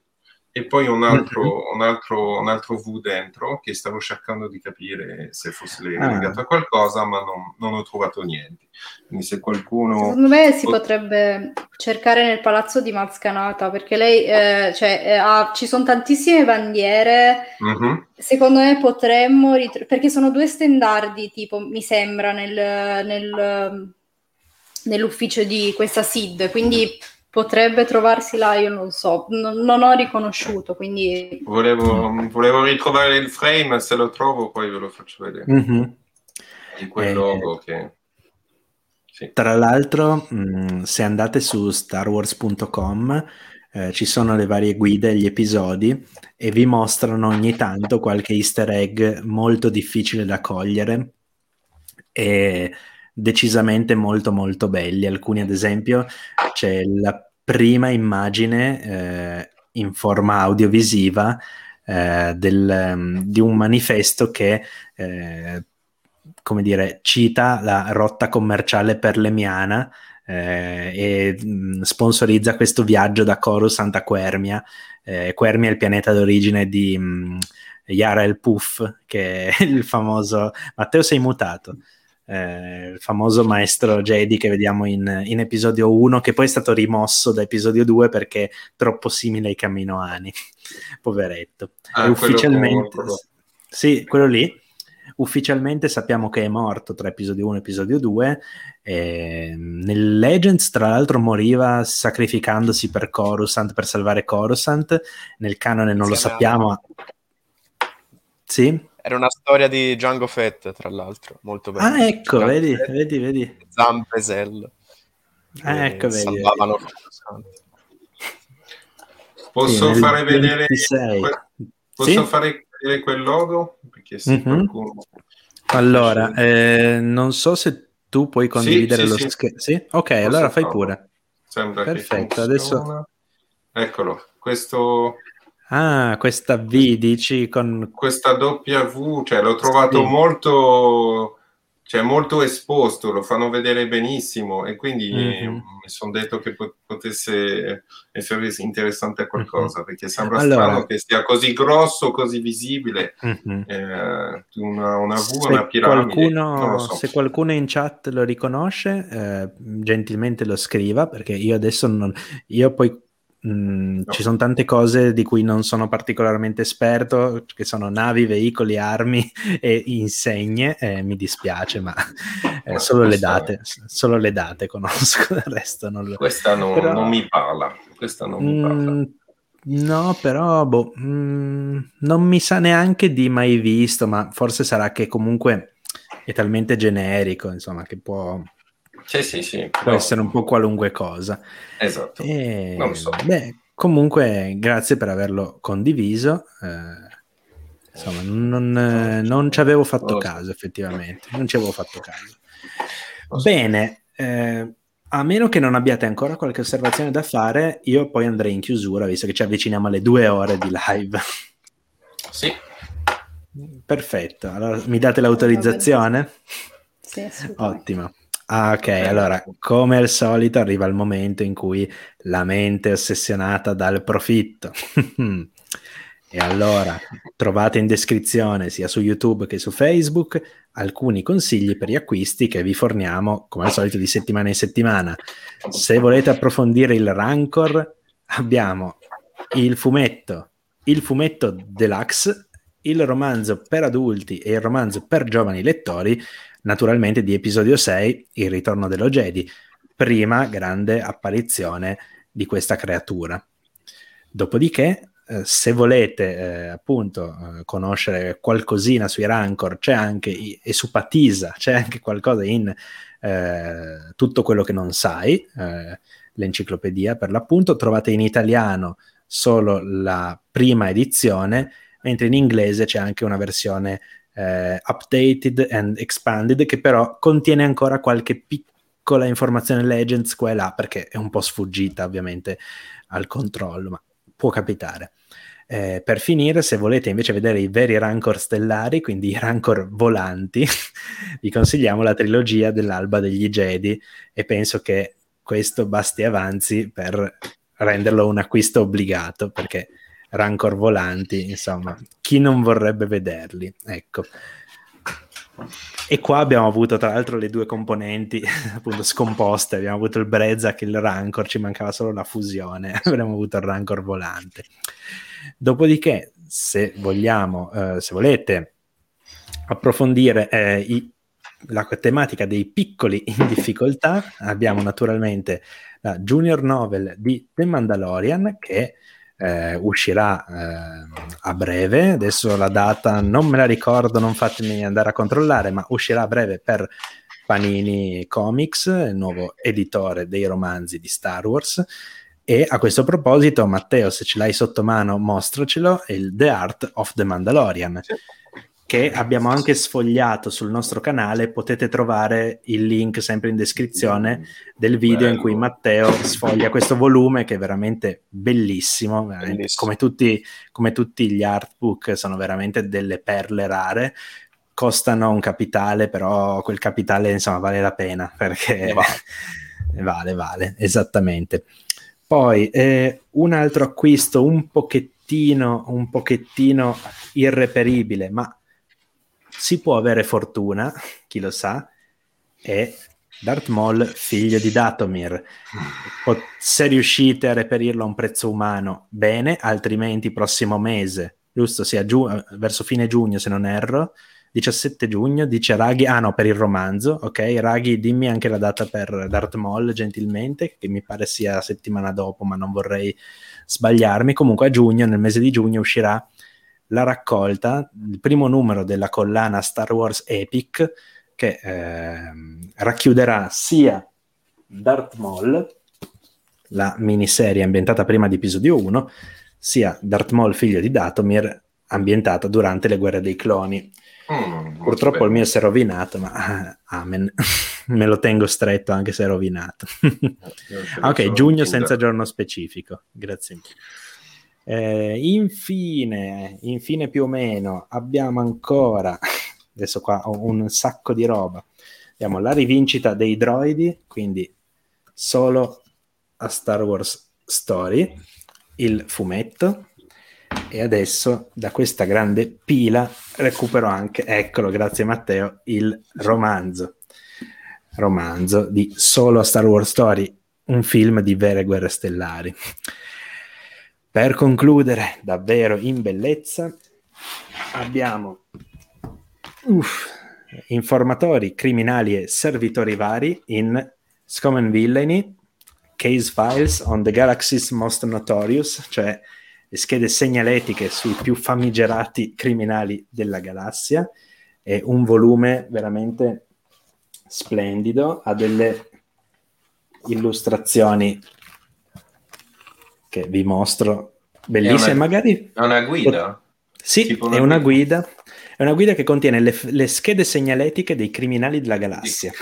D: e poi un altro, mm-hmm. un, altro, un altro, V dentro che stavo cercando di capire se fosse ah. legato ah. a qualcosa, ma non, non, ho trovato niente. Quindi se qualcuno...
C: Secondo me si pot- potrebbe cercare nel palazzo di Mazcanata, perché lei, eh, cioè, eh, ha, ci sono tantissime bandiere, mm-hmm. secondo me potremmo, ritro- perché sono due stendardi, tipo, mi sembra, nel, nel, nell'ufficio di questa SID, quindi potrebbe trovarsi là, io non so, non, non ho riconosciuto, quindi...
D: Volevo, volevo, ritrovare il frame, se lo trovo poi ve lo faccio vedere. Mm-hmm. Di quel eh, logo che...
A: Sì. Tra l'altro, mh, mm, se andate su starwars.com eh, ci sono le varie guide, gli episodi e vi mostrano ogni tanto qualche easter egg molto difficile da cogliere e decisamente molto molto belli. Alcuni ad esempio c'è la prima immagine eh, in forma audiovisiva eh, del, um, di un manifesto che eh, come dire, cita la rotta commerciale perlemiana eh, e mh, mm, sponsorizza questo viaggio da Coruscant a Quermia. Eh, Quermia è il pianeta d'origine di mh, mm, Yara el Puff, che è il famoso... Matteo sei mutato eh, il famoso maestro Jedi che vediamo in, in, episodio 1, che poi è stato rimosso da episodio 2 perché è troppo simile ai Caminoani. Poveretto. Ah, e ufficialmente... Sì, quello lì. Ufficialmente sappiamo che è morto tra episodio 1 e episodio 2. Eh, nel Legends, tra l'altro, moriva sacrificandosi per Coruscant, per salvare Coruscant. Nel canone non sì, lo sappiamo. Sì?
B: Era una storia di Django Fett, tra l'altro, molto bella.
A: Ah, ecco, vedi, Fett, vedi, vedi.
B: Zampesel.
A: Ah, ecco, vedi.
B: Salvavano
D: Posso sì, fare vedere posso sì? fare vedere quel logo? Perché se mm-hmm. qualcuno...
A: Allora, eh, non so se tu puoi condividere sì, lo schermo. Sì? Ok, posso allora fai farlo. pure.
D: Sembra Perfetto, adesso... Eccolo, questo
A: Ah, questa V dici con...
D: Questa doppia V, cioè l'ho trovato sì. molto, cioè, molto esposto, lo fanno vedere benissimo e quindi mm-hmm. mi sono detto che potesse essere interessante a qualcosa, mm-hmm. perché sembra allora, strano che sia così grosso, così visibile, mm-hmm. eh, una, una V, se una piramide.
A: Qualcuno, so. Se qualcuno in chat lo riconosce, eh, gentilmente lo scriva, perché io adesso non... Io poi Mm, no. Ci sono tante cose di cui non sono particolarmente esperto, che sono navi, veicoli, armi e insegne. Eh, mi dispiace, ma eh, solo, le date, solo le date conosco, il resto non lo...
D: Questa non, però... non mi parla. Questa non mi parla. Mm,
A: no, però boh, mm, non mi sa neanche di mai visto, ma forse sarà che comunque è talmente generico, insomma, che può
D: sì, sì, sì.
A: Può no. essere un po' qualunque cosa.
D: Esatto.
A: E, non so. Beh, comunque, grazie per averlo condiviso. Eh, insomma, non, eh, non, ci avevo fatto oh. caso, effettivamente. Non ci avevo fatto caso. Oh. Bene. Eh, a meno che non abbiate ancora qualche osservazione da fare, io poi andrei in chiusura, visto che ci avviciniamo alle due ore di live.
D: Sì.
A: Perfetto. Allora, mi date l'autorizzazione?
C: Sì,
A: Ottimo. Ah, ok, allora, come al solito arriva il momento in cui la mente è ossessionata dal profitto. e allora trovate in descrizione sia su YouTube che su Facebook alcuni consigli per gli acquisti che vi forniamo come al solito di settimana in settimana. Se volete approfondire il Rancor, abbiamo il fumetto, il fumetto deluxe, il romanzo per adulti e il romanzo per giovani lettori naturalmente di episodio 6, il ritorno dello Jedi, prima grande apparizione di questa creatura. Dopodiché, eh, se volete eh, appunto eh, conoscere qualcosina sui Rancor, c'è anche, e su Patisa, c'è anche qualcosa in eh, tutto quello che non sai, eh, l'enciclopedia per l'appunto, trovate in italiano solo la prima edizione, mentre in inglese c'è anche una versione eh, updated and expanded, che però contiene ancora qualche piccola informazione Legends qua e là, perché è un po' sfuggita ovviamente al controllo, ma può capitare. Eh, per finire, se volete invece vedere i veri rancor stellari, quindi i rancor volanti, vi consigliamo la trilogia dell'Alba degli Jedi e penso che questo basti avanzi per renderlo un acquisto obbligato, perché rancor volanti, insomma, chi non vorrebbe vederli? Ecco. E qua abbiamo avuto tra l'altro le due componenti appunto scomposte, abbiamo avuto il Brezak e il Rancor, ci mancava solo la fusione, avremmo avuto il Rancor volante. Dopodiché, se vogliamo, eh, se volete approfondire eh, i, la tematica dei piccoli in difficoltà, abbiamo naturalmente la junior novel di The Mandalorian che eh, uscirà eh, a breve, adesso la data non me la ricordo, non fatemi andare a controllare, ma uscirà a breve per Panini Comics, il nuovo editore dei romanzi di Star Wars. E a questo proposito, Matteo, se ce l'hai sotto mano, mostracelo, il The Art of the Mandalorian. Che abbiamo anche sfogliato sul nostro canale, potete trovare il link sempre in descrizione del video Bello. in cui Matteo sfoglia questo volume che è veramente bellissimo, veramente, bellissimo. Come, tutti, come tutti gli artbook sono veramente delle perle rare, costano un capitale, però quel capitale insomma vale la pena perché vale, vale, vale esattamente. Poi eh, un altro acquisto un pochettino, un pochettino irreperibile, ma si può avere fortuna, chi lo sa, è Darth Maul, figlio di Datomir. Se riuscite a reperirlo a un prezzo umano, bene, altrimenti prossimo mese, giusto, sia giu- verso fine giugno se non erro, 17 giugno, dice Raghi, ah no, per il romanzo, ok, Raghi dimmi anche la data per Darth Maul gentilmente, che mi pare sia settimana dopo, ma non vorrei sbagliarmi, comunque a giugno, nel mese di giugno uscirà la raccolta, il primo numero della collana Star Wars Epic, che eh, racchiuderà sia Darth Maul, la miniserie ambientata prima di episodio 1, sia Darth Maul figlio di Datomir, ambientata durante le guerre dei cloni. Mm, Purtroppo il mio si è rovinato, ma ah, amen, me lo tengo stretto anche se è rovinato. ok, giugno senza giorno specifico, grazie mille. Eh, infine, infine più o meno, abbiamo ancora, adesso qua ho un sacco di roba, abbiamo la rivincita dei droidi, quindi solo a Star Wars Story, il fumetto, e adesso da questa grande pila recupero anche, eccolo, grazie Matteo, il romanzo. Romanzo di solo a Star Wars Story, un film di vere guerre stellari. Per concludere, davvero in bellezza, abbiamo uff, informatori, criminali e servitori vari in and Villainy, Case Files on the Galaxy's Most Notorious, cioè le schede segnaletiche sui più famigerati criminali della galassia. È un volume veramente splendido, ha delle illustrazioni che vi mostro, bellissima. È una, magari
D: è una guida?
A: Sì, una è una guida. guida. È una guida che contiene le, le schede segnaletiche dei criminali della galassia.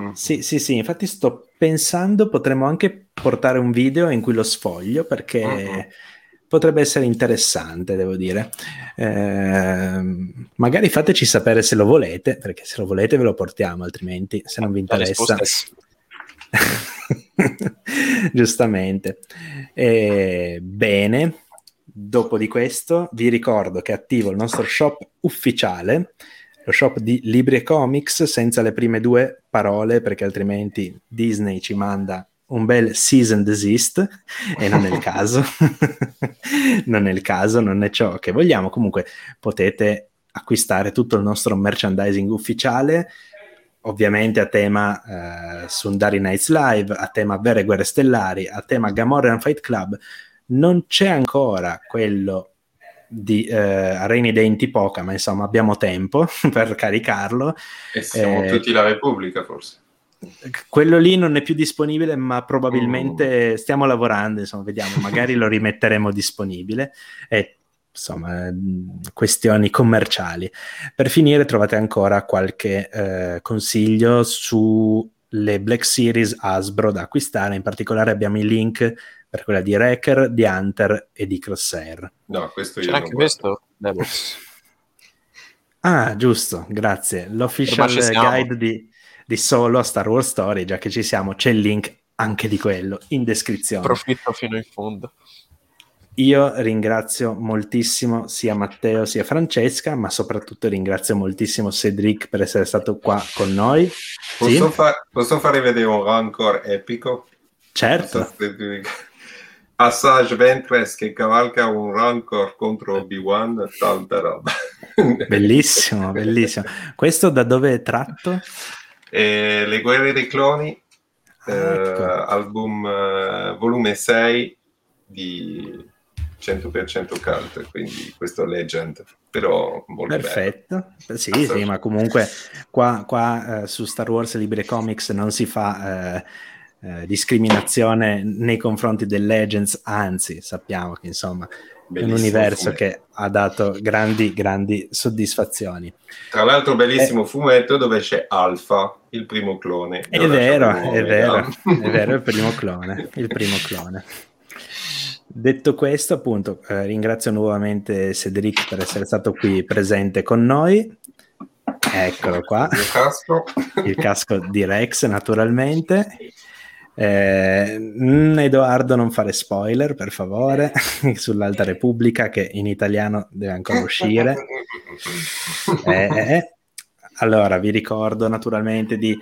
A: Mm. Sì, sì, sì, infatti sto pensando potremmo anche portare un video in cui lo sfoglio perché uh-huh. potrebbe essere interessante, devo dire. Eh, magari fateci sapere se lo volete, perché se lo volete ve lo portiamo, altrimenti se non vi interessa... Giustamente. E, bene, dopo di questo vi ricordo che attivo il nostro shop ufficiale, lo shop di libri e comics senza le prime due parole perché altrimenti Disney ci manda un bel season desist e non è il caso, non è il caso, non è ciò che vogliamo. Comunque potete acquistare tutto il nostro merchandising ufficiale ovviamente a tema eh, Sundari Nights Live, a tema Vere Guerre Stellari, a tema Gamorrean Fight Club, non c'è ancora quello di eh, Areni Denti Poca, ma insomma abbiamo tempo per caricarlo.
D: E siamo eh, tutti la Repubblica forse.
A: Quello lì non è più disponibile, ma probabilmente mm. stiamo lavorando, insomma, vediamo, magari lo rimetteremo disponibile. E insomma, questioni commerciali. Per finire trovate ancora qualche eh, consiglio sulle Black Series Asbro da acquistare, in particolare abbiamo i link per quella di Wrecker, di Hunter e di Crosshair.
D: No, questo
B: io C'è anche questo?
A: ah, giusto, grazie. L'official guide di, di Solo a Star Wars Story, già che ci siamo, c'è il link anche di quello in descrizione.
B: Profitto fino in fondo.
A: Io ringrazio moltissimo sia Matteo sia Francesca, ma soprattutto ringrazio moltissimo Cedric per essere stato qua con noi.
D: Posso, sì? fa- posso fare vedere un rancor epico?
A: Certo.
D: Assage Ventress che cavalca un rancor contro Obi-Wan, tanta roba.
A: bellissimo, bellissimo. Questo da dove è tratto?
D: Eh, Le guerre dei cloni, ah, ecco. eh, album eh, volume 6 di 100% cult, quindi questo Legend, però molto
A: Perfetto, bello. sì, sì, ma comunque qua, qua eh, su Star Wars Libre Comics non si fa eh, eh, discriminazione nei confronti del Legends, anzi sappiamo che insomma è un universo fumetto. che ha dato grandi, grandi soddisfazioni.
D: Tra l'altro bellissimo eh, fumetto dove c'è Alpha, il primo clone.
A: È vero, è vero, è vero, il primo clone, il primo clone. Detto questo, appunto, eh, ringrazio nuovamente Cedric per essere stato qui presente con noi. Eccolo qua.
D: Il casco.
A: Il casco di Rex, naturalmente. Eh, mm, Edoardo, non fare spoiler, per favore, sull'Alta Repubblica, che in italiano deve ancora uscire. Eh, eh, eh. allora, vi ricordo naturalmente di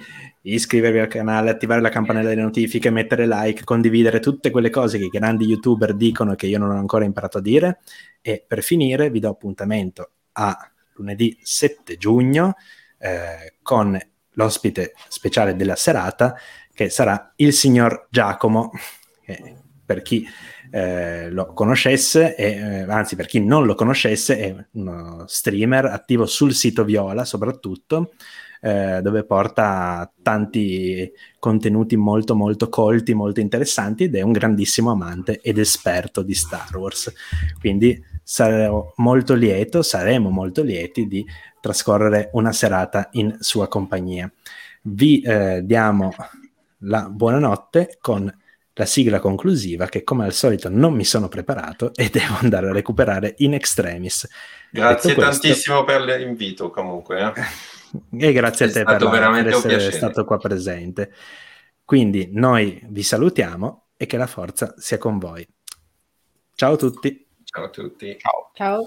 A: iscrivervi al canale, attivare la campanella delle notifiche, mettere like, condividere tutte quelle cose che i grandi youtuber dicono e che io non ho ancora imparato a dire. E per finire vi do appuntamento a lunedì 7 giugno eh, con l'ospite speciale della serata che sarà il signor Giacomo, che per chi eh, lo conoscesse, e, eh, anzi per chi non lo conoscesse, è uno streamer attivo sul sito Viola soprattutto, eh, dove porta tanti contenuti molto molto colti, molto interessanti ed è un grandissimo amante ed esperto di Star Wars. Quindi sarò molto lieto, saremo molto lieti di trascorrere una serata in sua compagnia. Vi eh, diamo la buonanotte con la sigla conclusiva che come al solito non mi sono preparato e devo andare a recuperare in extremis.
D: Grazie questo, tantissimo per l'invito comunque. Eh.
A: E grazie È a te per, la, per essere stato qua presente. Quindi noi vi salutiamo e che la forza sia con voi. Ciao a tutti.
D: Ciao a tutti.
C: Ciao. Ciao.